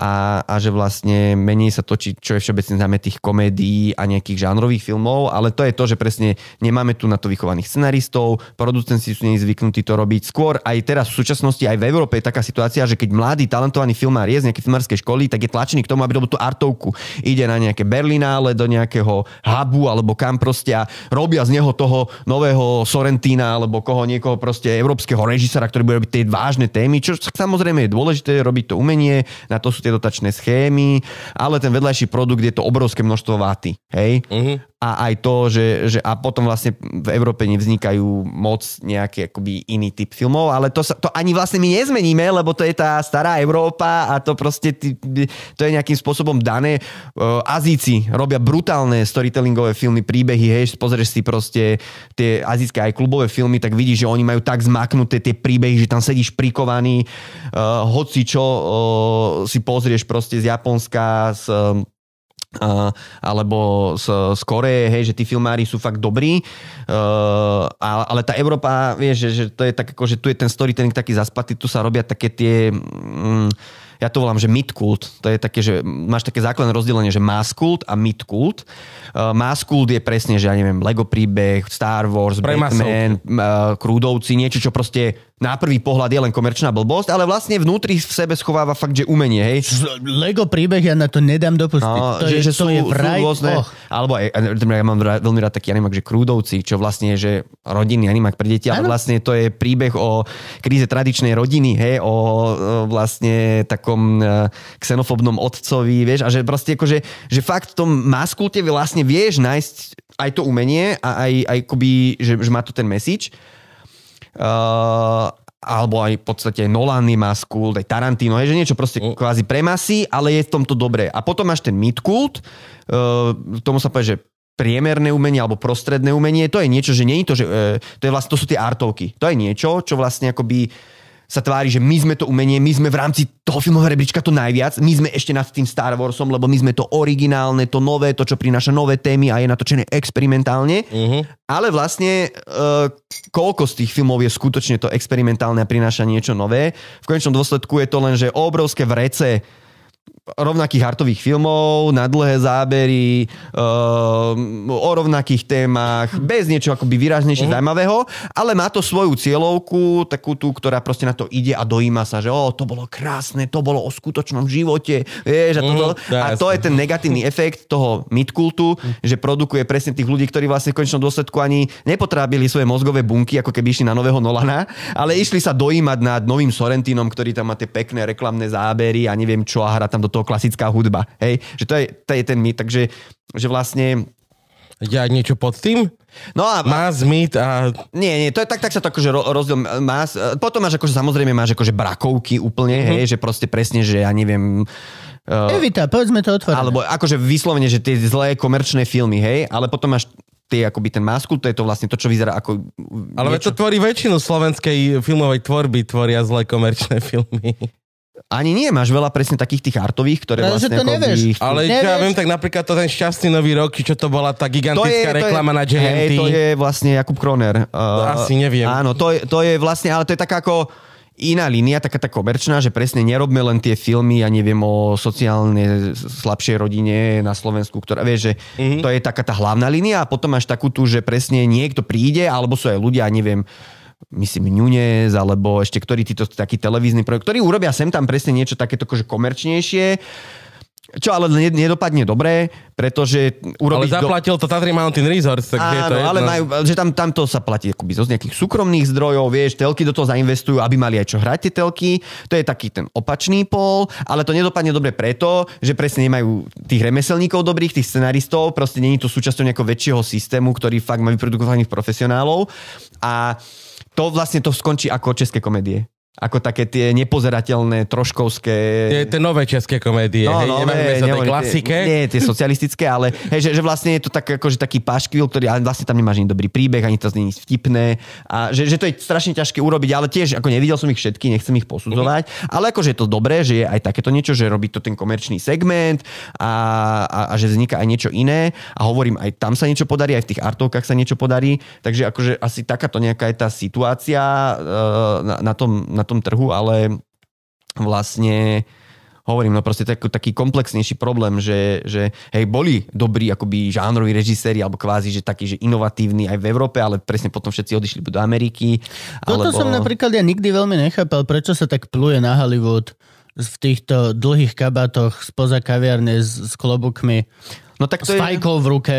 A, a že vlastne menej sa točí, čo je všeobecne známe tých komédií a nejakých žánrových filmov, ale to je to, že presne nemáme tu na to vychovaných scenaristov, producenti sú zvyknutí to robiť. Skôr aj teraz v súčasnosti aj v Európe je taká situácia, že keď mladý talentovaný filmár je z nejakej filmárskej školy, tak je tlačený k tomu, aby robil tú artovku. Ide na nejaké Berlinále, do nejakého hubu alebo kam proste a robia z neho toho nového Sorrentina alebo koho niekoho proste európskeho režisera, ktorý bude robiť tie vážne témy, čo samozrejme je dôležité robiť to umenie, na to sú tie dotačné schémy, ale ten vedľajší produkt je to obrovské množstvo váty. Hej? Mhm. A aj to, že, že a potom vlastne v Európe nevznikajú moc nejaký akoby iný typ filmov, ale to, sa, to ani vlastne my nezmeníme, lebo to je tá stará Európa a to proste to je nejakým spôsobom dané. Uh, Azíci robia brutálne storytellingové filmy, príbehy, hej, pozrieš si proste tie azijské aj klubové filmy, tak vidíš, že oni majú tak zmaknuté tie príbehy, že tam sedíš prikovaný, uh, hoci čo uh, si pozrieš proste z Japonska, z uh, alebo z, z Koreje, hej, že tí filmári sú fakt dobrí, uh, ale tá Európa, vieš, že, že to je tak ako, že tu je ten storytelling taký zaspatý, tu sa robia také tie... Mm, ja to volám, že midkult. To je také, že máš také základné rozdelenie, že mass kult a midkult. Uh, mass kult je presne, že ja neviem, Lego príbeh, Star Wars, Pre Batman, uh, Krúdovci, niečo, čo proste na prvý pohľad je len komerčná blbosť, ale vlastne vnútri v sebe schováva fakt, že umenie, hej. Lego príbeh ja na to nedám dopustiť. No, to, že, je, že to sú, je sú vraj, rôzne, och. alebo aj, ja mám veľmi rád taký animák, že Krúdovci, čo vlastne je, že rodinný animák pre deti, ale vlastne to je príbeh o kríze tradičnej rodiny, hej, o vlastne takom e, xenofobnom otcovi, vieš, a že proste akože, že fakt v tom maskulte vlastne vieš nájsť aj to umenie a aj, aj akoby, že, že má to ten message. Uh, alebo aj v podstate Nolan je maskult, aj Tarantino, hej, že niečo proste Mm. kvázi pre masy, ale je v tomto dobré. A potom máš ten midkult, uh, tomu sa povie, že priemerné umenie alebo prostredné umenie, to je niečo, že nie je to, že uh, to, je vlastne, to sú tie artovky. To je niečo, čo vlastne akoby sa tvári, že my sme to umenie, my sme v rámci toho filmového rebríčka to najviac, my sme ešte nad tým Star Warsom, lebo my sme to originálne, to nové, to, čo prináša nové témy a je natočené experimentálne. Mhm. Ale vlastne uh, koľko z tých filmov je skutočne to experimentálne a prináša niečo nové. V konečnom dôsledku je to len, že obrovské vrece rovnakých artových filmov, na dlhé zábery, uh, o rovnakých témach, bez niečo akoby výraznejšie uh-huh. zaujímavého, ale má to svoju cieľovku, takú tú, ktorá proste na to ide a dojíma sa, že o, to bolo krásne, to bolo o skutočnom živote, vieš, a, toto, Mhm, a to je ten negatívny efekt toho midkultu, že produkuje presne tých ľudí, ktorí vlastne v konečnom dôsledku ani nepotrábili svoje mozgové bunky, ako keby išli na nového Nolana, ale išli sa dojímať nad novým Sorrentinom, ktorý tam má tie pekné reklamné zábery a neviem čo a hrá tam do toho klasická hudba. Hej? Že to je, to je ten mit, takže že vlastne Ja niečo pod tým? No a Má zmyt a... Nie, nie, to je tak, tak sa to akože ro- rozdiel má. Potom máš akože samozrejme máš akože brakovky úplne, mm-hmm. hej, že proste presne, že ja neviem... Uh, Evita, povedzme to otvorene. alebo akože vyslovene, že tie zlé komerčné filmy, hej, ale potom máš tie, akoby ten maskul, to je to vlastne to, čo vyzerá ako... Ale to tvorí väčšinu slovenskej filmovej tvorby, tvoria zlé komerčné [LAUGHS] filmy. Ani nie, máš veľa presne takých tých artových, ktoré že vlastne to akoby nevieš. chcú- Ale čo ja Nevieš? viem, tak napríklad to ten šťastný nový rok, čo to bola tá to je, gigantická reklama na GMT. Hej, to je vlastne Jakub Kroner. Uh, Asi neviem. Áno, to je, to je vlastne, ale to je taká ako iná línia, taká tá komerčná, že presne nerobme len tie filmy, ja neviem, o sociálne slabšej rodine na Slovensku, ktorá, vieš, že Mhm. mm-hmm. to je taká tá hlavná línia a potom máš takú tu, že presne niekto príde, alebo sú aj ľudia, neviem, myslím Nunez, alebo ešte ktorý títo taký televízny projekt, ktorí urobia sem tam presne niečo takéto akože komerčnejšie, čo ale ne- nedopadne dobre, pretože Ale urobiť... do- zaplatil to Tatry Mountain Resorts, takže je to Áno, jedno. ale majú, že tam, tam to sa platí akoby zo nejakých súkromných zdrojov, vieš, telky do toho zainvestujú, aby mali aj čo hrať tie telky. To je taký ten opačný pol, ale to nedopadne dobre preto, že presne nemajú tých remeselníkov dobrých, tých scenaristov, proste není to súčasťou nejakého väčšieho systému, ktorý fakt má vyprodukovaných profesionálov a to vlastne to skončí ako české komédie. Ako také tie nepozerateľné, troškovské... Tie, tie nové české komédie, hej, nebavíme sa o tej klasike. Nie, tie socialistické, ale hej, že, že, vlastne je to tak, akože taký paškvil, ktorý ale vlastne tam nemáš ani dobrý príbeh, ani to nie je vtipné. A že, že, to je strašne ťažké urobiť, ale tiež ako nevidel som ich všetky, nechcem ich posudzovať, Mhm. ale akože je to dobré, že je aj takéto niečo, že robí to ten komerčný segment a, a, a že vzniká aj niečo iné a hovorím, aj tam sa niečo podarí, aj v tých artovkách sa niečo podarí, takže akože asi takáto nejaká je tá situácia uh, na, na, tom, na tom trhu, ale vlastne hovorím, no proste tak, taký komplexnejší problém, že, že hej, boli dobrí akoby žánroví režiséri, alebo kvázi, že takí, že inovatívni aj v Európe, ale presne potom všetci odišli do Ameriky. Toto alebo... som napríklad ja nikdy veľmi nechápal, prečo sa tak pluje na Hollywood v týchto dlhých kabátoch spoza kaviarne s, s klobukmi, No tak to s je, v ruke.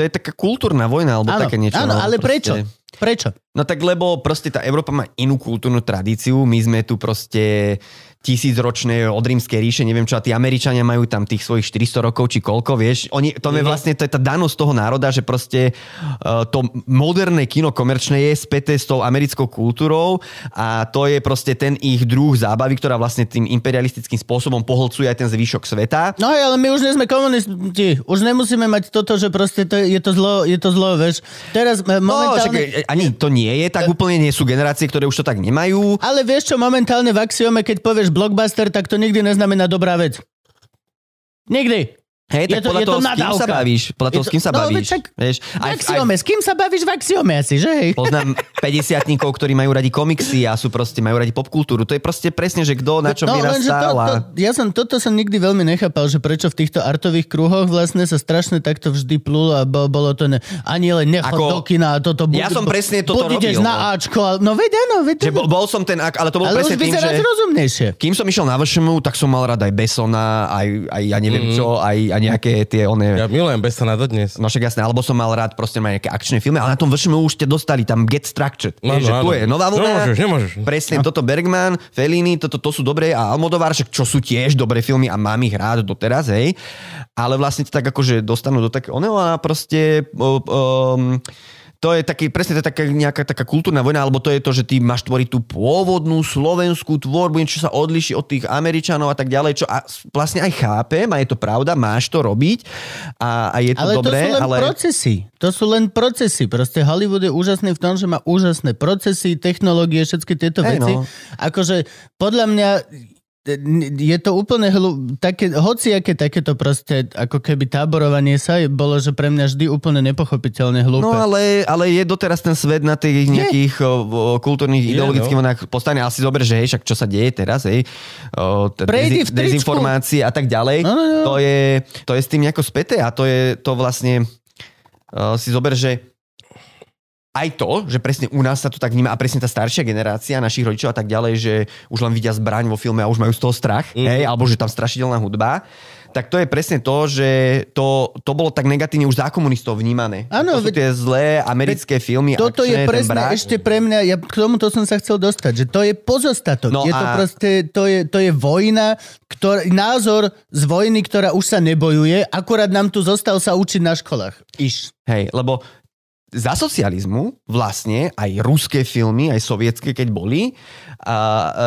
To je taká kultúrna vojna, alebo Áno, také niečo. áno no, ale proste. prečo? Prečo? No tak lebo proste tá Európa má inú kultúrnu tradíciu, my sme tu proste tisícročné od rímskej ríše, neviem čo, a tí Američania majú tam tých svojich 400 rokov, či koľko, vieš. Oni, to je vlastne, to je tá danosť toho národa, že proste uh, to moderné kino komerčné je späté s tou americkou kultúrou a to je proste ten ich druh zábavy, ktorá vlastne tým imperialistickým spôsobom poholcuje aj ten zvyšok sveta. No hej, ale my už nie sme komunisti. Už nemusíme mať toto, že proste to, je, to zlo, je to zlo, vieš. Teraz e, No, však momentálne... e, ani to nie je tak úplne, nie sú generácie, ktoré už to tak nemajú. Ale vieš čo, momentálne v axiome, keď povieš blockbuster, tak to nikdy neznamená dobrá vec. Nikdy. Hej, Je tak to- podľa je to toho, s kým sa bavíš? Podľa toho, to- s kým sa no, bavíš? však Vieš, V aj, aj, axiome, s kým sa bavíš v axiome asi, že hej? poznám 50 ktorí majú radi komiksy a sú proste, majú radi popkultúru. To je proste presne, že kto na čom no, to, vyrastal. to, ja som, toto som nikdy veľmi nechápal, že prečo v týchto artových kruhoch vlastne sa strašne takto vždy plulo a bolo, to ne, ani len nechod Ako- do kina a toto Ja som presne toto ideš robil, na no. Ačko, ale, no veď áno, veď Že bol, bol som ten, ale to bol ale presne tým, že... rozumnejšie. Kým som išiel na VŠMU, tak som mal rád aj Besona, aj, aj ja neviem mm. čo, aj, aj nejaké tie one... Ja milujem Besona dodnes. No však jasné, alebo som mal rád proste mať nejaké akčné filmy, ale na tom VŠMU už ste dostali tam Get Structured. Áno, Vieš, že tu áno. je nová vlna. Nemôžeš, nemôžeš. Presne toto Bergman, Fellini, toto to sú dobré a Almodovar, však čo sú tiež dobré filmy a mám ich rád doteraz, hej. Ale vlastne to tak akože dostanú do takého oného a proste... Um, to je taký, presne to je taká nejaká taká kultúrna vojna, alebo to je to, že ty máš tvoriť tú pôvodnú slovenskú tvorbu, niečo sa odliší od tých Američanov a tak ďalej, čo a vlastne aj chápem a je to pravda, máš to robiť a, a je to Ale dobré, to sú len ale... procesy. To sú len procesy. Proste Hollywood je úžasný v tom, že má úžasné procesy, technológie, všetky tieto Hej, veci. no. Akože podľa mňa je to úplne hlu, také, hociaké takéto proste, ako keby táborovanie sa bolo, že pre mňa vždy úplne nepochopiteľne hlúpe. No ale, ale je doteraz ten svet na tých nejakých o, o, kultúrnych Je, ideologických no. vlnách postavený. Asi dobre, že hej, však čo sa deje teraz, hej, o, t- Prejdi v tričku. dezinformácie a tak ďalej, No, no, no. To, je, to je s tým nejako späté a to je to vlastne o, si zober, že aj to, že presne u nás sa to tak vníma a presne tá staršia generácia našich rodičov a tak ďalej, že už len vidia zbraň vo filme a už majú z toho strach, mm. hej, alebo že tam strašidelná hudba, tak to je presne to, že to, to bolo tak negatívne už za komunistov vnímané. Áno, to sú veď- tie zlé americké filmy, Toto je akčné, ten presne brak. ešte pre mňa, ja k tomuto som sa chcel dostať, že to je pozostatok. No je to a- proste, to je, to je vojna, ktorá, názor z vojny, ktorá už sa nebojuje, akurát nám tu zostal sa učiť na školách. Iš. Hej, lebo za socializmu vlastne aj ruské filmy, aj sovietské, keď boli, a, a,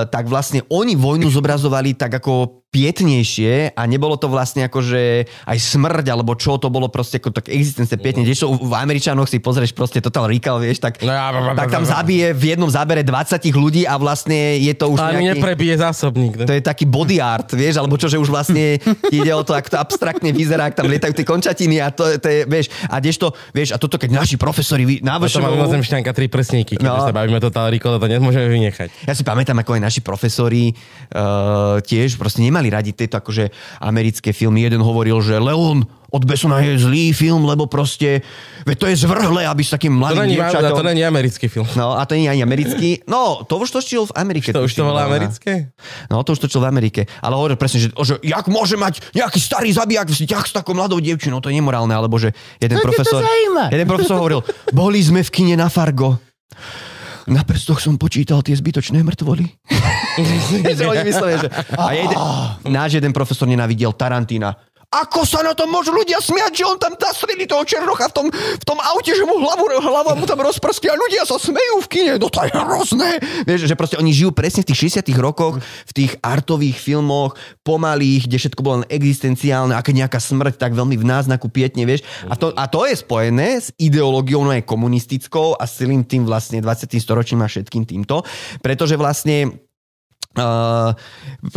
tak vlastne oni vojnu zobrazovali tak ako pietnejšie a nebolo to vlastne ako, že aj smrť, alebo čo, to bolo proste ako tak existence pietne. Kdežto v Američanoch si pozrieš proste Total Recall, vieš, tak, No tak tam zabije v jednom zábere 20 ľudí a vlastne je to už Ani nejaký... neprebije zásobník. no. To je taký body art, vieš, alebo čo, že už vlastne [LAUGHS] ide o to, ako to abstraktne vyzerá, ak tam lietajú tie končatiny a to, to je, vieš, a kdežto, vieš, a toto, keď naši profesori vy- A to má návršujú... mimozemšťanka tri prsníky, keď No. sa bavíme Total Recall, to nemôžeme vynechať. Ja si pamätám, ako aj naši profesori uh, tiež proste nemali radi tieto akože americké filmy. Jeden hovoril, že Leon od Besona je zlý film, lebo proste, veď to je zvrhlé, aby s takým To mladým není, dievčatom... to není americký film. No a to nie je ani americký. No, to už točil v Amerike. To už to bolo no. americké? No, to už točil v Amerike. Ale hovoril presne, že, že jak môže mať nejaký starý zabijak vzťah s takou mladou dievčinou, to je nemorálne. Alebo že jeden No, to profesor... Jeden profesor hovoril, boli sme v kine na Fargo. Na prstoch som počítal tie zbytočné mŕtvoly. [LAUGHS] [LAUGHS] že oni mysleli, že... A jeden, [LAUGHS] náš jeden profesor nenávidel Tarantina. Ako sa na to môžu ľudia smiať, že on tam zastrelí toho Černocha v tom, v tom aute, že mu hlavu, hlava mu tam rozprskne a ľudia sa smejú v kine, no to je hrozné. Vieš, že proste oni žijú presne v tých 60 rokoch, v tých artových filmoch, pomalých, kde všetko bolo len existenciálne, a keď nejaká smrť, tak veľmi v náznaku pietne, vieš. A to, a to je spojené s ideológiou no aj komunistickou a s celým tým vlastne 20. storočím a všetkým týmto, pretože vlastne Uh,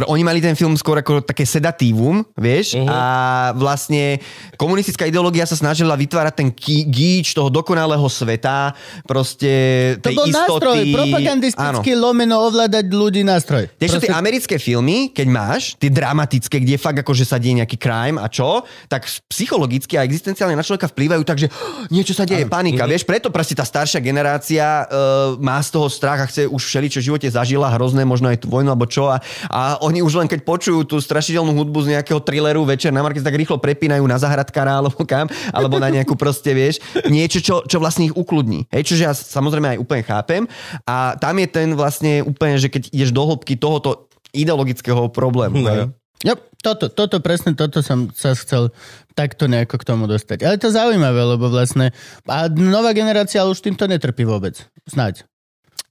oni mali ten film skôr ako také sedatívum, vieš, uh-huh. a vlastne komunistická ideológia sa snažila vytvárať ten gíč toho dokonalého sveta, proste To bol istoty. nástroj, propagandistický lomeno ovládať ľudí nástroj. Tiež tie americké filmy, keď máš, tie dramatické, kde fakt akože sa deje nejaký crime a čo, tak psychologicky a existenciálne na človeka vplývajú tak, že "Oh, [GASPS] niečo sa deje, panika, vieš, preto proste tá staršia generácia uh, má z toho strach a chce už všeličo v živote zažila, hrozné, možno aj tú vojnu alebo čo a, a oni už len keď počujú tú strašidelnú hudbu z nejakého thrilleru večer na market, tak rýchlo prepínajú na zahradkára alebo kam, alebo na nejakú proste, vieš, niečo, čo, čo vlastne ich ukludní. Hej, čože ja samozrejme aj úplne chápem a tam je ten vlastne úplne, že keď ideš do hĺbky tohoto ideologického problému. No. hej. Jo, toto, toto, presne toto som sa chcel takto nejako k tomu dostať. Ale to zaujímavé, lebo vlastne... A nová generácia už týmto netrpí vôbec. Snáď.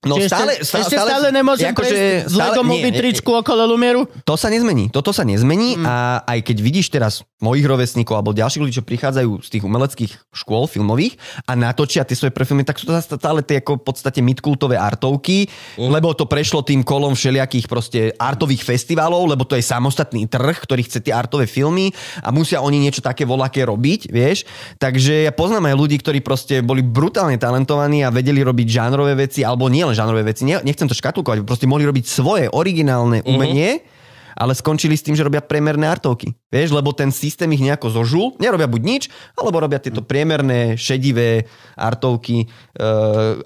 No Či stále, ešte, ešte stále nemôžem akože prejsť z stále- nie, nie, tričku okolo Lumieru? To sa nezmení. Toto sa nezmení mm. a aj keď vidíš teraz mojich rovesníkov alebo ďalších ľudí, čo prichádzajú z tých umeleckých škôl filmových a natočia tie svoje prvé filmy, tak sú to stále tie ako v podstate midkultové artovky, mm. lebo to prešlo tým kolom všelijakých proste artových festivalov, lebo to je samostatný trh, ktorý chce tie artové filmy a musia oni niečo také voľaké robiť, vieš. Takže ja poznám aj ľudí, ktorí proste boli brutálne talentovaní a vedeli robiť žánrové veci, alebo nie len žánrové veci, ne, nechcem to škatulkovať, proste mohli robiť svoje originálne umenie, ale skončili s tým, že robia priemerné artovky. Vieš, lebo ten systém ich nejako zožul, nerobia buď nič, alebo robia tieto priemerné, šedivé artovky e,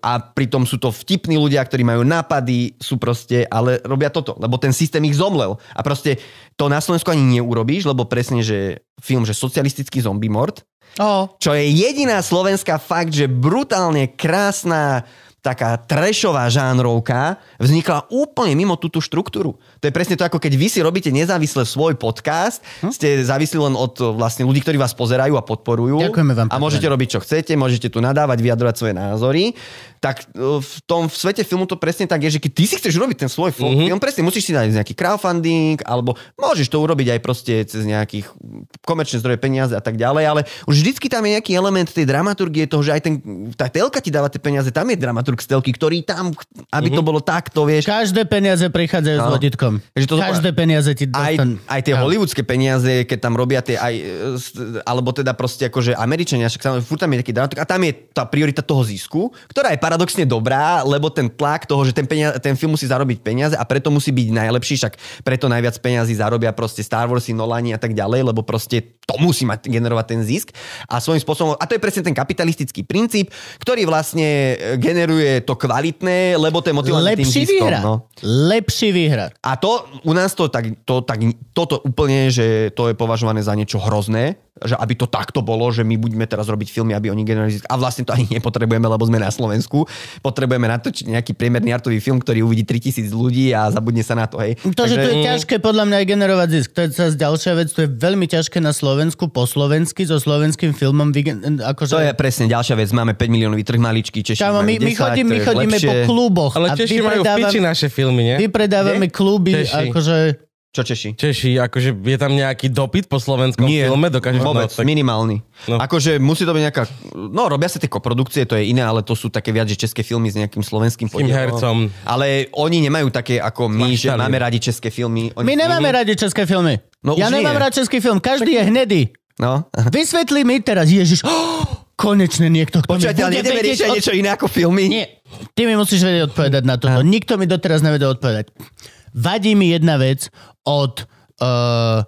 a pritom sú to vtipní ľudia, ktorí majú nápady, sú proste, ale robia toto, lebo ten systém ich zomlel. A proste to na Slovensku ani neurobíš, lebo presne, že film, že socialistický zombie mord, Oh. čo je jediná slovenská fakt, že brutálne krásna taká trešová žánrovka vznikla úplne mimo túto štruktúru. To je presne to, ako keď vy si robíte nezávisle svoj podcast, hm? ste závislí len od vlastne ľudí, ktorí vás pozerajú a podporujú. Ďakujeme vám, A môžete robiť, čo chcete, môžete tu nadávať, vyjadrovať svoje názory. Tak e, v tom v svete filmu to presne tak je, že keď ty si chceš robiť ten svoj film, mm-hmm. presne musíš si dať nejaký crowdfunding, alebo môžeš to urobiť aj proste cez nejakých komerčné zdroje peniaze a tak ďalej, ale už vždycky tam je nejaký element tej dramaturgie toho, že aj ten, tá telka ti dáva tie peniaze, tam je dramaturg z telky, ktorý tam, aby to bolo takto, vieš. Každé peniaze prichádzajú s No. vodítkom. Takže to- Každé peniaze ti aj, dostan... aj tie hollywoodske peniaze, keď tam robia tie aj, s- alebo teda proste akože Američania, však samozrejme, furt tam je taký dramaturg a tam je tá priorita toho zisku, ktorá je paradoxne dobrá, lebo ten tlak toho, že ten, penia, ten film musí zarobiť peniaze a preto musí byť najlepší, však preto najviac peniazí zarobia proste Star Warsy, Nolani a tak ďalej, lebo proste to musí mať, generovať ten zisk a svojím spôsobom, a to je presne ten kapitalistický princíp, ktorý vlastne e, generuje to kvalitné, lebo to je motivované tým Lepší ziskom. výhra. No. Lepší výhra. A to u nás to tak, to tak, toto úplne, že to je považované za niečo hrozné, že aby to takto bolo, že my budeme teraz robiť filmy, aby oni generovali zisk. A vlastne to ani nepotrebujeme, lebo sme na Slovensku. Potrebujeme natočiť nejaký priemerný artový film, ktorý uvidí 3000 ľudí a zabudne sa na to. Hej. To, že to je ťažké podľa mňa aj generovať zisk. To je zase ďalšia vec, to je veľmi ťažké na Slovensku, po slovensky, so slovenským filmom. Akože... To je presne ďalšia vec. Máme 5 miliónový trh maličký, Češi Kámo, my, majú 10, my, chodím, my chodíme lepšie. po kluboch. Ale Češi majú v piči naše filmy, nie? Vypredávame kluby, Češi. akože... Čo Češi? Češi, akože je tam nejaký dopyt po slovenskom Nie, filme? Dokážeš vôbec, no, tak... minimálny. No. Akože musí to byť nejaká... No, robia sa tie koprodukcie, to je iné, ale to sú také viac, že české filmy s nejakým slovenským podielom. hercom. Ale oni nemajú také ako my, že Maštali. máme radi české filmy. Oni... My nemáme radi české filmy. No ja nemám nie. rád český film, každý je hnedý. No. [LAUGHS] Vysvetli mi teraz, Ježiš, oh, [GASPS] konečne niekto, kto Počúvajte, ale mi vedieť riešiť od- niečo iné ako filmy. Nie, ty mi musíš vedieť odpovedať na toto. Nikto mi doteraz nevedel odpovedať. Vadí mi jedna vec od uh, uh,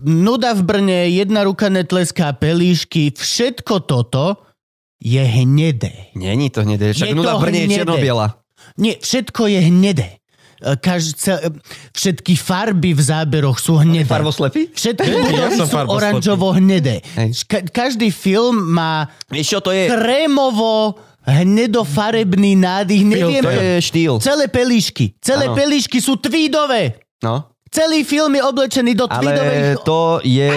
nuda v Brne, jedna ruka netleská, pelíšky, všetko toto je hnedé. Není to hnedé. Však Je nuda v Brne je hnedé. černobiela. Nie, všetko je hnedé. E, Kaž, ce, e, všetky farby v záberoch sú hnedé. Farboslepý? Všetky Ja budovy som sú farboslepý. oranžovo hnedé. Hej. Ka- každý film má Vieš čo to je? krémovo hnedofarebný nádych. Neviem, To je štýl. Celé pelíšky. Celé Áno. pelíšky sú tweedové. No. Celý film je oblečený do Ale tweedovej... to je,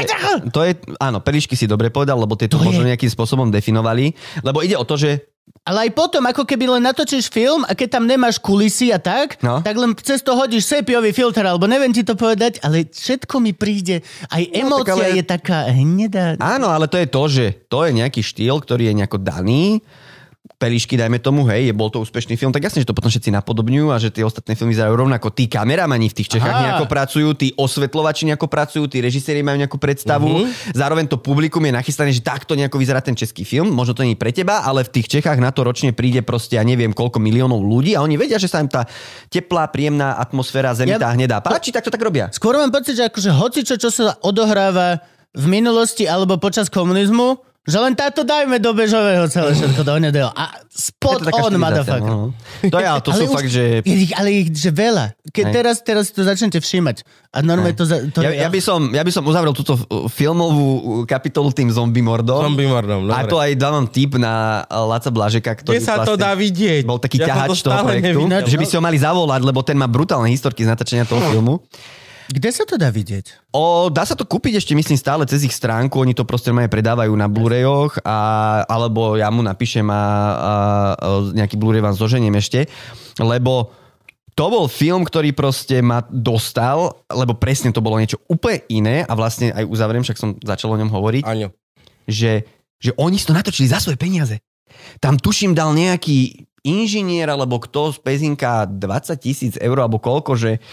to je, áno, perličky si dobre povedal, lebo tie to, To možno nejakým spôsobom definovali. Lebo ide o to, že Ale aj potom, ako keby len natočíš film a keď tam nemáš kulisy a tak, No. tak len cez to hodíš sepiový filter, alebo neviem ti to povedať, ale všetko mi príde, aj emócia ale- je taká hnedá. Áno, ale to je to, že to je nejaký štýl, ktorý je nejako daný. Pelišky, dajme tomu, hej, je, bol to úspešný film, tak jasne, že to potom všetci napodobňujú a že tie ostatné filmy vyzerajú rovnako. Tí kameramani v tých Čechách Aha. nejako pracujú, tí osvetľovači nejako pracujú, tí režiséri majú nejakú predstavu. Mhm. Zároveň to publikum je nachystané, že takto nejako vyzerá ten český film. Možno to nie je pre teba, ale v tých Čechách na to ročne príde proste, ja neviem, koľko miliónov ľudí a oni vedia, že sa im tá teplá, príjemná atmosféra zemi Ja- tá hnedá páči, tak to tak robia. Skôr mám pocit, že akože hocičo, čo sa odohráva v minulosti alebo počas komunizmu, že len táto dajme do bežového celé všetko do hnedého. A spot on, motherfucker. no. To je, ale to [LAUGHS] sú už- fakt, že Je ich, ale ich, že veľa. Keď Hej. teraz, teraz to začnete všímať. A normálne to... To Ja, ja, by som, ja by som uzavrel túto filmovú uh, kapitolu tým zombie mordom. Zombie mordom, A dobre. to aj dávam tip na uh, Laca Blažeka, ktorý Kde sa to vlastne dá vidieť? bol taký Ja ťahač to toho projektu, nevidel. že by si ho mali zavolať, lebo ten má brutálne historky z natáčania toho [LAUGHS] filmu. Kde sa to dá vidieť? O, dá sa to kúpiť ešte, myslím, stále cez ich stránku. Oni to proste aj predávajú na Blu-rayoch, a, alebo ja mu napíšem a, a, a nejaký Blu-ray vám zoženiem ešte, lebo to bol film, ktorý proste ma dostal, lebo presne to bolo niečo úplne iné a vlastne aj uzavriem, však som začal o ňom hovoriť, Áno. že, že oni si to natočili za svoje peniaze. Tam tuším dal nejaký inžinier alebo kto z Pezinka 20 tisíc eur alebo koľko, že,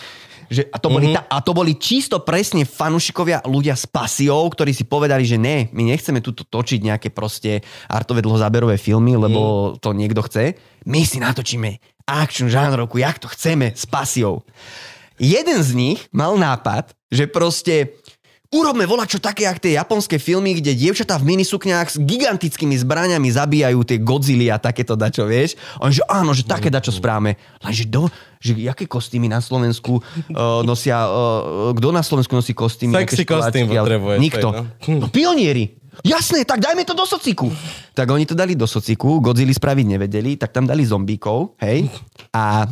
že a, to boli Mhm. ta, a to boli čisto presne fanušikovia, ľudia s pasiou, ktorí si povedali, že ne, my nechceme tu točiť nejaké proste artové dlhozáberové filmy, lebo to niekto chce. My si natočíme action žánrovku, jak to chceme, s pasiou. Jeden z nich mal nápad, že proste urobme volačo také, jak tie japonské filmy, kde dievčatá v minisukňách s gigantickými zbraniami zabíjajú tie Godzilla a takéto dačo, vieš? On že áno, že také dačo správame. Lenže do, že jaké kostýmy na Slovensku uh, nosia, uh, kto na Slovensku nosí kostýmy? Sexy kostým potrebuje, Nikto. No pionieri. Jasné, tak dajme to do sociku. Tak oni to dali do sociku, Godzilla spraviť nevedeli, tak tam dali zombíkov, hej? A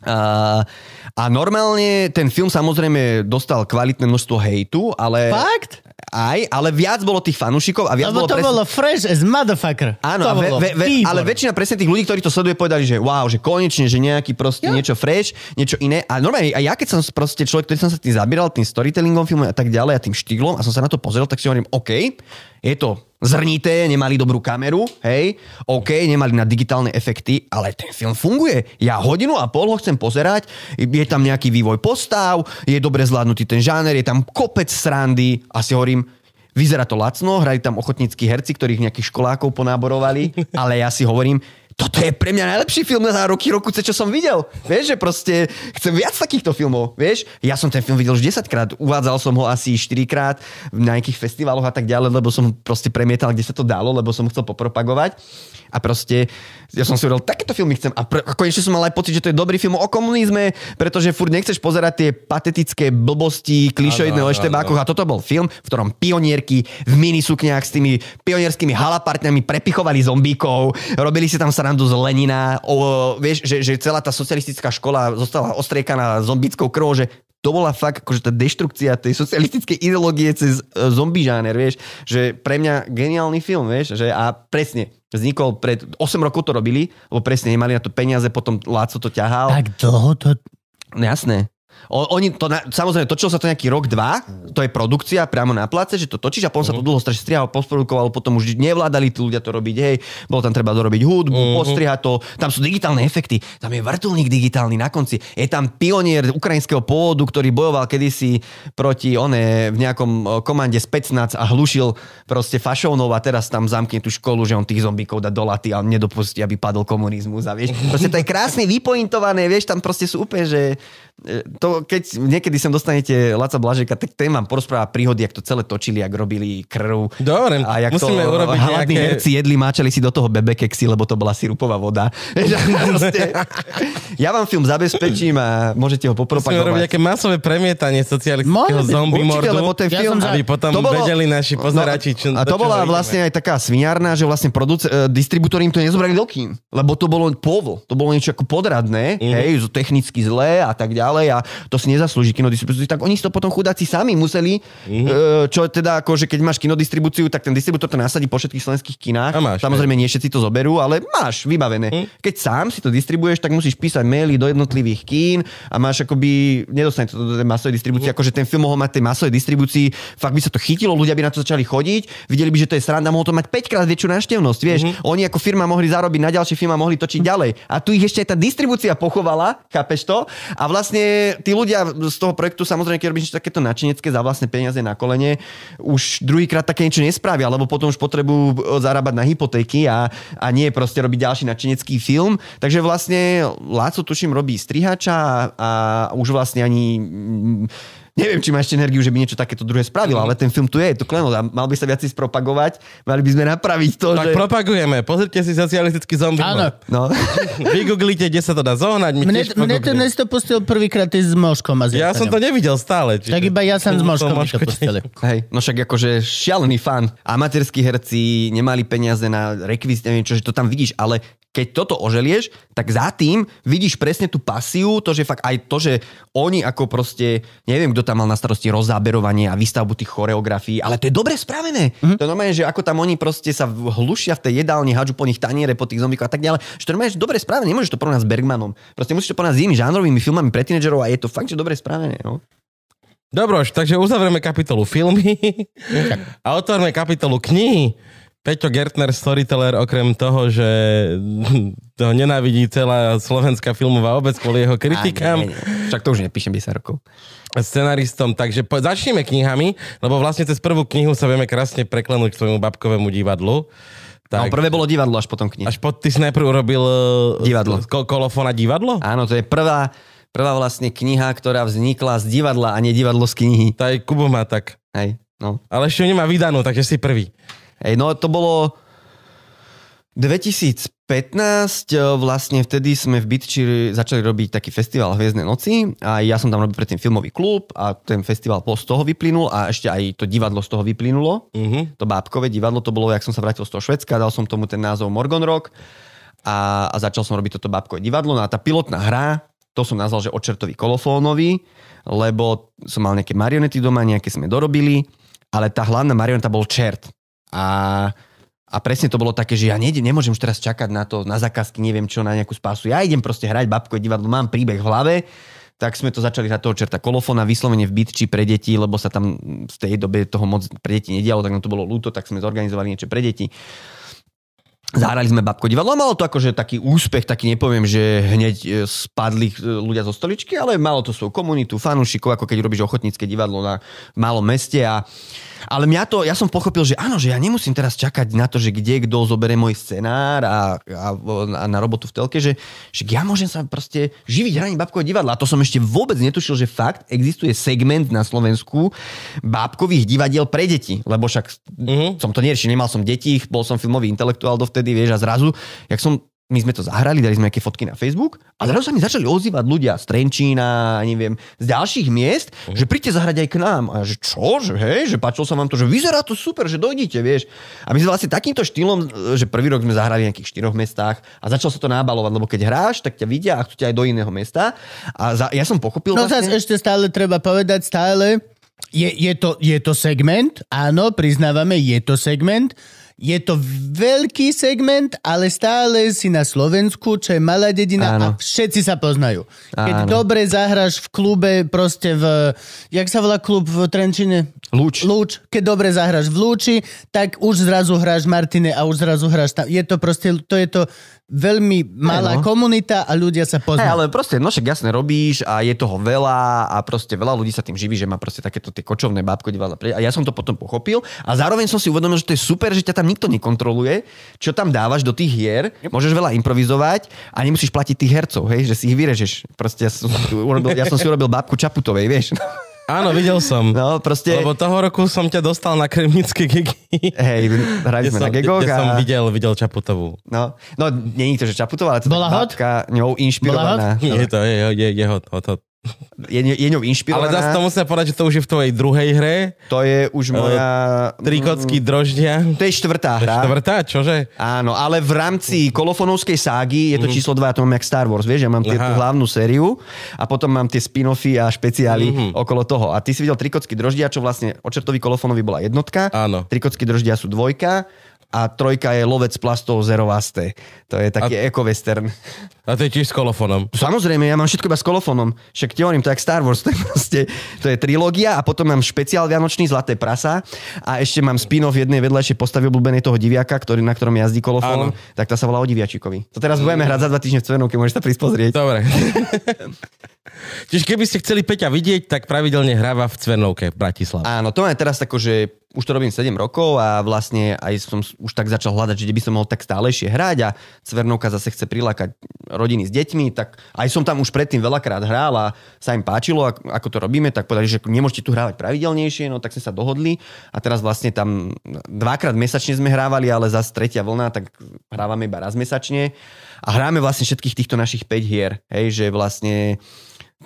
a, a normálne ten film samozrejme dostal kvalitné množstvo hejtu, ale Fakt? aj, ale viac bolo tých fanúšikov a viac Lebo bolo to presne- bolo fresh as motherfucker. Áno, to ve, ve, ve, ale väčšina presne tých ľudí, ktorí to sleduje, povedali, že wow, že konečne, že nejaký proste Jo. niečo fresh, niečo iné. A normálne, a ja keď som proste človek, ktorý som sa tým zabieral, tým storytellingom filmu a tak ďalej a tým štýlom a som sa na to pozrel, tak si hovorím, OK, je to zrnité, nemali dobrú kameru, hej, OK, nemali na digitálne efekty, ale ten film funguje. Ja hodinu a pol ho chcem pozerať, je tam nejaký vývoj postav, je dobre zvládnutý ten žáner, je tam kopec srandy a si hovorím, Vyzerá to lacno, hrali tam ochotníckí herci, ktorých nejakých školákov ponáborovali, [LAUGHS] ale ja si hovorím, toto je pre mňa najlepší film za roky, roku, čo som videl. Vieš, že proste chcem viac takýchto filmov, vieš. Ja som ten film videl už 10 krát, uvádzal som ho asi 4 krát na nejakých festivaloch a tak ďalej, lebo som proste premietal, kde sa to dalo, lebo som chcel popropagovať. A proste, ja som si hovoril, takéto filmy chcem. A, pre, a konečne som mal aj pocit, že to je dobrý film o komunizme, pretože furt nechceš pozerať tie patetické blbosti, klišoidné o eštebákoch. A toto bol film, v ktorom pionierky v minisukniach s tými pionierskými halapartňami prepichovali zombíkov, robili si tam srandu z Lenina, o, vieš, že, že celá tá socialistická škola zostala ostriekaná zombickou krvou, že to bola fakt akože tá deštrukcia tej socialistickej ideológie cez e, zombie žáner, vieš, že pre mňa geniálny film, vieš, že a presne, vznikol pred 8 rokov to robili, lebo presne nemali na to peniaze, potom Láco to ťahal. Tak dlho to... No jasné. Oni to, na, samozrejme, točilo sa to nejaký rok, dva, to je produkcia priamo na place, že to točíš a potom sa to dlho strašne strihalo, postprodukovalo, potom už nevládali tí ľudia to robiť, hej, bolo tam treba dorobiť hudbu, uh-huh. postrihať to, tam sú digitálne efekty, tam je vrtulník digitálny na konci, je tam pionier ukrajinského pôvodu, ktorý bojoval kedysi proti one v nejakom komande Specnac a hlušil proste fašónov a teraz tam zamkne tú školu, že on tých zombíkov dá do laty a nedopustí, aby padol komunizmus a vieš, proste to je krásne vypointované, vieš, tam proste sú úplne, že to, keď niekedy sem dostanete Laca Blažeka, tak ten vám porozpráva príhody, jak to celé točili, jak robili krv. Dobre, a jak musíme to urobiť hladní nejaké- herci jedli, máčali si do toho bebekeksy, lebo to bola sirupová voda. [LAUGHS] Ja vám film zabezpečím a môžete ho Musíme robiť popropagovať. nejaké masové premietanie socialistického zombie mordu, lebo ten Ja film- za- aby potom To bolo- vedeli naši pozerači, čo, a to bola ideme. vlastne aj taká sviňárna, že vlastne produce, uh, distribútori im to nezobrali do kín, lebo to bolo povol, to bolo niečo ako podradné, Mhm. hej, technicky zlé a tak ďalej ďalej a to si nezaslúži kinodistribúciu, tak oni si to potom chudáci sami museli, Mhm. mm-hmm. čo teda ako, že keď máš kinodistribúciu, tak ten distribútor to nasadí po všetkých slovenských kinách. A máš, Samozrejme, nie všetci to zoberú, ale máš vybavené. Mhm. Keď sám si to distribuuješ, tak musíš písať maily do jednotlivých kín a máš akoby, nedostane to do tej masovej distribúcie, Mhm. akože ten film mohol mať tej masovej distribúcii, fakt by sa to chytilo, ľudia by na to začali chodiť, videli by, že to je sranda, mohol to mať 5 krát väčšiu návštevnosť, vieš. Mhm. Oni ako firma mohli zarobiť na ďalšie film a mohli točiť ďalej. A tu ich ešte aj tá distribúcia pochovala, chápeš to? A vlastne tí ľudia z toho projektu, samozrejme, keď robíš takéto načinecké za vlastné peniaze na kolene, už druhýkrát také niečo nespravia, lebo potom už potrebujú e, zarábať na hypotéky a, a nie proste robiť ďalší načinecký film. Takže vlastne Láco tuším robí strihača a, a už vlastne ani neviem, či má ešte energiu, že by niečo takéto druhé spravil, ale ten film tu je, je to klenot a mal by sa viac spropagovať, mali by sme napraviť to, Tak že... propagujeme. Pozrite si socialistický zombie. Áno. No. [LAUGHS] Vygooglite, kde sa to dá zohnať. My Mne, mne to dnes to pustil prvýkrát s Moškom a Ja som to nevidel stále. Čiže... Tak iba ja som s Moškom mi to Moško- pustili. Hej, no však akože šialený fan. Amatérskí herci nemali peniaze na rekvizit, neviem čo, že to tam vidíš, ale keď toto oželieš, tak za tým vidíš presne tú pasiu, to, že fakt aj to, že oni ako proste, neviem, kto tam mal na starosti rozáberovanie a výstavbu tých choreografií, ale to je dobre spravené. Mm-hmm. To je normálne, že ako tam oni proste sa hlušia v tej jedálni, hádžu po nich taniere, po tých zombíkoch a tak ďalej. Že to normálne, že dobre spravené, nemôžeš to porovnať s Bergmanom. Proste musíš to porovnať s inými žánrovými filmami pre tínedžerov a je to fakt, že dobre spravené. No. Dobroš, takže uzavrieme kapitolu filmy [LAUGHS] a otvoríme kapitolu knihy. Peťo Gertner, storyteller, okrem toho, že [LAUGHS] to nenávidí celá slovenská filmová obec kvôli jeho kritikám, A, nie, nie, nie. Však to už nepíšem 10 rokov. scenaristom, takže po, začneme knihami, lebo vlastne cez prvú knihu sa vieme krásne preklenúť k svojmu babkovému divadlu. No, Tak, prvé bolo divadlo, až potom kniha. až pod ty si najprv urobil eh, Divadlo. ko- kolofóna divadlo? Áno, to je prvá, prvá vlastne kniha, ktorá vznikla z divadla a nie divadlo z knihy. To aj Kubo má tak. Hej, no. Ale ešte nemá vydanú, takže si prvý. Hej, no to bolo 2015, e, vlastne vtedy sme v Bytči začali robiť taký festival Hviezdne noci a ja som tam robil predtým filmový klub a ten festival z toho vyplynul a ešte aj to divadlo z toho vyplynulo. Uh-huh. To bábkové divadlo, to bolo, jak som sa vrátil z toho Švedska, dal som tomu ten názov Morgon Rock a, a začal som robiť toto bábkové divadlo. No a tá pilotná hra, to som nazval, že očertový kolofónový, lebo som mal nejaké marionety doma, nejaké sme dorobili, ale tá hlavná marioneta bol čert. A, a presne to bolo také, že ja nejdem, nemôžem už teraz čakať na to, na zákazky, neviem čo, na nejakú spásu. Ja idem proste hrať babkové divadlo, mám príbeh v hlave, tak sme to začali hrať toho čerta kolofóna, vyslovene v bytči pre deti, lebo sa tam v tej dobe toho moc pre deti nedialo, tak nám to bolo ľúto, tak sme zorganizovali niečo pre deti. Zahrali sme babko divadlo, malo to akože taký úspech, taký nepoviem, že hneď e, spadli e, ľudia zo stoličky, ale malo to svoju komunitu, fanúšikov, ako keď robíš ochotnícke divadlo na malom meste a ale mňa to, ja som pochopil, že áno, že ja nemusím teraz čakať na to, že kde kto zoberie môj scenár a, a, a na robotu v telke, že, že ja môžem sa proste živiť hraním babkového divadla. A to som ešte vôbec netušil, že fakt existuje segment na Slovensku bábkových divadiel pre deti. Lebo však Mhm. som to neriešil, nemal som deti, bol som filmový intelektuál dovtedy, vieš, a zrazu, jak som my sme to zahrali, dali sme nejaké fotky na Facebook a zrazu sa mi začali ozývať ľudia z Trenčína, neviem, z ďalších miest, Mhm. že príďte zahrať aj k nám. A že čo, že hej, že páčilo sa vám to, že vyzerá to super, že dojdite, vieš. A my sme vlastne takýmto štýlom, že prvý rok sme zahrali v nejakých štyroch mestách a začalo sa to nábalovať, lebo keď hráš, tak ťa vidia a chcú ťa aj do iného mesta. A za, ja som pochopil No vlastne... ešte stále treba povedať, stále je, je, to, je to segment, áno, priznávame, je to segment, je to veľký segment, ale stále si na Slovensku, čo je malá dedina Áno. a všetci sa poznajú. Keď Áno. dobre zahráš v klube, proste v... Jak sa volá klub v Trenčine? Lúč. Lúč. Keď dobre zahráš v Lúči, tak už zrazu hráš Martine a už zrazu hráš tam. Je to proste, to je to veľmi malá no. komunita a ľudia sa poznajú. ale proste, no však jasne robíš a je toho veľa a proste veľa ľudí sa tým živí, že má proste takéto tie kočovné bábko divadla. A ja som to potom pochopil a zároveň som si uvedomil, že to je super, že ťa tam nikto nekontroluje, čo tam dávaš do tých hier, môžeš veľa improvizovať a nemusíš platiť tých hercov, hej, že si ich vyrežeš. Proste ja som, urobil, ja som si urobil bábku Čaputovej, vieš. [LAUGHS] Áno, videl som. No, proste, Lebo toho roku som ťa dostal na kremnické gigy. hej, hrali sme som, na gegoch kde a... som videl, videl Čaputovú. No, no, nie je to, že Čaputová, ale to Bola taká hot? ňou inšpirovaná. Je to, je, je, je hot, hot, hot. Je, je ňou Ale inšpirovaná. zase to musím povedať, že to už je v tvojej druhej hre. To je už moja... Trikocký droždia. To je štvrtá hra. Štvrtá, čože? Áno, ale v rámci kolofonovskej ságy je to číslo 2, ja to mám jak Star Wars, vieš, ja mám tie, Mhm. Tú hlavnú sériu a potom mám tie spin-offy a špeciály Mhm. okolo toho. A ty si videl Trikocký droždia, čo vlastne očertový kolofónový bola jednotka. Áno. Trikocký droždia sú dvojka a trojka je lovec plastov Zero Vaste. To je taký eco-western. A to je tiež s kolofónom. Samozrejme, ja mám všetko iba s kolofónom. Však ti hovorím, to je jak Star Wars, [LAUGHS] to je proste, to je trilógia a potom mám špeciál Vianočný Zlaté prasa a ešte mám spin-off jednej vedľajšej postavy obľúbenej toho diviaka, ktorý, na ktorom jazdí kolofón, Áno. tak tá sa volá o diviačikovi. To teraz budeme hrať za dva týždne v Cvenovke, môžeš sa prísť pozrieť. Dobre. [LAUGHS] Čiže keby ste chceli Peťa vidieť, tak pravidelne hráva v Cvernovke v Bratislave. Áno, to mám teraz tako, že už to robím 7 rokov a vlastne aj som už tak začal hľadať, že by som mohol tak stálejšie hrať a Cvernovka zase chce prilákať rodiny s deťmi, tak aj som tam už predtým veľakrát hral a sa im páčilo, ak- ako to robíme, tak povedali, že nemôžete tu hrávať pravidelnejšie, no tak sme sa dohodli a teraz vlastne tam dvakrát mesačne sme hrávali, ale zase tretia vlna, tak hrávame iba raz mesačne a hráme vlastne všetkých týchto našich 5 hier, hej, že vlastne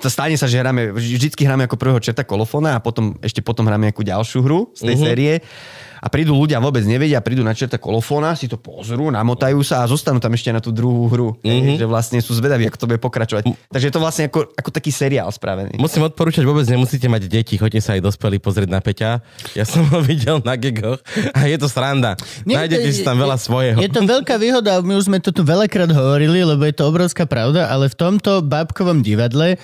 stane sa, že hráme, vždycky hráme ako prvého čerta kolofóna a potom, ešte potom hráme nejakú ďalšiu hru z tej uh-huh. série. A prídu ľudia, vôbec nevedia, prídu na čerta kolofóna, si to pozrú, namotajú sa a zostanú tam ešte na tú druhú hru. Uh-huh. Že vlastne sú zvedaví, ako to bude pokračovať. Takže je to vlastne ako, ako taký seriál spravený. Musím odporúčať, vôbec nemusíte mať deti, choďte sa aj dospelí pozrieť na Peťa. Ja som ho [LAUGHS] videl na gigoch a je to sranda. Nie, Nájdete to- si tam veľa svojho. Je to veľká výhoda, my už sme to tu veľakrát hovorili, lebo je to obrovská pravda, ale v tomto bábkovom divadle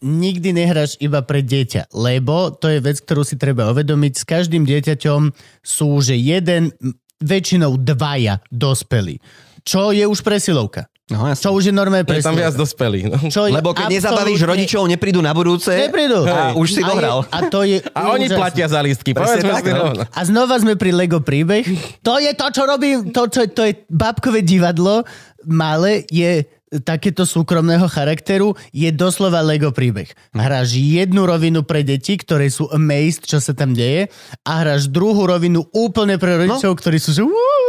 nikdy nehráš iba pre dieťa, lebo to je vec, ktorú si treba uvedomiť. S každým dieťaťom sú, že jeden, väčšinou dvaja dospelí. Čo je už presilovka. No, jasne. Čo už je normálne Je tam viac dospelí. No. Čo je Lebo keď nezabavíš rodičov, neprídu na budúce. Neprídu. A už si dohral. A to je [LAUGHS] A oni platia za lístky. Presne tak, no. rovno. A znova sme pri Lego príbeh. To je to, čo robím. To, čo, to je babkové divadlo. Malé je takéto súkromného charakteru je doslova Lego príbeh. Hráš jednu rovinu pre deti, ktoré sú amazed, čo sa tam deje a hráš druhú rovinu úplne pre rodičov, ktorí sú že "Uú."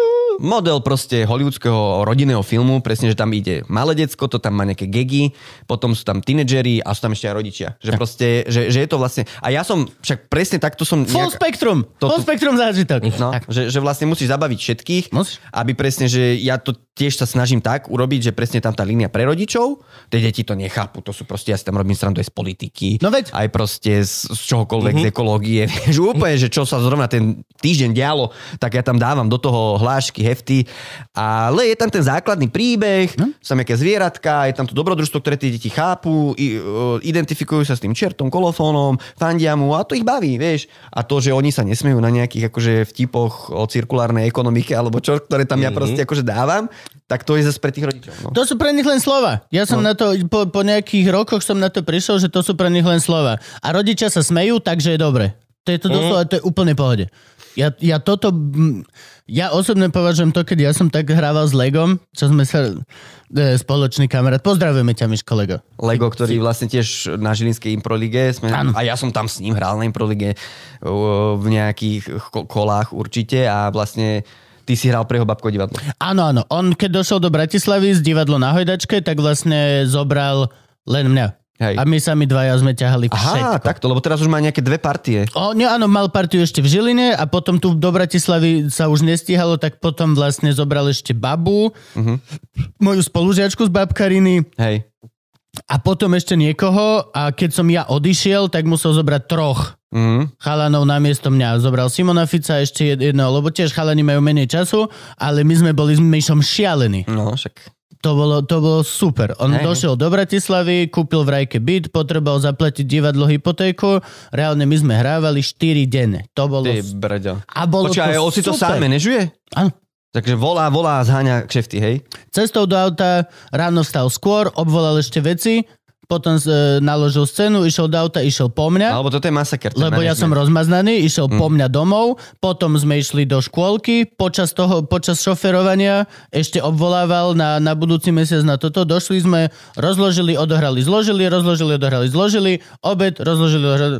Model proste hollywoodského rodinného filmu, presne, že tam ide malé decko, to tam má nejaké gegy, potom sú tam tínedžeri a sú tam ešte aj rodičia. Že proste, že, že je to vlastne... A ja som, však presne takto som... Full nejak- spektrum. To Full spektrum zážitok. No, Tak. že, že vlastne musíš zabaviť všetkých, Musíš. aby presne, že ja to tiež sa snažím tak urobiť, že presne tam tá línia pre rodičov, tie deti to nechápu, to sú proste, ja si tam robím srandu aj z politiky, No veď. aj proste z, z čohokoľvek, mm-hmm. z ekológie, [LAUGHS] vieš, úplne, že čo sa zrovna ten týždeň dialo, tak ja tam dávam do toho hlášky, hefty, ale je tam ten základný príbeh, Hm? sú tam nejaké zvieratka, je tam to dobrodružstvo, ktoré tie deti chápu, i, uh, identifikujú sa s tým čertom, kolofónom, fandia mu a to ich baví, vieš. A to, že oni sa nesmejú na nejakých akože vtipoch o cirkulárnej ekonomike alebo čo, ktoré tam ja proste akože dávam, tak to je zase pre tých rodičov. No. To sú pre nich len slova. Ja som no. na to, po, po nejakých rokoch som na to prišiel, že to sú pre nich len slova. A rodičia sa smejú, takže je dobre. To je to doslova, to je úplne pohode. Ja, ja toto, mm, ja osobne považujem to, keď ja som tak hrával s Legom, čo sme sa, e, spoločný kamarát, pozdravujeme ťa, Miš, kolego. Lego, ktorý vlastne tiež na Žilinskej Improlige, sme, Áno. a ja som tam s ním hral na Improlige uh, v nejakých ko- kolách určite a vlastne ty si hral pre jeho babko divadlo. Áno, áno. On, keď došiel do Bratislavy z divadlo na Hojdačke, tak vlastne zobral len mňa. Hej. A my sami dvaja sme ťahali Aha, všetko. takto, lebo teraz už má nejaké dve partie. O, nie, áno, mal partiu ešte v Žiline a potom tu do Bratislavy sa už nestíhalo, tak potom vlastne zobral ešte babu, uh-huh. moju spolužiačku z babkariny Hej. a potom ešte niekoho a keď som ja odišiel, tak musel zobrať troch Mhm. chalanov na miesto mňa. Zobral Simona Fica ešte jed- jedného, lebo tiež chalani majú menej času, ale my sme boli s Myšom šialení. No, však. To bolo, to bolo super. On Hej. došiel do Bratislavy, kúpil v Rajke byt, potreboval zaplatiť divadlo hypotéku. Reálne my sme hrávali 4 denne. To bolo... Ty brďo. A bolo Počkaj, to on si to super. sám manažuje? Áno. Takže volá, volá a zháňa kšefty, hej? Cestou do auta ráno vstal skôr, obvolal ešte veci, potom e, naložil scénu, išiel do auta, išiel po mňa. Alebo toto je masaker. Lebo ja som rozmaznaný, išiel po mňa domov, potom sme išli do škôlky, počas toho, počas šoferovania ešte obvolával na, na budúci mesiac na toto, došli sme, rozložili, odohrali, zložili, rozložili, odohrali, zložili, obed, rozložili, odohrali.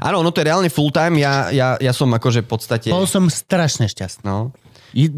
Áno, no to je reálne full time, ja, ja, ja som akože v podstate... Bol som strašne šťastný. No.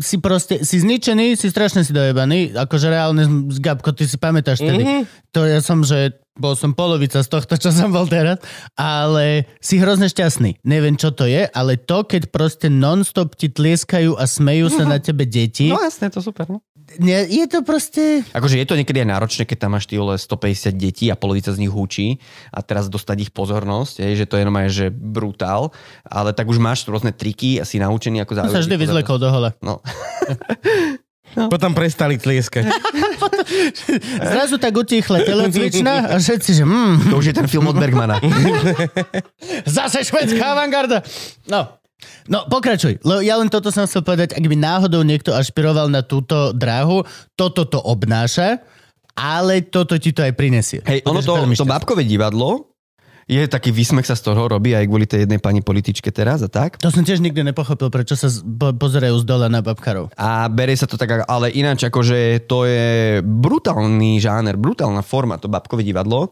Si proste, si zničený, si strašne si dojebaný, akože reálne Gabko, ty si pamätáš tedy. Mm-hmm. To ja som, že bol som polovica z tohto, čo som bol teraz, ale si hrozne šťastný. Neviem, čo to je, ale to, keď proste non-stop ti tlieskajú a smejú sa na tebe deti, No jasne, to super. No. nie, je to proste... Akože je to niekedy aj náročné, keď tam máš ty vole 150 detí a polovica z nich húči a teraz dostať ich pozornosť, je, že to je normálne, že brutál, ale tak už máš rôzne triky a si naučený ako To sa zaujať vždy vyzlekol do hola. No. [LAUGHS] Potom prestali tlieskať. [LAUGHS] Zrazu tak utichle telocvična a všetci, že mm, To už je ten film od Bergmana. [LAUGHS] zase švedská avantgarda. No, No, pokračuj. Lebo ja len toto som chcel povedať, ak by náhodou niekto ašpiroval na túto dráhu, toto to obnáša, ale toto ti to aj prinesie. Hej, ono to, to bábkové divadlo, je taký výsmech sa z toho robí aj kvôli tej jednej pani političke teraz a tak. To som tiež nikdy nepochopil, prečo sa po- pozerajú z dola na babkarov. A berie sa to tak, ale ináč akože to je brutálny žáner, brutálna forma to babkové divadlo,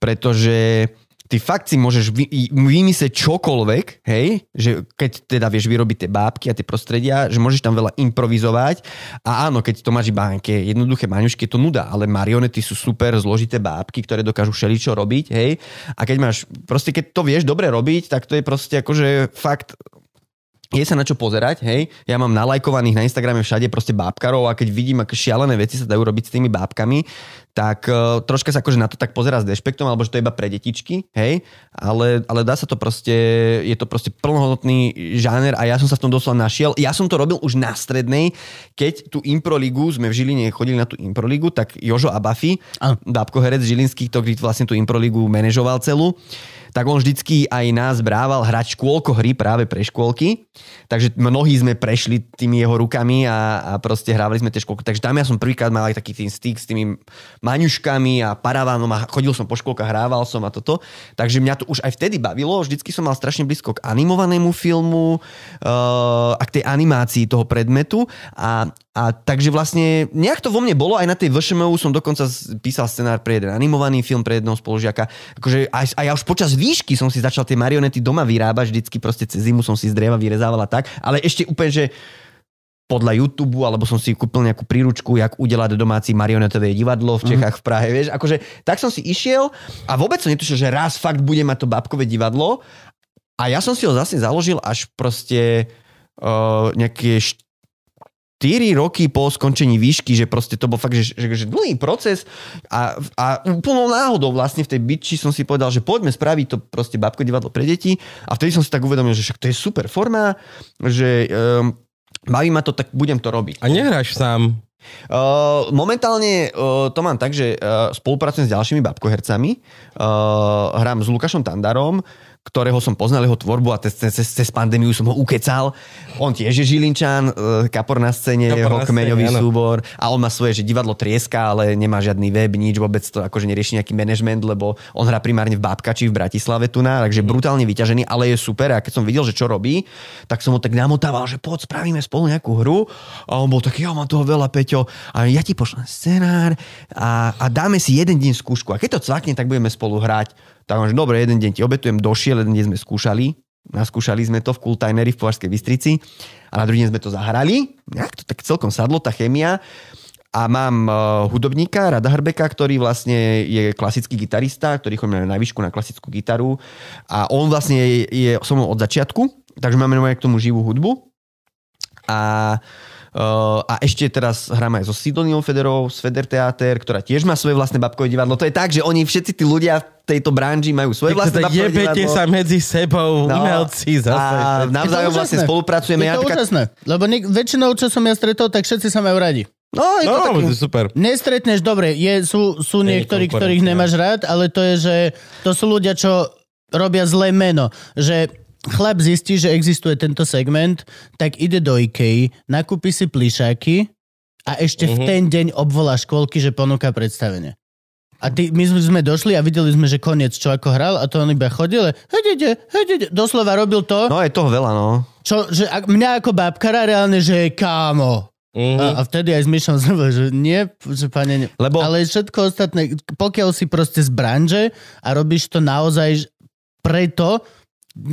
pretože ty fakt si môžeš vy, vymyslieť čokoľvek, hej, že keď teda vieš vyrobiť tie bábky a tie prostredia, že môžeš tam veľa improvizovať. A áno, keď to máš iba nejaké jednoduché maňušky, je to nuda, ale marionety sú super zložité bábky, ktoré dokážu všeličo robiť, hej, a keď máš, proste keď to vieš dobre robiť, tak to je proste akože fakt je sa na čo pozerať, hej. Ja mám nalajkovaných na Instagrame všade proste bábkarov a keď vidím, aké šialené veci sa dajú robiť s tými bábkami, tak uh, troška sa akože na to tak pozera s dešpektom, alebo že to je iba pre detičky, hej. Ale, ale dá sa to proste, je to proste plnohodnotný žáner a ja som sa v tom doslova našiel. Ja som to robil už na strednej, keď tú improligu, sme v Žiline chodili na tú improligu, tak Jožo Abafi, Áno. bábko herec Žilinský, ktorý vlastne tú improligu manažoval celú, tak on vždycky aj nás brával hrať škôlko hry práve pre škôlky. Takže mnohí sme prešli tými jeho rukami a, a proste hrávali sme tie škôlky. Takže tam ja som prvýkrát mal aj taký tým styk s tými maňuškami a paravánom a chodil som po škôlkach, hrával som a toto. Takže mňa to už aj vtedy bavilo. Vždycky som mal strašne blízko k animovanému filmu uh, a k tej animácii toho predmetu. A, a takže vlastne nejak to vo mne bolo. Aj na tej VŠMU som dokonca písal scenár pre jeden animovaný film pre jedného spolužiaka. Akože aj, a ja už počas výšky som si začal tie marionety doma vyrábať. Vždycky proste cez zimu som si z dreva vyrezával a tak. Ale ešte úplne, že podľa YouTube, alebo som si kúpil nejakú príručku, jak udelať domáci marionetové divadlo v Čechách, v Prahe, vieš. Akože tak som si išiel a vôbec som netušil, že raz fakt bude mať to babkové divadlo. A ja som si ho zase založil až proste uh, nejaké 4 roky po skončení výšky, že proste to bol fakt, že, že, že dlhý proces a, a úplnou náhodou vlastne v tej byči som si povedal, že poďme spraviť to proste babko divadlo pre deti a vtedy som si tak uvedomil, že však to je super forma, že um, baví ma to, tak budem to robiť. A nehráš sám. Uh, momentálne uh, to mám tak, že uh, spolupracujem s ďalšími babkohercami. Uh, hrám s Lukášom Tandarom, ktorého som poznal jeho tvorbu a cez, cez, cez pandémiu som ho ukecal. On tiež je Žilinčan, uh, kapor na scéne, Kapor jeho na scéne, kmeňový áno. súbor a on má svoje, že divadlo trieska, ale nemá žiadny web, nič, vôbec to akože nerieši nejaký management, lebo on hrá primárne v Bábkači v Bratislave tu na, takže brutálne vyťažený, ale je super a keď som videl, že čo robí, tak som ho tak namotával, že poď spravíme spolu nejakú hru a on bol taký, ja mám toho veľa, Peťo, a ja ti pošlem scenár a, a dáme si jeden deň skúšku a keď to cvakne, tak budeme spolu hrať. Tak že dobre, jeden deň ti obetujem, došiel, jeden deň sme skúšali, naskúšali sme to v Kultajneri v Považskej Bystrici a na druhý deň sme to zahrali. Nejak to tak celkom sadlo, tá chemia. A mám uh, hudobníka, Rada Hrbeka, ktorý vlastne je klasický gitarista, ktorý chodí na výšku na klasickú gitaru. A on vlastne je, je so od začiatku, takže máme k tomu živú hudbu. A a ešte teraz hráme aj so Sidoniou Federou, z Feder Theater, ktorá tiež má svoje vlastné babkové divadlo. To je tak, že oni všetci tí ľudia v tejto branži majú svoje vlastné Teda babkové jebete divadlo. sa medzi sebou, No. umelci zase. A navzájom vlastne spolupracujeme. Je Ja to napríklad- úžasné, lebo nik- väčšinou, čo som ja stretol, tak všetci sa majú radi. No, je to No, taký... to je super. Nestretneš, dobre, je, sú, sú je niektorí, ktorých nemáš rád, ale to je, že to sú ľudia, čo robia zlé meno. Že chlap zistí, že existuje tento segment, tak ide do Ikei, nakúpi si plišáky a ešte v Mhm. ten deň obvolá škôlky, že ponúka predstavenie. A ty, my sme došli a videli sme, že koniec, čo ako hral a to on iba chodil, hedede, hedede, doslova robil to, No, je toho veľa, no. čo, že ak, mňa ako babkara reálne, že kámo, Mhm. a, a vtedy aj s Myšom bol, že nie, že pane, ne. Lebo- ale všetko ostatné, pokiaľ si proste z branže a robíš to naozaj preto,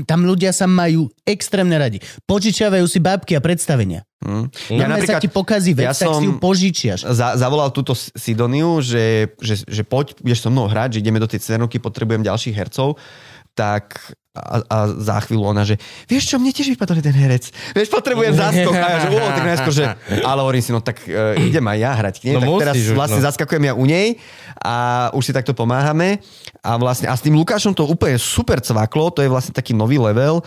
tam ľudia sa majú extrémne radi. Požičiavajú si bábky a predstavenia. Hm. Ja sa ti pokazí vec, ja tak si ju som- požičiaš. Za, zavolal túto Sidoniu, že, že, že poď, budeš so mnou hrať, že ideme do tej Cvernovky, potrebujem ďalších hercov. Tak a, a za chvíľu ona, že vieš čo, mne tiež vypadol jeden herec. Vieš, potrebujem zaskok. A ja, že, o, tak najskôr, že, [LAUGHS] ale hovorím si, no tak uh, idem aj ja hrať k nej. No tak teraz už, vlastne no. zaskakujem ja u nej a už si takto pomáhame. A vlastne, a s tým Lukášom to úplne super cvaklo, to je vlastne taký nový level,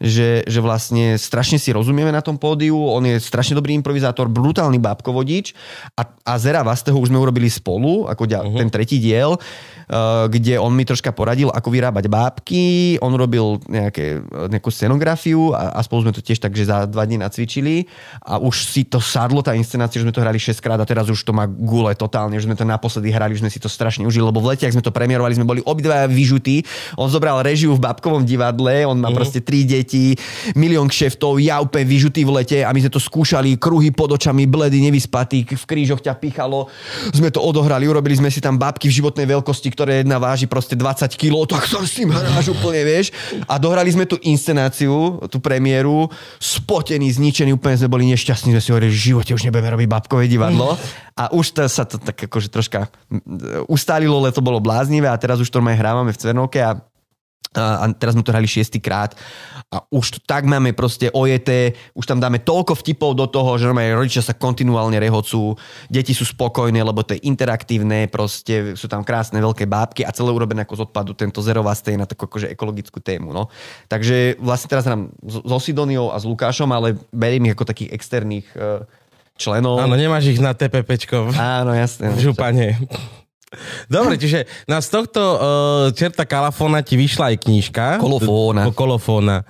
že, že vlastne strašne si rozumieme na tom pódiu, on je strašne dobrý improvizátor, brutálny bábkovodič a, a Zera Vastého už sme urobili spolu, ako ďa, uh-huh. ten tretí diel, uh, kde on mi troška poradil, ako vyrábať bábky, on robil nejaké, nejakú scenografiu a, a spolu sme to tiež takže za dva dní nacvičili a už si to sadlo, tá inscenácia, že sme to hrali 6 krát a teraz už to má gule totálne, už sme to naposledy hrali, už sme si to strašne užili, lebo v lete, ak sme to premiérovali, sme boli obidva vyžutí, on zobral režiu v babkovom divadle, on má uh-huh. proste tri deti, milión kšeftov, ja úplne vyžutý v lete a my sme to skúšali, kruhy pod očami, bledy, nevyspatý, v krížoch ťa pichalo, sme to odohrali, urobili sme si tam babky v životnej veľkosti, ktoré jedna váži proste 20 kg, tak sa s tým hráš úplne, vieš. A dohrali sme tú inscenáciu, tú premiéru, spotení, zničení, úplne sme boli nešťastní, sme si hovorili, v živote už nebudeme robiť babkové divadlo. A už to, sa to tak akože troška ustálilo, leto bolo bláznivé a teraz už to aj hrávame v Cvernovke a a teraz sme to hrali šiestýkrát a už to tak máme proste ojeté, už tam dáme toľko vtipov do toho, že normálne rodičia sa kontinuálne rehocú, deti sú spokojné, lebo to je interaktívne, proste sú tam krásne veľké bábky a celé urobené ako z odpadu, tento zerová na takú akože ekologickú tému. No. Takže vlastne teraz hrám so Sidoniou a s Lukášom, ale beriem ich ako takých externých eh, členov. Áno, nemáš ich na TPPčko Áno, jasné. v župane. Dobre, čiže na z tohto uh, čerta kalafóna ti vyšla aj knižka. Kolofóna. Ko- Kolofóna.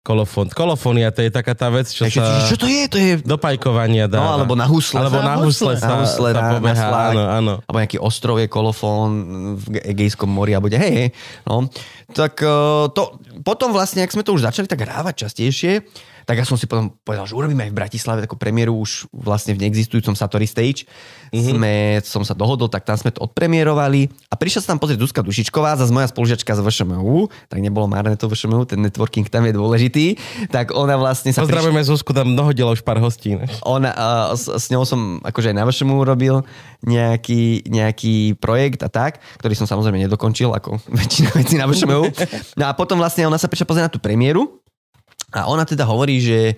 Kolofón. Kolofónia, to je taká tá vec, čo Takže, sa čo to je? To je do pajkovania dá. No, alebo na husle. Alebo na Na husle sa, na husle, sa na, na pobeha. slák, Áno, áno. alebo nejaký ostrov je kolofón v Ge- Egejskom mori a bude, hej, hej, no. Tak eh, to, potom vlastne, ak sme to už začali tak hrávať častejšie, tak ja som si potom povedal, že urobíme aj v Bratislave takú premiéru už vlastne v neexistujúcom Satori Stage. Mm-hmm. Sme, som sa dohodol, tak tam sme to odpremierovali a prišla sa tam pozrieť Zuzka Dušičková, zase moja spolužiačka z VŠMU, tak nebolo márne to VŠMU, ten networking tam je dôležitý, tak ona vlastne sa prišla- Pozdravujeme Zuzku, tam dohodila už pár hostí. ne? ona, uh, s, s ňou som akože aj na vašemu urobil nejaký, nejaký projekt a tak, ktorý som samozrejme nedokončil, ako [LAUGHS] väčšina vecí na vašemu. No a potom vlastne ona sa prišla pozrieť na tú premiéru a ona teda hovorí, že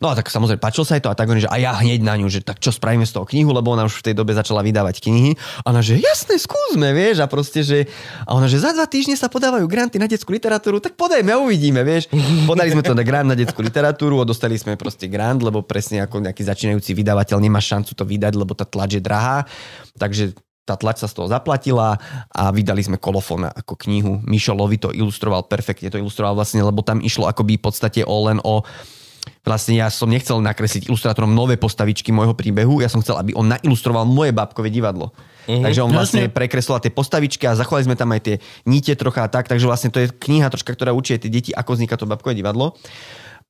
No a tak samozrejme, páčilo sa jej to a tak oni, že a ja hneď na ňu, že tak čo spravíme z toho knihu, lebo ona už v tej dobe začala vydávať knihy. A ona, že jasné, skúsme, vieš, a proste, že a ona, že za dva týždne sa podávajú granty na detskú literatúru, tak podajme a uvidíme, vieš. Podali sme to na grant na detskú literatúru dostali sme proste grant, lebo presne ako nejaký začínajúci vydavateľ nemá šancu to vydať, lebo tá tlač je drahá. Takže tá tlač sa z toho zaplatila a vydali sme kolofón ako knihu. Mišo Lovi to ilustroval perfektne, to ilustroval vlastne, lebo tam išlo akoby v podstate o len o Vlastne ja som nechcel nakresliť ilustrátorom nové postavičky môjho príbehu, ja som chcel, aby on nailustroval moje bábkové divadlo. Uh-huh. Takže on vlastne Jasne. prekreslil tie postavičky a zachovali sme tam aj tie nite trocha a tak, takže vlastne to je kniha troška, ktorá učí tie deti, ako vzniká to bábkové divadlo.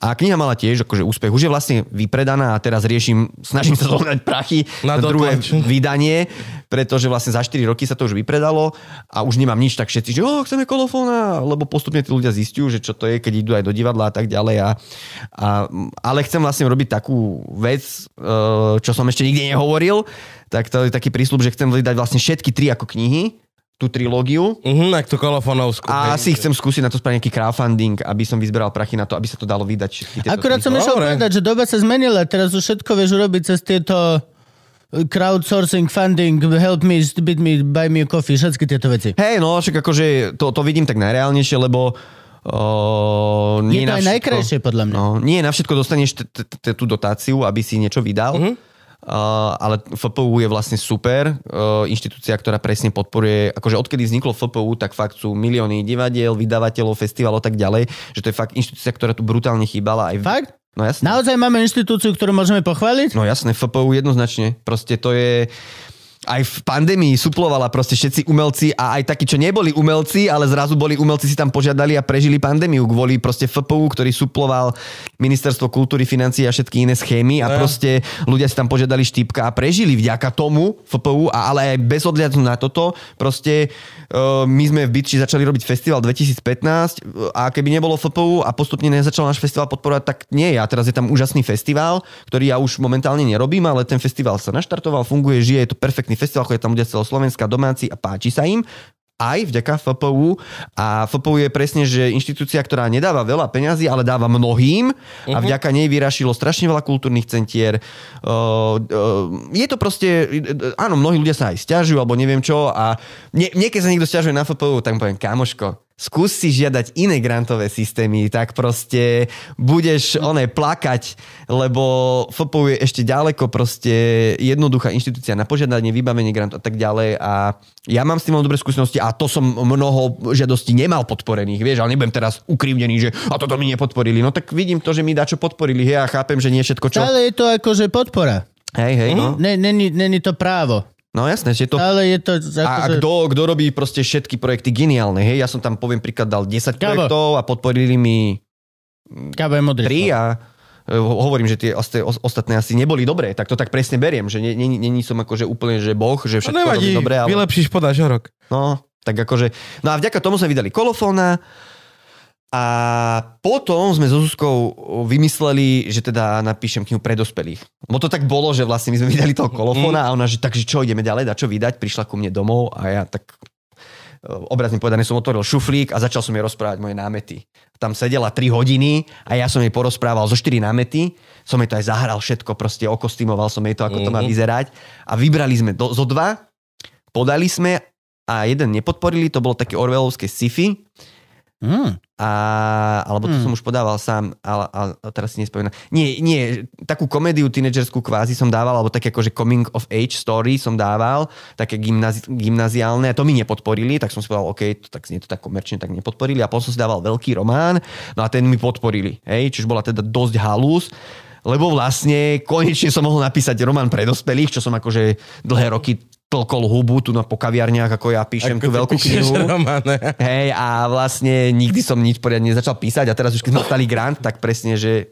A kniha mala tiež akože úspech. Už je vlastne vypredaná a teraz riešim, snažím sa zohnať prachy Na na druhé vydanie, pretože vlastne za 4 roky sa to už vypredalo a už nemám nič, tak všetci, že oh, chceme kolofóna, lebo postupne tí ľudia zistiu, že čo to je, keď idú aj do divadla a tak ďalej. A, a, ale chcem vlastne robiť takú vec, eh, čo som ešte nikdy nehovoril, tak to je taký prísľub, že chcem vydať vlastne všetky tri ako knihy, tú trilógiu, Mhm, ak tú kolofónovskú. a hej. asi chcem skúsiť na to spraviť nejaký crowdfunding, aby som vyzberal prachy na to, aby sa to dalo vydať. Akurát som išiel povedať, že doba sa zmenila. Teraz už všetko vieš urobiť cez tieto crowdsourcing, funding, help me, bid me, buy me a coffee, všetky tieto veci. Hej, no však akože to, to vidím tak najreálnejšie, lebo Je nie to na aj všetko- najkrajšie, podľa mňa. No, nie na všetko dostaneš t- t- t- tú dotáciu, aby si niečo vydal. Mhm. Uh, ale FPU je vlastne super uh, inštitúcia, ktorá presne podporuje, akože odkedy vzniklo FPU, tak fakt sú milióny divadiel, vydavateľov, festivalov a tak ďalej, že to je fakt inštitúcia, ktorá tu brutálne chýbala. Aj v... Fakt? No jasne. Naozaj máme inštitúciu, ktorú môžeme pochváliť? No jasné, FPU jednoznačne. Proste to je... aj v pandémii suplovala proste všetci umelci a aj takí, čo neboli umelci, ale zrazu boli umelci si tam požiadali a prežili pandémiu kvôli proste FPU, ktorý suploval Ministerstvo kultúry, financií a všetky iné schémy a No. proste ľudia si tam požiadali štipka a prežili vďaka tomu FPU, a, ale aj bez odliadu na toto, proste uh, my sme v Bitči začali robiť festival 2015 a keby nebolo FPU a postupne nezačal náš festival podporovať, tak nie. A teraz je tam úžasný festival, ktorý ja už momentálne nerobím, ale ten festival sa naštartoval, funguje, žije, je to perfektný festival, chodí tam ľudia z Slovenska, domáci a páči sa im. Aj vďaka FPU a FPU je presne, že inštitúcia, ktorá nedáva veľa peňazí, ale dáva mnohým. A vďaka nej vyrašilo strašne veľa kultúrnych centier. Uh, uh, je to proste, áno, mnohí ľudia sa aj stiažujú, alebo neviem čo a nie, niekedy sa niekto stiažuje na FPU, tak poviem, kamoško, skús si žiadať iné grantové systémy, tak proste budeš oné plakať, lebo FPU je ešte ďaleko proste jednoduchá inštitúcia na požiadanie, vybavenie grantu a tak ďalej a ja mám s tým dobré skúsenosti a to som mnoho žiadostí nemal podporených, vieš, ale nebudem teraz ukrivnený, že a toto mi nepodporili. No tak vidím to, že mi dačo podporili, hej, a chápem, že nie všetko čo. Ale je to akože podpora. Hej, hej, no. Ne, není, není to právo. No jasné, že to... Ale je to... A, a Akože... kto, kto robí proste všetky projekty geniálne, hej? Ja som tam, poviem príklad, dal 10 Gabo. projektov a podporili mi Kábo je modrý. 3 a e, ho- hovorím, že tie ostatné asi neboli dobré, tak to tak presne beriem, že nie, nie, není som akože úplne, že boh, že To všetko nevadí, robí dobre, ale... vylepšíš, podáš rok. No, tak akože... No a vďaka tomu sme vydali kolofóna a potom sme so Zuzkou vymysleli, že teda napíšem knihu pre dospelých. Bo to tak bolo, že vlastne my sme vydali toho kolofóna a ona, že takže čo, ideme ďalej, dá čo vydať, prišla ku mne domov a ja tak e, obrazne povedané som otvoril šuflík a začal som jej rozprávať moje námety. Tam sedela 3 hodiny a ja som jej porozprával zo 4 námety, som jej to aj zahral všetko, proste okostýmoval som jej to, ako to má Mhm. vyzerať a vybrali sme do, zo dva, podali sme a jeden nepodporili, to bolo také orwellovské sci-fi, Mm. A, alebo to Hmm. som už podával sám, ale, ale teraz si nespomínam. Nie, nie, takú komédiu tínedžerskú kvázi som dával, alebo také akože coming of age story som dával, také gymnazi- gymnaziálne, a to mi nepodporili, tak som si povedal, OK, to, tak nie to tak komerčne, tak nepodporili a potom som si dával veľký román, no a ten mi podporili, hej, čiže bola teda dosť halus, lebo vlastne konečne som mohol napísať román pre dospelých, čo som akože dlhé roky tlkol hubu tu na po kaviarniach, ako ja píšem tú Ako ty veľkú knihu. román, ne? Hej, a vlastne nikdy som nič poriadne nezačal písať a teraz už keď dostali grant, tak presne, že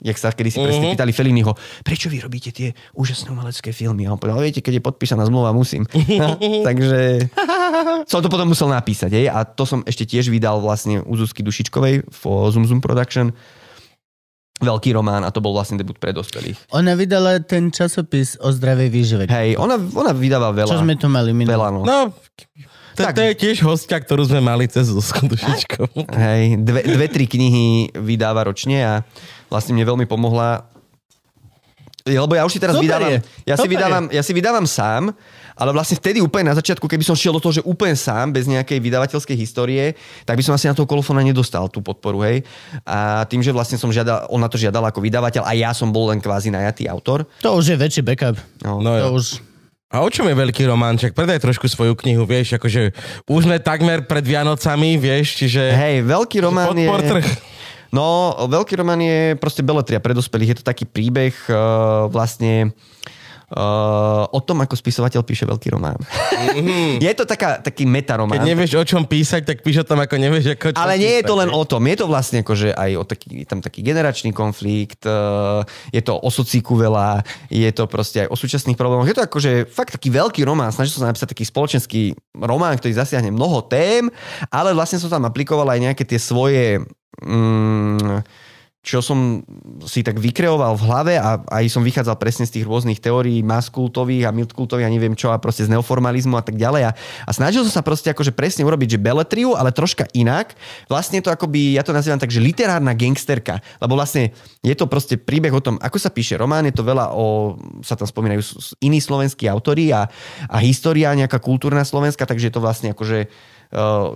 jak sa kedy si presne Mhm. pýtali Feliniho, prečo vy robíte tie úžasné umelecké filmy? A on povedal, viete, keď je podpísaná zmluva, musím. [LAUGHS] Takže som to potom musel napísať. Hej? A to som ešte tiež vydal vlastne u Zuzky Dušičkovej v Zoom Zoom Production. Veľký román a to bol vlastne debut pre dospelých. Ona vydala ten časopis o zdravej výžive. Hej, ona, ona vydáva veľa. Čo sme tu mali minulé? veľa no. No, to, Tak. to je tiež hostia, ktorú sme mali cez Zuzku Dušičkovú. Hej, dve, dve, tri knihy vydáva ročne a vlastne mne veľmi pomohla lebo ja už si teraz Super vydávam, je. ja si Super vydávam, ja si vydávam sám, ale vlastne vtedy úplne na začiatku, keby som šiel do toho, že úplne sám, bez nejakej vydavateľskej histórie, tak by som asi na toho kolofóna nedostal tú podporu, hej. A tým, že vlastne som žiadal, on na to žiadal ako vydavateľ a ja som bol len kvázi najatý autor. To už je väčší backup. No, No To jo. už... A o čom je veľký románček? Predaj trošku svoju knihu, vieš, akože už sme takmer pred Vianocami, vieš, čiže Hej, veľký román je... trh. No, veľký román je proste beletria pre dospelých. Je to taký príbeh uh, vlastne uh, o tom, ako spisovateľ píše veľký román. je to taká, taký metaromán. Keď nevieš, o čom písať, tak píš o tom, ako nevieš, ako čo Ale nie je písať, to len o tom, je to vlastne akože aj o taký, je tam taký generačný konflikt, eh, je to o socíku veľa, je to proste aj o súčasných problémoch. Je to akože fakt taký veľký román, snažil som sa napísať taký spoločenský román, ktorý zasiahne mnoho tém, ale vlastne som tam aplikoval aj nejaké tie svoje... Mm, čo som si tak vykreoval v hlave a aj som vychádzal presne z tých rôznych teórií maskultových a miltkultových a neviem čo a proste z neoformalizmu a tak ďalej. A, a snažil som sa proste akože presne urobiť, že beletriu, ale troška inak. Vlastne to akoby, ja to nazývam tak, že literárna gangsterka, lebo vlastne je to proste príbeh o tom, ako sa píše román, je to veľa o, sa tam spomínajú iní slovenskí autori a, a história nejaká kultúrna slovenská, takže je to vlastne akože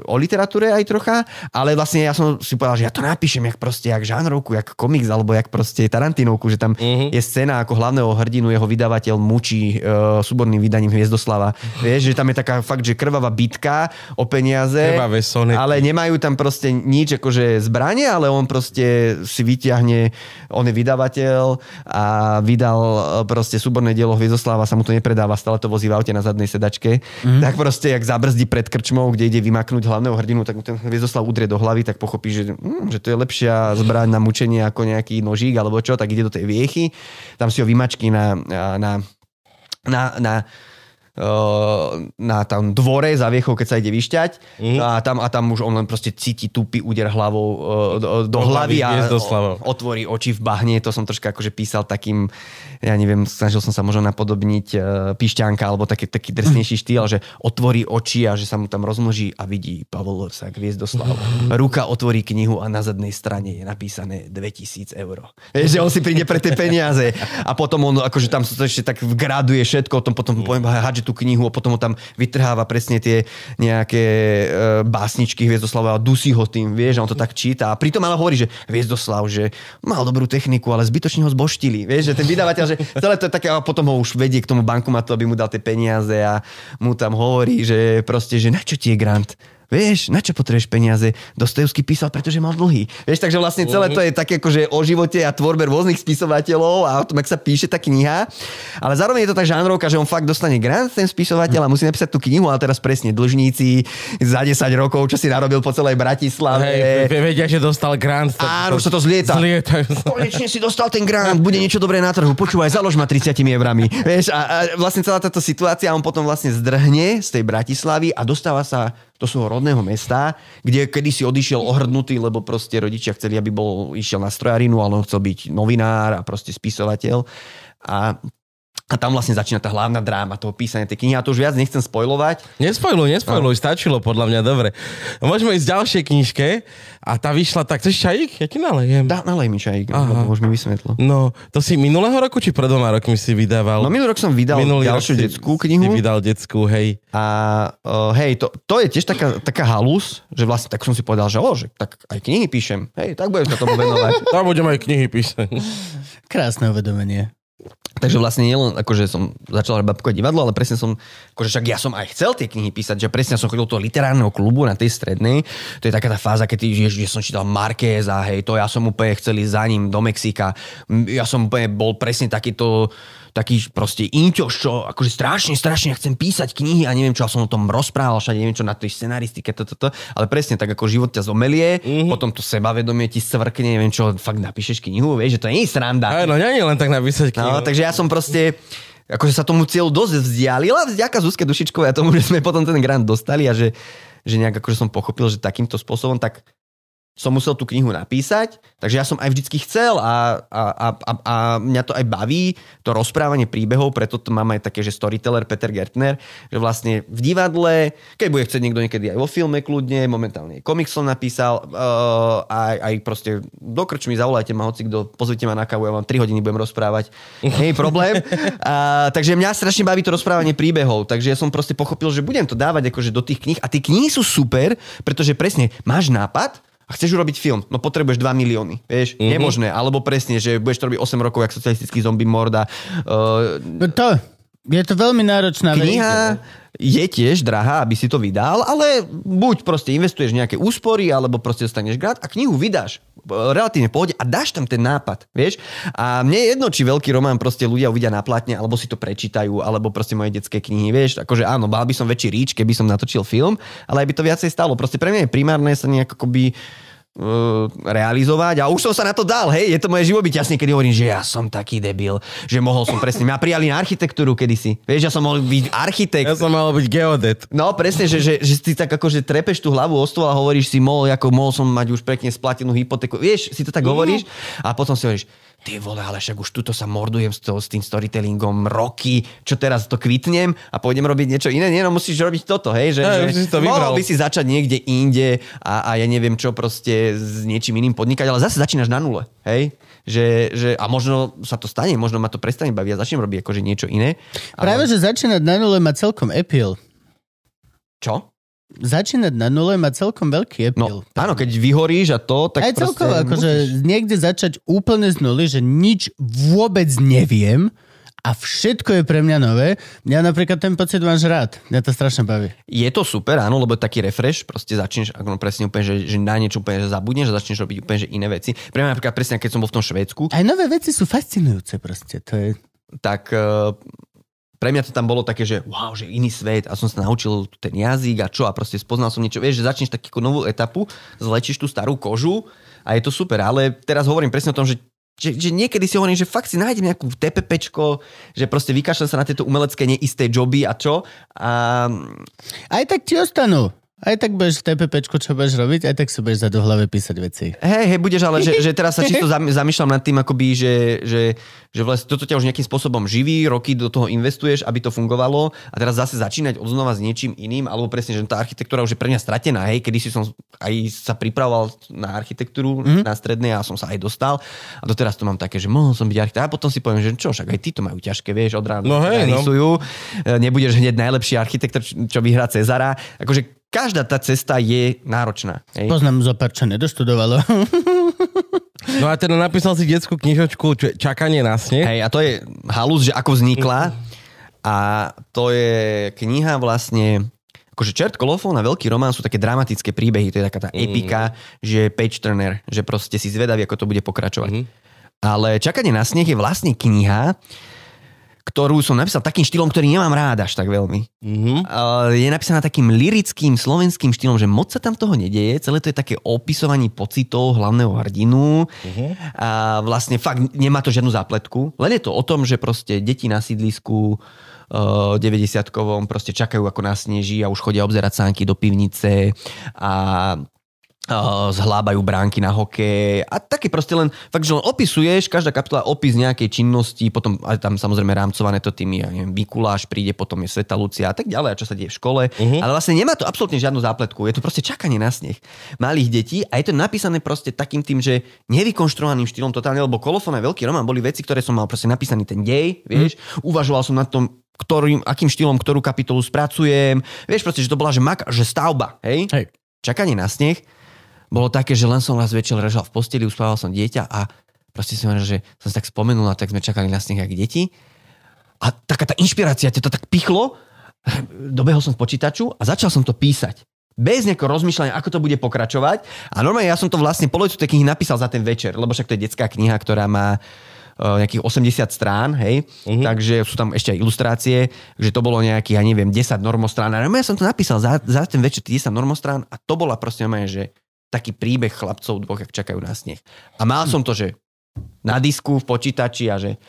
o literatúre aj trocha, ale vlastne ja som si povedal, že ja to napíšem jak proste, jak žánrovku, jak komiks, alebo jak proste Tarantinovku, že tam uh-huh. je scéna ako hlavného hrdinu, jeho vydavateľ mučí uh, súborným vydaním Hviezdoslava. [LAUGHS] Vieš, že tam je taká fakt, že krvavá bitka o peniaze, Krvavé sonety. ale nemajú tam proste nič akože zbranie, ale on proste si vyťahne, on je vydavateľ a vydal e, proste súborné dielo Hviezdoslava, sa mu to nepredáva, stále to vozí v aute na zadnej sedačke. Mm. Tak proste, jak zabrzdí pred krčmou, kde ide vymaknúť hlavného hrdinu, tak mu ten Hviezdoslav udrie do hlavy, tak pochopí, že, mm, že to je lepšia zbraň na mučenie ako nejaký nožík alebo čo, tak ide do tej viechy, tam si ho vymačky na, na, na, na na tam dvore za viechou, keď sa ide vyšťať mm. a, tam, a tam už on len proste cíti tupý úder hlavou do, do hlavy a otvorí oči v bahne. To som troška akože písal takým, ja neviem, snažil som sa možno napodobniť uh, pišťanka alebo taký, taký drsnejší štýl, že otvorí oči a že sa mu tam rozmnoží a vidí Pavol Orsak, Viezdoslav. Ruka otvorí knihu a na zadnej strane je napísané 2000 eur. Vieš, že on si príde pre tie peniaze a potom on akože tam to ešte tak graduje všetko, tom potom poviem, hádže tú knihu a potom ho tam vytrháva presne tie nejaké e, básničky Hviezdoslava a dusí ho tým, vieš, a on to tak číta. A pritom ale hovorí, že Hviezdoslav, že mal dobrú techniku, ale zbytočne ho zboštili. Vieš, že ten vydavateľ, že celé to je také, a potom ho už vedie k tomu bankomatu, aby mu dal tie peniaze a mu tam hovorí, že proste, že na čo ti grant? Vieš, na čo potrebuješ peniaze? Dostojevský písal, pretože mal dlhý. Vieš, takže vlastne celé to je také akože o živote a tvorbe rôznych spisovateľov a o tom, ak sa píše tá kniha. Ale zároveň je to tak žánrovka, že on fakt dostane grant, ten spisovateľ a musí napísať tú knihu, ale teraz presne dlžníci za 10 rokov, čo si narobil po celej Bratislave. Hej, vedia, že dostal grant. Tak Áno, to, sa to zlieta. zlieta. Konečne si dostal ten grant, bude niečo dobré na trhu. Počúvaj, založ ma 30 eurami. Vieš, a, a vlastne celá táto situácia, on potom vlastne zdrhne z tej Bratislavy a dostáva sa do svojho rodného mesta, kde kedy si odišiel ohrdnutý, lebo proste rodičia chceli, aby bol, išiel na strojarinu, ale on chcel byť novinár a proste spisovateľ. A a tam vlastne začína tá hlavná dráma toho písania tej knihy. A to už viac nechcem spojovať. Nespojluj, nespojluj, no. stačilo podľa mňa, dobre. Môžeme ísť v ďalšej knižke a tá vyšla tak, chceš čajík? Ja ti nalejem. Dá, nalej mi čajík, Aha. už mi vysvetlo. No, to si minulého roku či pred dvoma rokmi si vydával? No minulý rok som vydal Minulý ďalšiu detskú knihu. Si vydal detskú, hej. A uh, hej, to, to, je tiež taká, taká halus, že vlastne tak som si povedal, že o, že tak aj knihy píšem. Hej, tak budem sa tomu venovať. [LAUGHS] Tam budem aj knihy písať. Krásne uvedomenie. Takže vlastne nielen akože som začal babkové divadlo, ale presne som, akože však ja som aj chcel tie knihy písať, že presne som chodil do toho literárneho klubu na tej strednej. To je taká tá fáza, keď ty, že, že som čítal Marquez a hej, to ja som úplne chcel ísť za ním do Mexika. Ja som úplne bol presne takýto taký proste inťoš, čo akože strašne, strašne chcem písať knihy a neviem čo, som o tom rozprával všade, neviem čo na tej scenaristike, to, to, to, ale presne tak ako život ťa zomelie, mm-hmm. potom to sebavedomie ti svrkne, neviem čo, fakt napíšeš knihu, vieš, že to nie je sranda. Áno, nie je len tak napísať knihu. No, takže ja som proste, akože sa tomu cieľu dosť vzdialil a vďaka Zuzke Dušičkovej a tomu, že sme potom ten grant dostali a že, že nejak akože som pochopil, že takýmto spôsobom tak som musel tú knihu napísať, takže ja som aj vždycky chcel a, a, a, a, mňa to aj baví, to rozprávanie príbehov, preto to mám aj také, že storyteller Peter Gertner, že vlastne v divadle, keď bude chcieť niekto niekedy aj vo filme kľudne, momentálne komiks som napísal, uh, aj, aj proste do krčmy zavolajte ma, hoci kto, pozvite ma na kávu, ja vám 3 hodiny budem rozprávať, nie je problém. Uh, takže mňa strašne baví to rozprávanie príbehov, takže ja som proste pochopil, že budem to dávať akože do tých kníh a tie knihy sú super, pretože presne máš nápad, a chceš urobiť film, no potrebuješ 2 milióny, vieš, mm-hmm. nemožné, alebo presne, že budeš to robiť 8 rokov, jak socialistický zombie morda. Uh, to, je to veľmi náročná Kniha je tiež drahá, aby si to vydal, ale buď proste investuješ nejaké úspory, alebo proste dostaneš grad a knihu vydáš relatívne pohode a dáš tam ten nápad, vieš? A mne je jedno, či veľký román proste ľudia uvidia na platne, alebo si to prečítajú, alebo proste moje detské knihy, vieš? Akože áno, mal by som väčší ríč, keby som natočil film, ale aj by to viacej stalo. Proste pre mňa je primárne sa nejako akoby realizovať a už som sa na to dal, hej, je to moje živobyť jasne, kedy hovorím, že ja som taký debil, že mohol som presne, ma prijali na architektúru kedysi, vieš, ja som mohol byť architekt. Ja som mal byť geodet. No presne, že, že, že si tak akože trepeš tú hlavu o stôl a hovoríš si, mohol, ako mohol som mať už pekne splatenú hypotéku, vieš, si to tak mm. hovoríš a potom si hovoríš, ty vole, ale však už tuto sa mordujem s, to, s tým storytellingom roky, čo teraz to kvitnem a pôjdem robiť niečo iné. Nie, no musíš robiť toto, hej, že, ja, že si to mohol by si začať niekde inde a, a ja neviem čo proste s niečím iným podnikať, ale zase začínaš na nule, hej. Že, že, a možno sa to stane, možno ma to prestane baviť a začnem robiť akože niečo iné. Ale... Práve, že začínať na nule má celkom appeal. Čo? Začínať na nule má celkom veľký No, epil. áno, keď vyhoríš a to, tak Aj proste celkovo, akože niekde začať úplne z nuly, že nič vôbec neviem a všetko je pre mňa nové. Ja napríklad ten pocit máš rád. Mňa to strašne baví. Je to super, áno, lebo taký refresh, proste začneš, ako no presne úplne, že, že na niečo úplne že zabudneš a začneš robiť úplne že iné veci. Pre mňa napríklad presne, keď som bol v tom Švédsku, Aj nové veci sú fascinujúce proste. To je... tak eh, pre mňa to tam bolo také, že wow, že iný svet a som sa naučil ten jazyk a čo a proste spoznal som niečo. Vieš, že začneš takú novú etapu, zlečíš tú starú kožu a je to super, ale teraz hovorím presne o tom, že že, že niekedy si hovorím, že fakt si nájdem nejakú TPPčko, že proste vykašľam sa na tieto umelecké neisté joby a čo. A Aj tak ti ostanú. Aj tak budeš v TPPčku, čo budeš robiť, aj tak si budeš za do hlave písať veci. Hej, hej, budeš, ale že, že teraz sa [LAUGHS] čisto zam- zamýšľam nad tým, akoby, že, že, že vlastne toto ťa už nejakým spôsobom živí, roky do toho investuješ, aby to fungovalo a teraz zase začínať odznova s niečím iným, alebo presne, že tá architektúra už je pre mňa stratená, hej, kedy si som aj sa pripravoval na architektúru mm-hmm. na strednej a som sa aj dostal a doteraz to mám také, že mohol som byť architekt a potom si poviem, že čo, však aj tí to majú ťažké, vieš, od rána No hej, no. rysujú, E, nebudeš hneď najlepší architekt, čo- čo vyhrá Cezara, akože každá tá cesta je náročná. Hej. Poznám zo pár, čo nedoštudovalo. No a teda napísal si detskú knižočku Č- Čakanie na sneh. Hej, a to je halus, že ako vznikla. A to je kniha vlastne akože Čert Kolofón a Veľký román sú také dramatické príbehy, to je taká tá epika, že page turner, že proste si zvedavý, ako to bude pokračovať. Ale Čakanie na sneh je vlastne kniha, ktorú som napísal takým štýlom, ktorý nemám rád až tak veľmi. Mhm. Uh, je napísaná takým lirickým slovenským štýlom, že moc sa tam toho nedieje, celé to je také opisovanie pocitov hlavného hrdinu. A vlastne fakt nemá to žiadnu zápletku, len je to o tom, že proste deti na sídlisku uh, 90-kovom proste čakajú ako na sneží a už chodia obzerať sánky do pivnice. A zhlábajú bránky na hokej a také proste len, fakt, že len opisuješ, každá kapitola opis nejakej činnosti, potom aj tam samozrejme rámcované to tými, ja neviem, Mikuláš príde, potom je Sveta Lucia a tak ďalej, a čo sa deje v škole, uh-huh. ale vlastne nemá to absolútne žiadnu zápletku, je to proste čakanie na sneh malých detí a je to napísané proste takým tým, že nevykonštruovaným štýlom totálne, lebo kolofón a veľký román boli veci, ktoré som mal proste napísaný ten dej, vieš, uvažoval som nad tom, ktorým, akým štýlom ktorú kapitolu spracujem, vieš proste, že to bola, že mak, že stavba, hej? Hej. Čakanie na sneh bolo také, že len som raz večer ležal v posteli, uspával som dieťa a proste hovoril, že som si tak spomenul, a tak sme čakali na sneh ako deti. A taká tá inšpirácia, to tak pichlo, dobehol som v počítaču a začal som to písať. Bez nejakého rozmýšľania, ako to bude pokračovať. A normálne ja som to vlastne polovicu tej knihy napísal za ten večer, lebo však to je detská kniha, ktorá má uh, nejakých 80 strán, hej, uh-huh. takže sú tam ešte aj ilustrácie, že to bolo nejakých, ja neviem, 10 normostrán. A ja som to napísal za, za ten večer, tých 10 normostrán a to bola proste normálne, že taký príbeh chlapcov dvoch, ak čakajú na sneh. A mal som to, že na disku, v počítači a že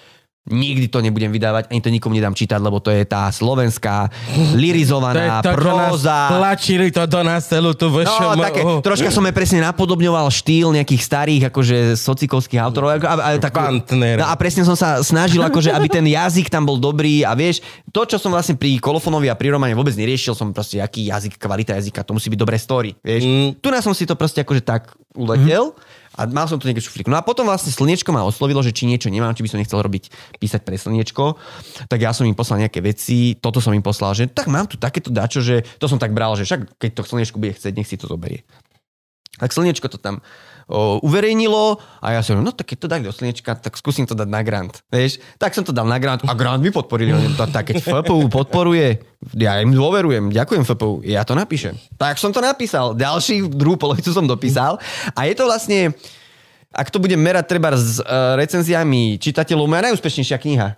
nikdy to nebudem vydávať, ani to nikomu nedám čítať, lebo to je tá slovenská To je lirizovaná to, nás próza. tlačili to do nás celú tú No, VŠM. také, troška som je presne napodobňoval štýl nejakých starých, akože socikovských autorov. A, a, tak, no a presne som sa snažil, akože, aby ten jazyk tam bol dobrý a vieš, to, čo som vlastne pri Kolofonovi a pri Romane vôbec neriešil, som proste, aký jazyk, kvalita jazyka, to musí byť dobré story, vieš. Mm. Tu nás som si to proste akože tak uletel. A mal som tu niekde šuflíku. No a potom vlastne Slniečko ma oslovilo, že či niečo nemám, či by som nechcel robiť, písať pre Slniečko. Tak ja som im poslal nejaké veci, toto som im poslal, že tak mám tu takéto dačo, že to som tak bral, že však keď to Slniečko bude chcieť, nech si to zoberie. Tak Slniečko to tam o, uverejnilo a ja som no tak keď to dali do Slniečka, tak skúsim to dať na grant. Vieš? Tak som to dal na grant a grant mi podporili. To, tak keď FPU podporuje, ja im dôverujem, ďakujem FPU, ja to napíšem. Tak som to napísal, ďalší druhú polovicu som dopísal a je to vlastne, ak to budem merať treba s uh, recenziami čitateľov, moja najúspešnejšia kniha.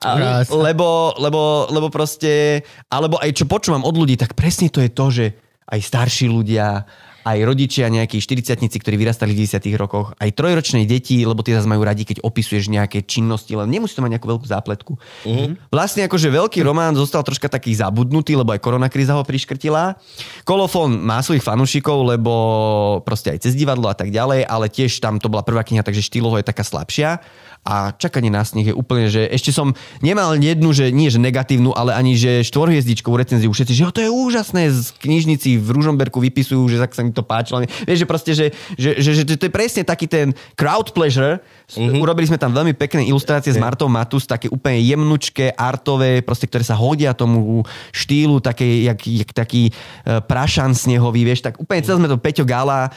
A, lebo, lebo, lebo proste, alebo aj čo počúvam od ľudí, tak presne to je to, že aj starší ľudia, aj rodičia nejakí 40 ktorí vyrastali v 10 rokoch, aj trojročné deti, lebo tie zase majú radi, keď opisuješ nejaké činnosti, len nemusí to mať nejakú veľkú zápletku. Mm-hmm. Vlastne akože veľký román zostal troška taký zabudnutý, lebo aj koronakríza ho priškrtila. Kolofón má svojich fanúšikov, lebo proste aj cez divadlo a tak ďalej, ale tiež tam to bola prvá kniha, takže štýlovo je taká slabšia. A čakanie na sneh je úplne, že ešte som nemal jednu, že nie že negatívnu, ale ani že štvorhviezdičkovú recenziu. Všetci, že jo, to je úžasné, z knižnici v Ružomberku vypisujú, že tak sa im to páčilo. Vieš, že proste, že, že, že, že to je presne taký ten crowd pleasure. Mm-hmm. Urobili sme tam veľmi pekné ilustrácie s Martou Matus, také úplne jemnučké, artové, proste, ktoré sa hodia tomu štýlu, také, jak, jak taký uh, prašan snehový, vieš, tak úplne celé sme to Peťo Gala,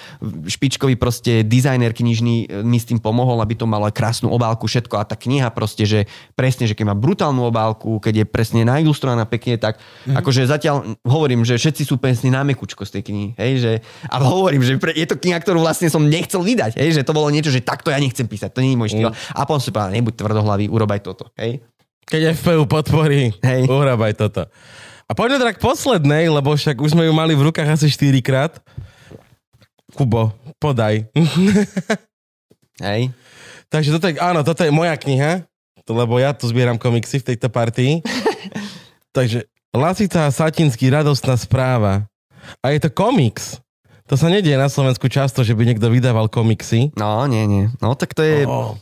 špičkový proste dizajner knižný e, mi s tým pomohol, aby to malo krásnu obálku, všetko a tá kniha proste, že presne, že keď má brutálnu obálku, keď je presne nailustrovaná pekne, tak mm-hmm. akože zatiaľ hovorím, že všetci sú presne na mekučko z tej knihy, hej, že, a hovorím, že pre, je to kniha, ktorú vlastne som nechcel vydať, hej, že to bolo niečo, že takto ja nechcem písať, to nie je môj štýl. Mm. A potom si povedal, nebuď tvrdohlavý, urobaj toto, hej. Keď FPU podporí, Hej. uhrabaj toto. A poďme teda k poslednej, lebo však už sme ju mali v rukách asi 4 krát. Kubo, podaj. [LAUGHS] Hej. Takže toto je, áno, toto je moja kniha, lebo ja tu zbieram komiksy v tejto partii. [LAUGHS] Takže Lasica Satinský, radostná správa. A je to komiks. To sa nedieje na Slovensku často, že by niekto vydával komiksy. No, nie, nie. No, tak to je, Oh,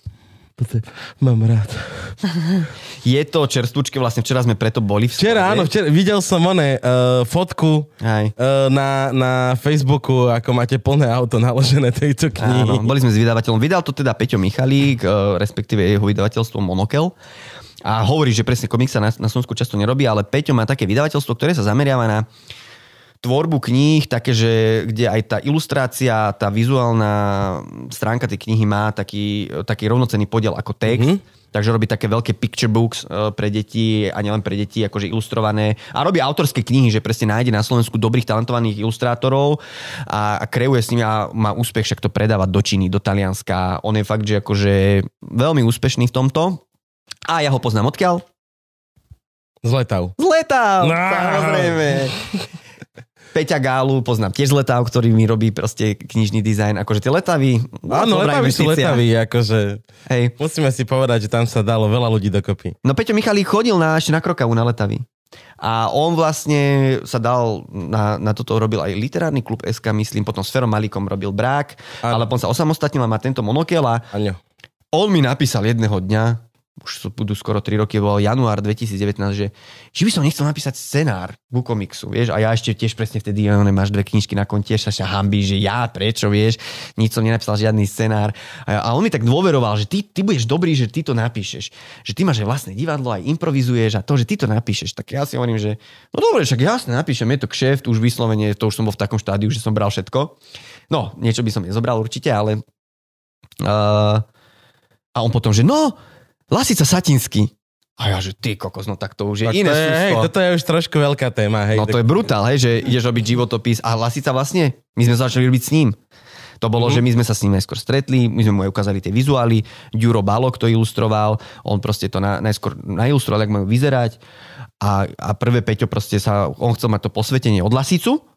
toto je, mám rád. [LAUGHS] je to čerstúčke, vlastne včera sme preto boli v Včera, sklade. áno, včera, videl som one, uh, fotku Hej. uh, na, na Facebooku, ako máte plné auto naložené tejto knihy. Áno, boli sme s vydavateľom. Vydal to teda Peťo Michalík, eh, respektíve jeho vydavateľstvo Monokel. A hovorí, že presne komik sa na, na Slovensku často nerobí, ale Peťo má také vydavateľstvo, ktoré sa zameriava na tvorbu kníh, také, že kde aj tá ilustrácia, tá vizuálna stránka tej knihy má taký, taký rovnocenný podiel ako text. Mm-hmm. Takže robí také veľké picture books eh, pre deti a nielen pre deti, akože ilustrované. A robí autorské knihy, že presne nájde na Slovensku dobrých talentovaných ilustrátorov a, a kreuje s nimi a má úspech, však to predáva do Číny, do Talianska. On je fakt, že akože veľmi úspešný v tomto. A ja ho poznám odkiaľ? Z Letav. Z Letav, No. samozrejme. [LAUGHS] Peťa Gálu poznám tiež z Letav, ktorý mi robí proste knižný dizajn. Akože tie letavy... Áno, Letavy sú. Letavy, akože Hej. musíme si povedať, že tam sa dalo veľa ľudí dokopy. No Peťo Michalík chodil na, ešte na Krokavu na Letavy. A on vlastne sa dal, na, na toto robil aj literárny klub SK, myslím, potom s Ferom Malikom robil brák, Áno. ale potom sa osamostatnil a má tento monokel a Aňo. on mi napísal jedného dňa, už budú skoro 3 roky, bol január 2019, že, že by som nechcel napísať scenár ku komiksu, vieš, a ja ešte tiež presne vtedy, ja, máš dve knižky na konte, sa sa hambí, že ja, prečo, vieš, nič som nenapísal žiadny scenár. A, a on mi tak dôveroval, že ty, ty budeš dobrý, že ty to napíšeš, že ty máš vlastné divadlo, aj improvizuješ a to, že ty to napíšeš. Tak ja si hovorím, že no dobre, však jasne napíšem, je to kšeft, už vyslovene, to už som bol v takom štádiu, že som bral všetko. No, niečo by som nezobral určite, ale uh, a on potom, že no, Lasica Satinsky. A ja, že ty kokos, no tak to už je Tak iné to je, hej, toto je už trošku veľká téma. Hej, No to je brutál, hej, že ideš robiť životopis a Lasica vlastne, my sme začali robiť s ním. To bolo, mm-hmm. že my sme sa s ním najskôr stretli, my sme mu aj ukázali tie vizuály, Ďuro Balok to ilustroval, on proste to na, najskôr nailustroval, jak majú vyzerať a, a prvé Peťo proste sa, on chcel mať to posvetenie od Lasicu,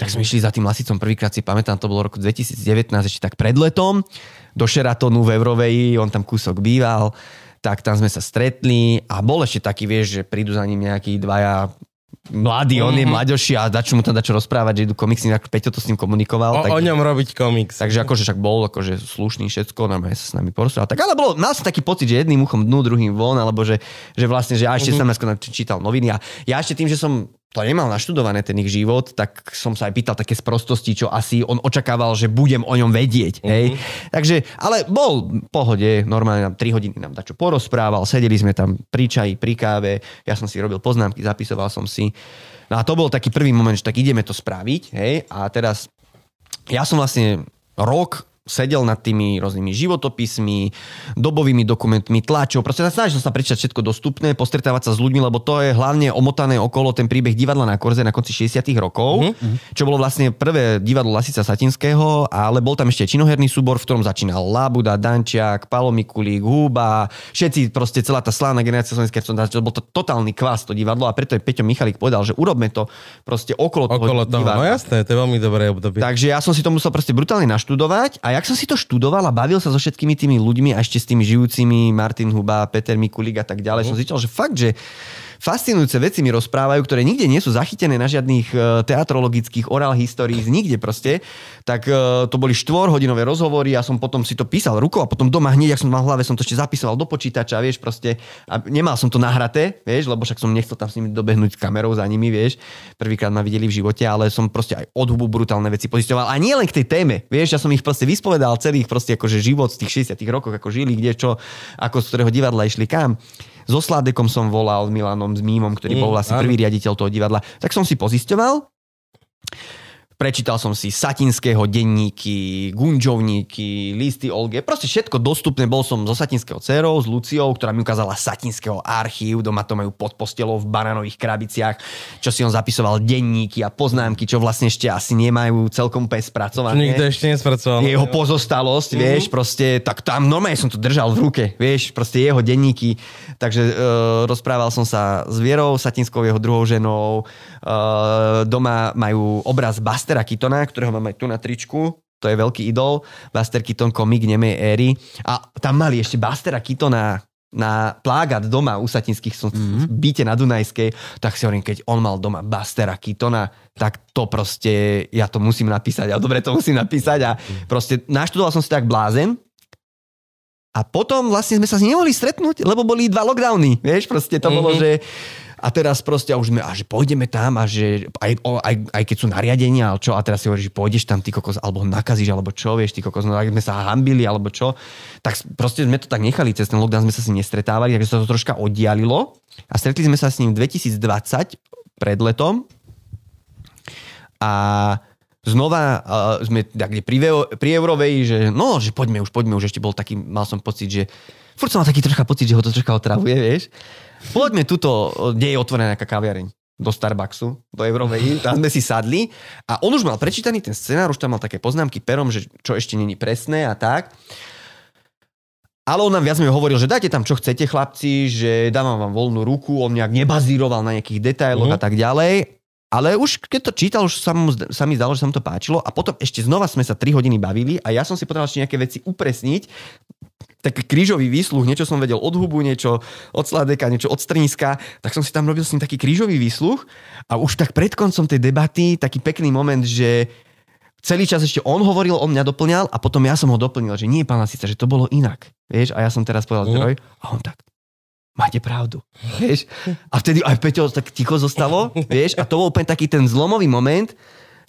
tak sme išli za tým Lasicom prvýkrát si pamätám, to bolo roku 2019, ešte tak pred letom, do Sheratonu v Evroveji, on tam kúsok býval, tak tam sme sa stretli a bol ešte taký, vieš, že prídu za ním nejakí dvaja mladí, on je mladoší a dačo mu tam dačo rozprávať, že idú komiksy, tak Peťo to s ním komunikoval. o, tak, o ňom robiť komiks. Takže akože však bol akože slušný všetko, normálne sa s nami porozprával. Tak ale bolo, mal som taký pocit, že jedným uchom dnu, druhým von, alebo že, že vlastne, že ja ešte mm-hmm. som čítal noviny a ja ešte tým, že som to nemal naštudované ten ich život, tak som sa aj pýtal také sprostosti, čo asi on očakával, že budem o ňom vedieť. Hej? Takže, ale bol v pohode, normálne nám 3 hodiny nám dačo porozprával, sedeli sme tam pri čaji, pri káve, ja som si robil poznámky, zapisoval som si. No a to bol taký prvý moment, že tak ideme to spraviť, hej, a teraz ja som vlastne rok sedel nad tými rôznymi životopismi, dobovými dokumentmi, tlačov. Proste snažil sa prečítať všetko dostupné, postretávať sa s ľuďmi, lebo to je hlavne omotané okolo ten príbeh divadla na Korze na konci 60 rokov, mm-hmm. čo bolo vlastne prvé divadlo Lasica Satinského, ale bol tam ešte činoherný súbor, v ktorom začínal Labuda, Dančiak, Palo Mikulík, Húba, všetci proste celá tá slávna generácia slovenskej to bol to totálny kvás to divadlo a preto je Peťo Michalík povedal, že urobme to proste okolo, toho Okolo toho. divadla. No jasné, to je veľmi dobré obdobie. Takže ja som si to musel proste brutálne naštudovať a ja jak som si to študoval a bavil sa so všetkými tými ľuďmi a ešte s tými žijúcimi, Martin Huba, Peter Mikulik a tak ďalej, uh-huh. som zistil, že fakt, že fascinujúce veci mi rozprávajú, ktoré nikde nie sú zachytené na žiadnych e, teatrologických oral histories, nikde proste, tak e, to boli štvorhodinové rozhovory a som potom si to písal rukou a potom doma hneď, ak som mal v hlave, som to ešte zapisoval do počítača, vieš, proste. A nemal som to nahraté, vieš, lebo však som nechcel tam s nimi dobehnúť kamerou za nimi, vieš, prvýkrát ma videli v živote, ale som proste aj od hubu brutálne veci pozisťoval a nie len k tej téme, vieš, ja som ich proste vyspovedal celých proste akože život z tých 60 rokoch, ako žili, kde čo, ako z ktorého divadla išli kam. So Sládekom som volal, Milanom, s Mímom, ktorý mm, bol asi áno. prvý riaditeľ toho divadla. Tak som si pozisťoval Prečítal som si Satinského denníky, Gunžovníky, listy Olge, proste všetko dostupné. Bol som zo Satinského dcerou, s Luciou, ktorá mi ukázala Satinského archív, doma to majú pod postelou v bananových krabiciach, čo si on zapisoval denníky a poznámky, čo vlastne ešte asi nemajú celkom úplne spracované. Nikto ešte nespracoval. Jeho pozostalosť, mm-hmm. vieš, proste, tak tam normálne som to držal v ruke, vieš, proste jeho denníky. Takže e, rozprával som sa s Vierou Satinskou, jeho druhou ženou. E, doma majú obraz Bast Bastera Kitona, ktorého mám aj tu na tričku, to je veľký idol, Buster Keaton komik nemej éry. A tam mali ešte Bastera Keatona na plágat doma u Satinských som mm-hmm. v byte na Dunajskej, tak si hovorím, keď on mal doma Bastera Kitona, tak to proste, ja to musím napísať. A dobre to musím napísať. A proste naštudoval som si tak blázen. A potom vlastne sme sa s nemohli stretnúť, lebo boli dva lockdowny, vieš, proste to mm-hmm. bolo, že a teraz proste už sme, a že pôjdeme tam a že aj, aj, aj keď sú nariadenia, ale čo, a teraz si hovoríš, že pôjdeš tam, ty kokos, alebo nakazíš, alebo čo, vieš, ty kokos, no ak sme sa hambili, alebo čo, tak proste sme to tak nechali, cez ten lockdown sme sa si nestretávali, takže sa to troška oddialilo a stretli sme sa s ním 2020 pred letom a znova uh, sme tak, pri, pri Eurovej, že no, že poďme už, poďme už, ešte bol taký, mal som pocit, že furt som mal taký troška pocit, že ho to troška otravuje, vieš. Poďme tuto, kde je otvorená nejaká kaviareň do Starbucksu, do Eurovej, tam sme si sadli a on už mal prečítaný ten scenár, už tam mal také poznámky perom, že čo ešte není presné a tak. Ale on nám viac mi hovoril, že dajte tam čo chcete chlapci, že dávam vám voľnú ruku, on nejak nebazíroval na nejakých detailoch uh-huh. a tak ďalej. Ale už keď to čítal, už sa, mu, sa mi zdalo, že sa mu to páčilo a potom ešte znova sme sa 3 hodiny bavili a ja som si potreboval ešte nejaké veci upresniť, taký krížový výsluh, niečo som vedel od hubu, niečo od sladeka, niečo od strniska, tak som si tam robil s ním taký krížový výsluh a už tak pred koncom tej debaty taký pekný moment, že celý čas ešte on hovoril, on mňa doplňal a potom ja som ho doplnil, že nie, pán Lasica, že to bolo inak. Vieš, a ja som teraz povedal zdroj a on tak, máte pravdu. Vieš? A vtedy aj Peťo tak ticho zostalo, vieš, a to bol úplne taký ten zlomový moment,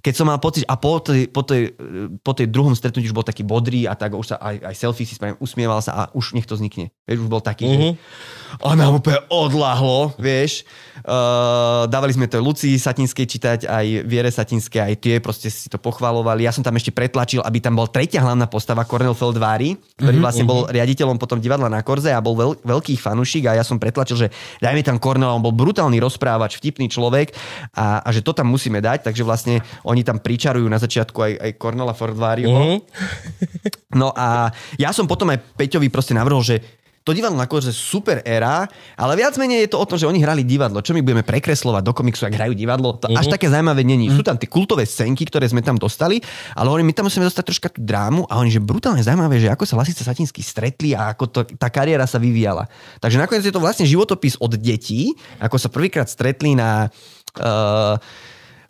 keď som mal pocit, a po tej, po tej, po tej druhom stretnutí už bol taký bodrý a tak už sa aj, aj selfie si spravím, usmieval sa a už nech to vznikne. Vieš, už bol taký, mm-hmm. že a nám úplne odláhlo, vieš. Uh, dávali sme to Lucii Satinskej čítať, aj Viere Satinskej, aj tie proste si to pochvalovali. Ja som tam ešte pretlačil, aby tam bol tretia hlavná postava, Cornel Feldvári, ktorý mm-hmm. vlastne bol riaditeľom potom divadla na Korze a bol veľ, veľký fanúšik a ja som pretlačil, že dajme tam Cornel, on bol brutálny rozprávač, vtipný človek a, a že to tam musíme dať, takže vlastne oni tam pričarujú na začiatku aj, aj Cornela Fordváriho. Mm-hmm. No a ja som potom aj Peťovi proste navrhol, že to divadlo na kože super éra, ale viac menej je to o tom, že oni hrali divadlo. Čo my budeme prekreslovať do komiksu, ak hrajú divadlo? To uh-huh. až mhm. také zaujímavé není. Uh-huh. Sú tam tie kultové scénky, ktoré sme tam dostali, ale hovorím, my tam musíme dostať troška tú drámu a oni, že brutálne zaujímavé, že ako sa Lasica Satinsky stretli a ako to, tá kariéra sa vyvíjala. Takže nakoniec je to vlastne životopis od detí, ako sa prvýkrát stretli na uh,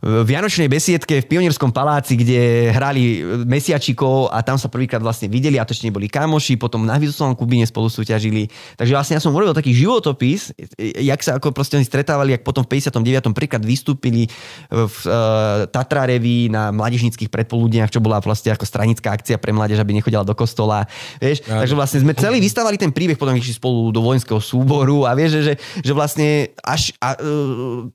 Vianočnej besiedke v Pionierskom paláci, kde hrali mesiačikov a tam sa prvýkrát vlastne videli a to ešte neboli kamoši, potom na Vysokom Kubine spolu súťažili. Takže vlastne ja som urobil taký životopis, jak sa ako proste oni stretávali, jak potom v 59. príklad vystúpili v uh, Tatra Reví na mládežnických predpoludniach, čo bola vlastne ako stranická akcia pre mládež, aby nechodila do kostola. Vieš? Ja, Takže vlastne sme celý vystavali ten príbeh, potom išli spolu do vojenského súboru a vieš, že, že, že vlastne až a, uh,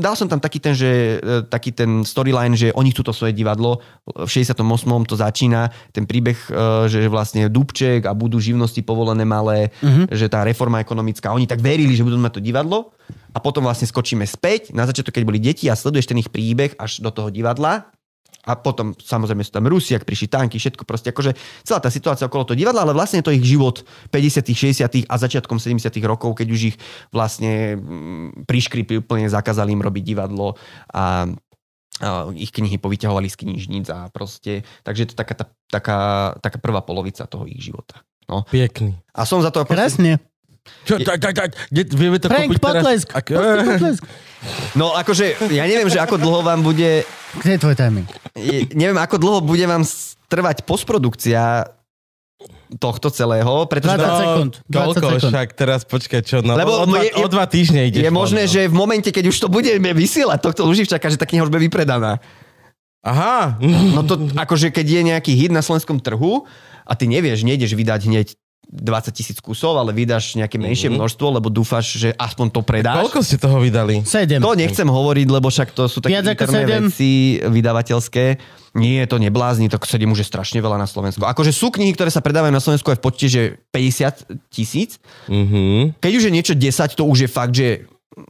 dal som tam taký ten, že taký ten storyline, že oni chcú to svoje divadlo, v 68. to začína, ten príbeh, e, že vlastne Dubček a budú živnosti povolené malé, uh-huh. že tá reforma ekonomická, oni tak verili, že budú mať to divadlo a potom vlastne skočíme späť, na začiatok, keď boli deti a sleduješ ten ich príbeh až do toho divadla a potom samozrejme sú tam Rusi, ak prišli tanky, všetko proste, akože celá tá situácia okolo toho divadla, ale vlastne je to ich život 50 60 a začiatkom 70 rokov, keď už ich vlastne mm, priškripli úplne, zakázali im robiť divadlo a a ich knihy povyťahovali z knižníc a proste, takže je to taká, tá, taká, taká prvá polovica toho ich života. No. Pekný. A som za to... Krásne. Čo, tak, tak, tak, vieme to Frank, kúpiť teraz? potlesk. Ak, [LAUGHS] Potlesk. No akože, ja neviem, že ako dlho vám bude, Kde je tvoj timing? neviem, ako dlho bude vám trvať postprodukcia tohto celého, pretože... 20 sekúnd. 20 Koľko sekúnd. však teraz, počkaj, čo, no Lebo o, dva, je- je- o dva týždne ideš. Je možné, von, no. že v momente, keď už to budeme vysielať, tohto Luživčaka, že tá kniha už bude vypredaná. Aha, No to akože keď je nejaký hit na slovenskom trhu a ty nevieš, nejdeš vydať hneď 20 tisíc kusov, ale vydáš nejaké menšie Mhm. množstvo, lebo dúfaš, že aspoň to predáš. koľko ste toho vydali? 7. To nechcem hovoriť, lebo však to sú také Viac interné veci vydavateľské. Nie, to neblázni, to 7 už je strašne veľa na Slovensku. Akože sú knihy, ktoré sa predávajú na Slovensku aj v počte, že 50 tisíc. Mhm. Keď už je niečo 10, to už je fakt, že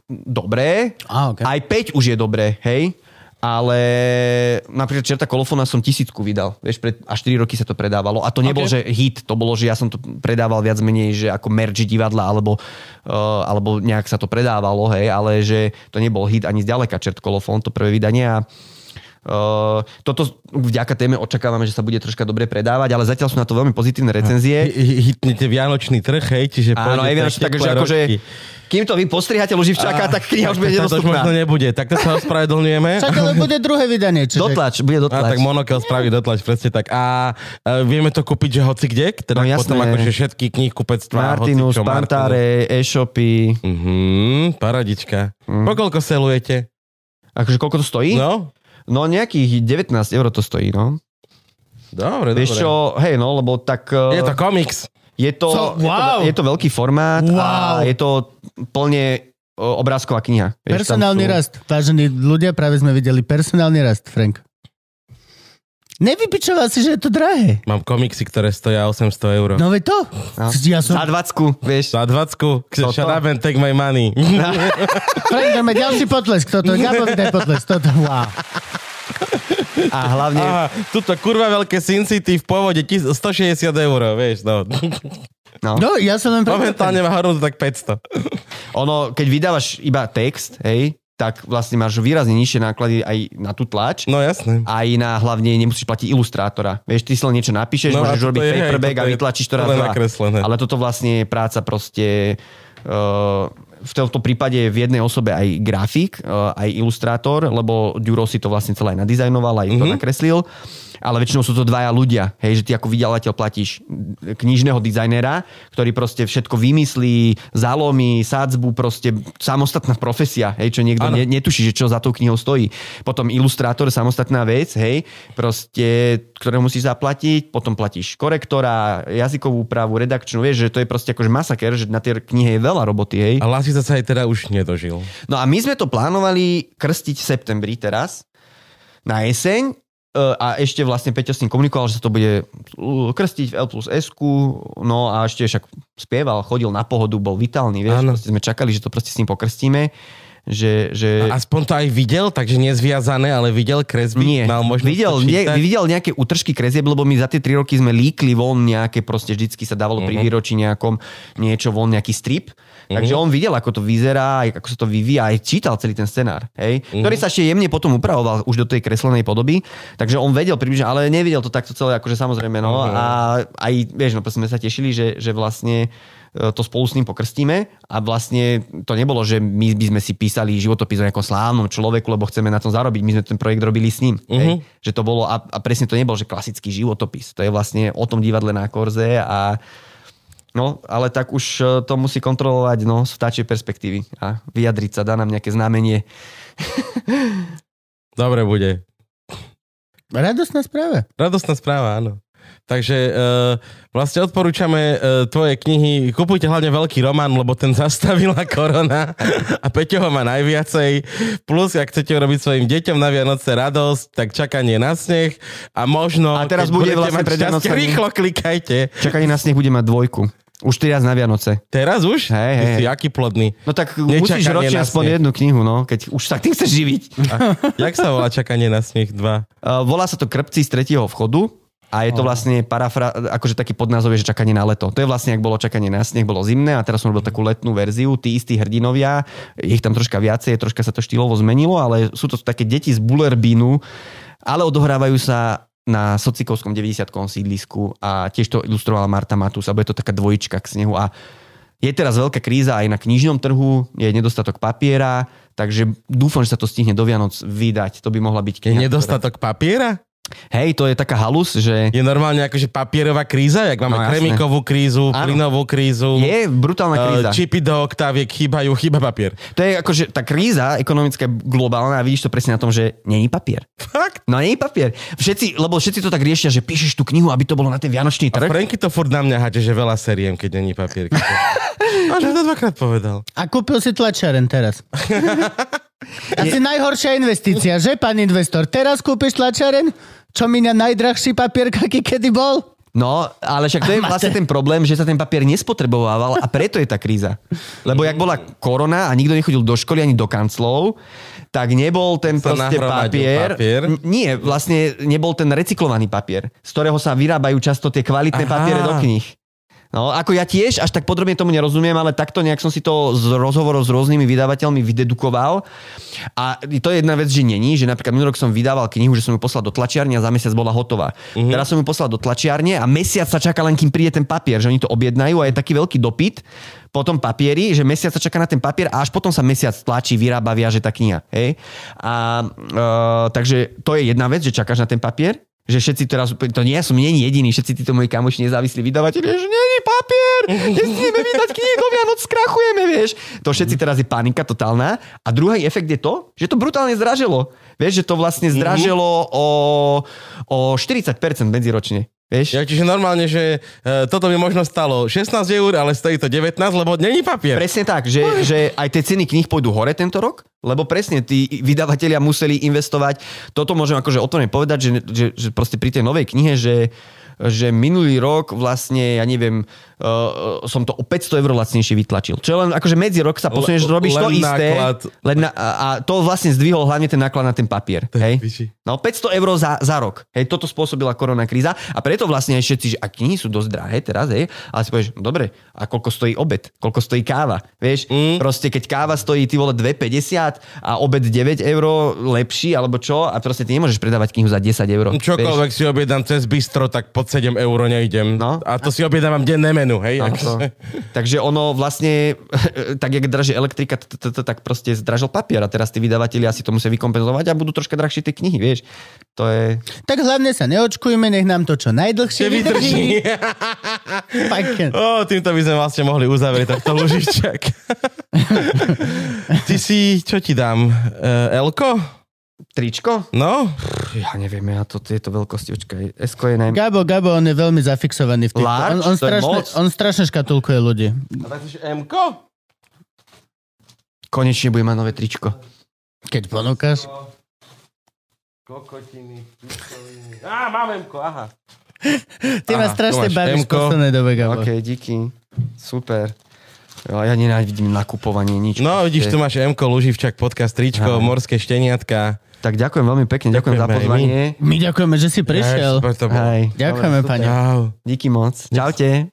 dobré. Á, okay. Aj 5 už je dobré, hej. Ale napríklad Čerta kolofóna som tisícku vydal. Vieš, pred, až 4 roky sa to predávalo. A to nebol, že hit, to bolo, že ja som to predával viac menej, že ako merch divadla, alebo, uh, alebo nejak sa to predávalo, hej, ale že to nebol hit ani zďaleka Čert kolofón, to prvé vydanie a Uh, toto vďaka téme očakávame, že sa bude troška dobre predávať, ale zatiaľ sú na to veľmi pozitívne recenzie. Hi- hi- Hitnete Vianočný trh, hej, čiže Áno, aj Vianočný, takže akože, kým to vy postrihate Luživčáka, tak kniha už bude Tak to už možno nebude, takto sa ospravedlňujeme. Však ale bude druhé vydanie. Čiže... Dotlač, bude A dotlač. tak Monokel spraví dotlač, presne tak. A e, vieme to kúpiť, že hoci kde? Teda No, jasné. potom akože všetky kníh kupectvá, Martinus, hocičo, Pantare, e-shopy. Mhm, paradička. Mhm. Pokoľko selujete? Akože koľko to stojí? No, No, nejakých 19 eur to stojí, no. dobre, Vieš dobre. čo, hej, no, lebo tak... Je eh, to komiks. je to, Co? je, to, Wow. je to veľký formát Wow. a je to plne eh, obrázková kniha. Vieš, Personálny sú- rast. Vážení ľudia, práve sme videli personálny rast, Frank. Nevypičoval si, že je to drahé. Mám komiksy, ktoré stoja 800 eur. No veď to. No. Ja som... Za 20, vieš. Za 20 Toto? shut up and take my money. [LAUGHS] Frank, dáme ďalší potlesk. Toto, Gabovi daj potlesk. Toto, wow. A hlavne, Aha, tuto kurva veľké Sin City v pôvode tis- 160 eur, vieš, no. no, No, ja som len... Momentálne má hodnotu tak 500. ono, keď vydávaš iba text, hej, tak vlastne máš výrazne nižšie náklady aj na tú tlač. No jasné. aj na hlavne nemusíš platiť ilustrátora. Vieš, ty si len niečo napíšeš, No môžeš robiť je, paperback a vytlačíš to raz len dva. Ale toto vlastne je práca proste uh, v tomto prípade v jednej osobe aj grafik, uh, aj ilustrátor, lebo Duro si to vlastne celé aj nadizajnoval, aj to Mhm. nakreslil. Ale väčšinou sú to dvaja ľudia. Hej, že ty ako vydavateľ platíš knižného dizajnera, ktorý proste všetko vymyslí, zalomí, sádzbu, proste samostatná profesia, hej, čo niekto ne, netuší, že čo za tou knihou stojí. Potom ilustrátor, samostatná vec, hej, proste, ktoré musíš zaplatiť, potom platíš korektora, jazykovú úpravu, redakčnú, vieš, že to je proste akože masaker, že na tej knihe je veľa roboty, hej. A Lasica sa aj teda už nedožil. No a my sme to plánovali krstiť v septembri teraz, na jeseň, a ešte vlastne Peťo s ním komunikoval, že sa to bude uh, krstiť v L plus S, no a ešte však spieval, chodil na pohodu, bol vitálny, vieš, proste sme čakali, že to proste s ním pokrstíme, že, že... A aspoň to aj videl, takže nezviazané, ale videl kresby. Nie, Mal videl, nie, videl nejaké utržky kresieb, lebo my za tie tri roky sme líkli von nejaké, proste vždycky sa dávalo pri Mhm. výročí nejakom niečo von, nejaký strip. Takže on videl, ako to vyzerá, ako sa to vyvíja, aj čítal celý ten scenár, hej? Mhm. ktorý sa ešte jemne potom upravoval už do tej kreslenej podoby. Takže on vedel približne, ale nevidel to takto celé, akože samozrejme, no. Mhm. A aj, vieš, no sme sa tešili, že, že vlastne e, to spolu s ním pokrstíme a vlastne to nebolo, že my by sme si písali životopis o nejakom slávnom človeku, lebo chceme na tom zarobiť. My sme ten projekt robili s ním. Mhm. Hej? Že to bolo, a, a presne to nebol, že klasický životopis. To je vlastne o tom divadle na korze a No, ale tak už e, to musí kontrolovať no, z vtáčej perspektívy a vyjadriť sa, dá nám nejaké znamenie. [LAUGHS] Dobre bude. Radostná správa. Radostná správa, áno. Takže uh, vlastne odporúčame uh, tvoje knihy. Kupujte hlavne veľký román, lebo ten zastavila korona a Peťo ho má najviacej. Plus, ak chcete robiť svojim deťom na Vianoce radosť, tak čakanie na sneh a možno... A teraz bude budete vlastne mať pred šťastie, Vianocami. Rýchlo klikajte. Čakanie na sneh bude mať dvojku. Už 3 raz na Vianoce. Teraz už? Hej, hej, si aký plodný. No tak Nečakanie musíš ročne aspoň jednu knihu, no, keď už sa tým chceš živiť. A, jak sa volá čakanie na sneh 2? [LAUGHS] Uh, volá sa to Krpci z tretieho vchodu A je to vlastne parafra, akože taký podnázov je, že čakanie na leto. To je vlastne, ak bolo čakanie na sneh, bolo zimné a teraz som robil takú letnú verziu, tí istí hrdinovia, je ich tam troška viacej, troška sa to štýlovo zmenilo, ale sú to také deti z Bullerbínu, ale odohrávajú sa na Socikovskom 90 sídlisku a tiež to ilustrovala Marta Matus, alebo je to taká dvojička k snehu a je teraz veľká kríza aj na knižnom trhu, je nedostatok papiera, takže dúfam, že sa to stihne do Vianoc vydať. To by mohla byť Je kniha. nedostatok papiera? Hej, to je taká halus, že Je normálne akože papierová kríza, jak máme No, kremikovú krízu, Áno. plynovú krízu. je brutálna kríza. Uh, čipy do oktáviek chýbajú, chýba papier. To je akože tá kríza ekonomická globálna a vidíš to presne na tom, že není papier. Fakt? No není papier. Všetci, lebo všetci to tak riešia, že píšeš tú knihu, aby to bolo na ten vianočný A trh. Franky to furt na mňa háže, že veľa seriem, keď není papier. [LAUGHS] A že to dvakrát povedal. A kúpil si tlačiareň teraz. [LAUGHS] Asi najhoršia investícia, že, pán investor? Teraz kúpiš tlačiareň, čo minia najdrahší papier, aký kedy bol? No, ale však to je [LAUGHS] vlastne ten problém, že sa ten papier nespotreboval a preto je tá kríza. Lebo jak bola korona a nikto nechodil do školy ani do kanclov, tak nebol ten Sa proste papier. papier. Nie, vlastne nebol ten recyklovaný papier, z ktorého sa vyrábajú často tie kvalitné Aha. papiere do kníh. No, ako ja tiež až tak podrobne tomu nerozumiem, ale takto nejak som si to z rozhovorov s rôznymi vydavateľmi vydedukoval. A to je jedna vec, že není, že napríklad minulý rok som vydával knihu, že som ju poslal do tlačiarne a za mesiac bola hotová. Uh-huh. Teraz som ju poslal do tlačiarne a mesiac sa čaká len, kým príde ten papier, že oni to objednajú a je taký veľký dopyt po tom papieri, že mesiac sa čaká na ten papier a až potom sa mesiac tlačí, vyrába, viaže tá kniha. Hej? A, uh, takže to je jedna vec, že čakáš na ten papier, že všetci teraz, to nie ja som není jediný, všetci títo moji kamoši nezávislí vydavateľi, že není papier, nesmieme vydať knihy do Vianoc, skrachujeme, vieš. To všetci teraz je panika totálna. A druhý efekt je to, že to brutálne zdražilo. Vieš, že to vlastne zdražilo o, o 40% medziročne. Vieš? Ja, čiže normálne, že uh, toto mi možno stalo 16 eur, ale stojí to 19, lebo není papier. Presne tak, že, že aj tie ceny kníh pôjdu hore tento rok, lebo presne tí vydavatelia museli investovať. Toto môžem akože otvorene povedať, že, že, že proste pri tej novej knihe, že že minulý rok vlastne, ja neviem, uh, som to o 500 eur lacnejšie vytlačil. Čo len akože medzi rok sa posunieš, Le- robíš to len isté. náklad. Len na, a, a to vlastne zdvihol hlavne ten náklad na ten papier. Hej? piči. No 500 eur za, za rok. Hej, toto spôsobila korona kríza a preto vlastne aj všetci, že a knihy sú dosť drahé teraz, hej, ale si povieš, no dobre, a koľko stojí obed, koľko stojí káva, vieš, mm. proste keď káva stojí ty vole 2,50 a obed 9 eur lepší, alebo čo, a proste ty nemôžeš predávať knihu za 10 eur. Čokoľvek si objednám cez bistro, tak pod 7 eur nejdem. No. A to si objednávam denné menu, hej? Akože- to. Takže ono vlastne, [LAUGHS] tak jak draží elektrika, tak proste zdražil papier a teraz tí vydavatelia si to musia vykompenzovať a budú troška drahšie tie knihy, vieš. To je... Tak hlavne sa neočkujme, nech nám to čo najdlhšie vydrží. [LAUGHS] Ó, týmto by sme vlastne mohli uzavrieť takto lužičak. [LAUGHS] Ty si, čo ti dám? Uh, Elko? Tričko? No? Ja neviem, ja to tieto veľkosti, očkaj. Esko je najmä... Gabo, Gabo, on je veľmi zafixovaný v týchto. Large? On, on, strašne, on strašne škatulkuje ľudí. A tak si Mko? Konečne bude mať nové tričko. Keď ponúkaš. Kokotiny, pičoviny. Á, mám Mko, aha. Ty ma Aha, strašne máš bavíš v poslednej dobe, Gabo. OK, díky. Super. Ja nenávidím nakupovanie, nič. No, vidíš, tu máš Mko, Luživčak, podcast, tričko, Áno. morské šteniatka. Tak ďakujem veľmi pekne, ďakujem, za aj my. pozvanie. My ďakujeme, že si prišiel. Hej. Ďakujeme, pani. Díky moc. Čaute.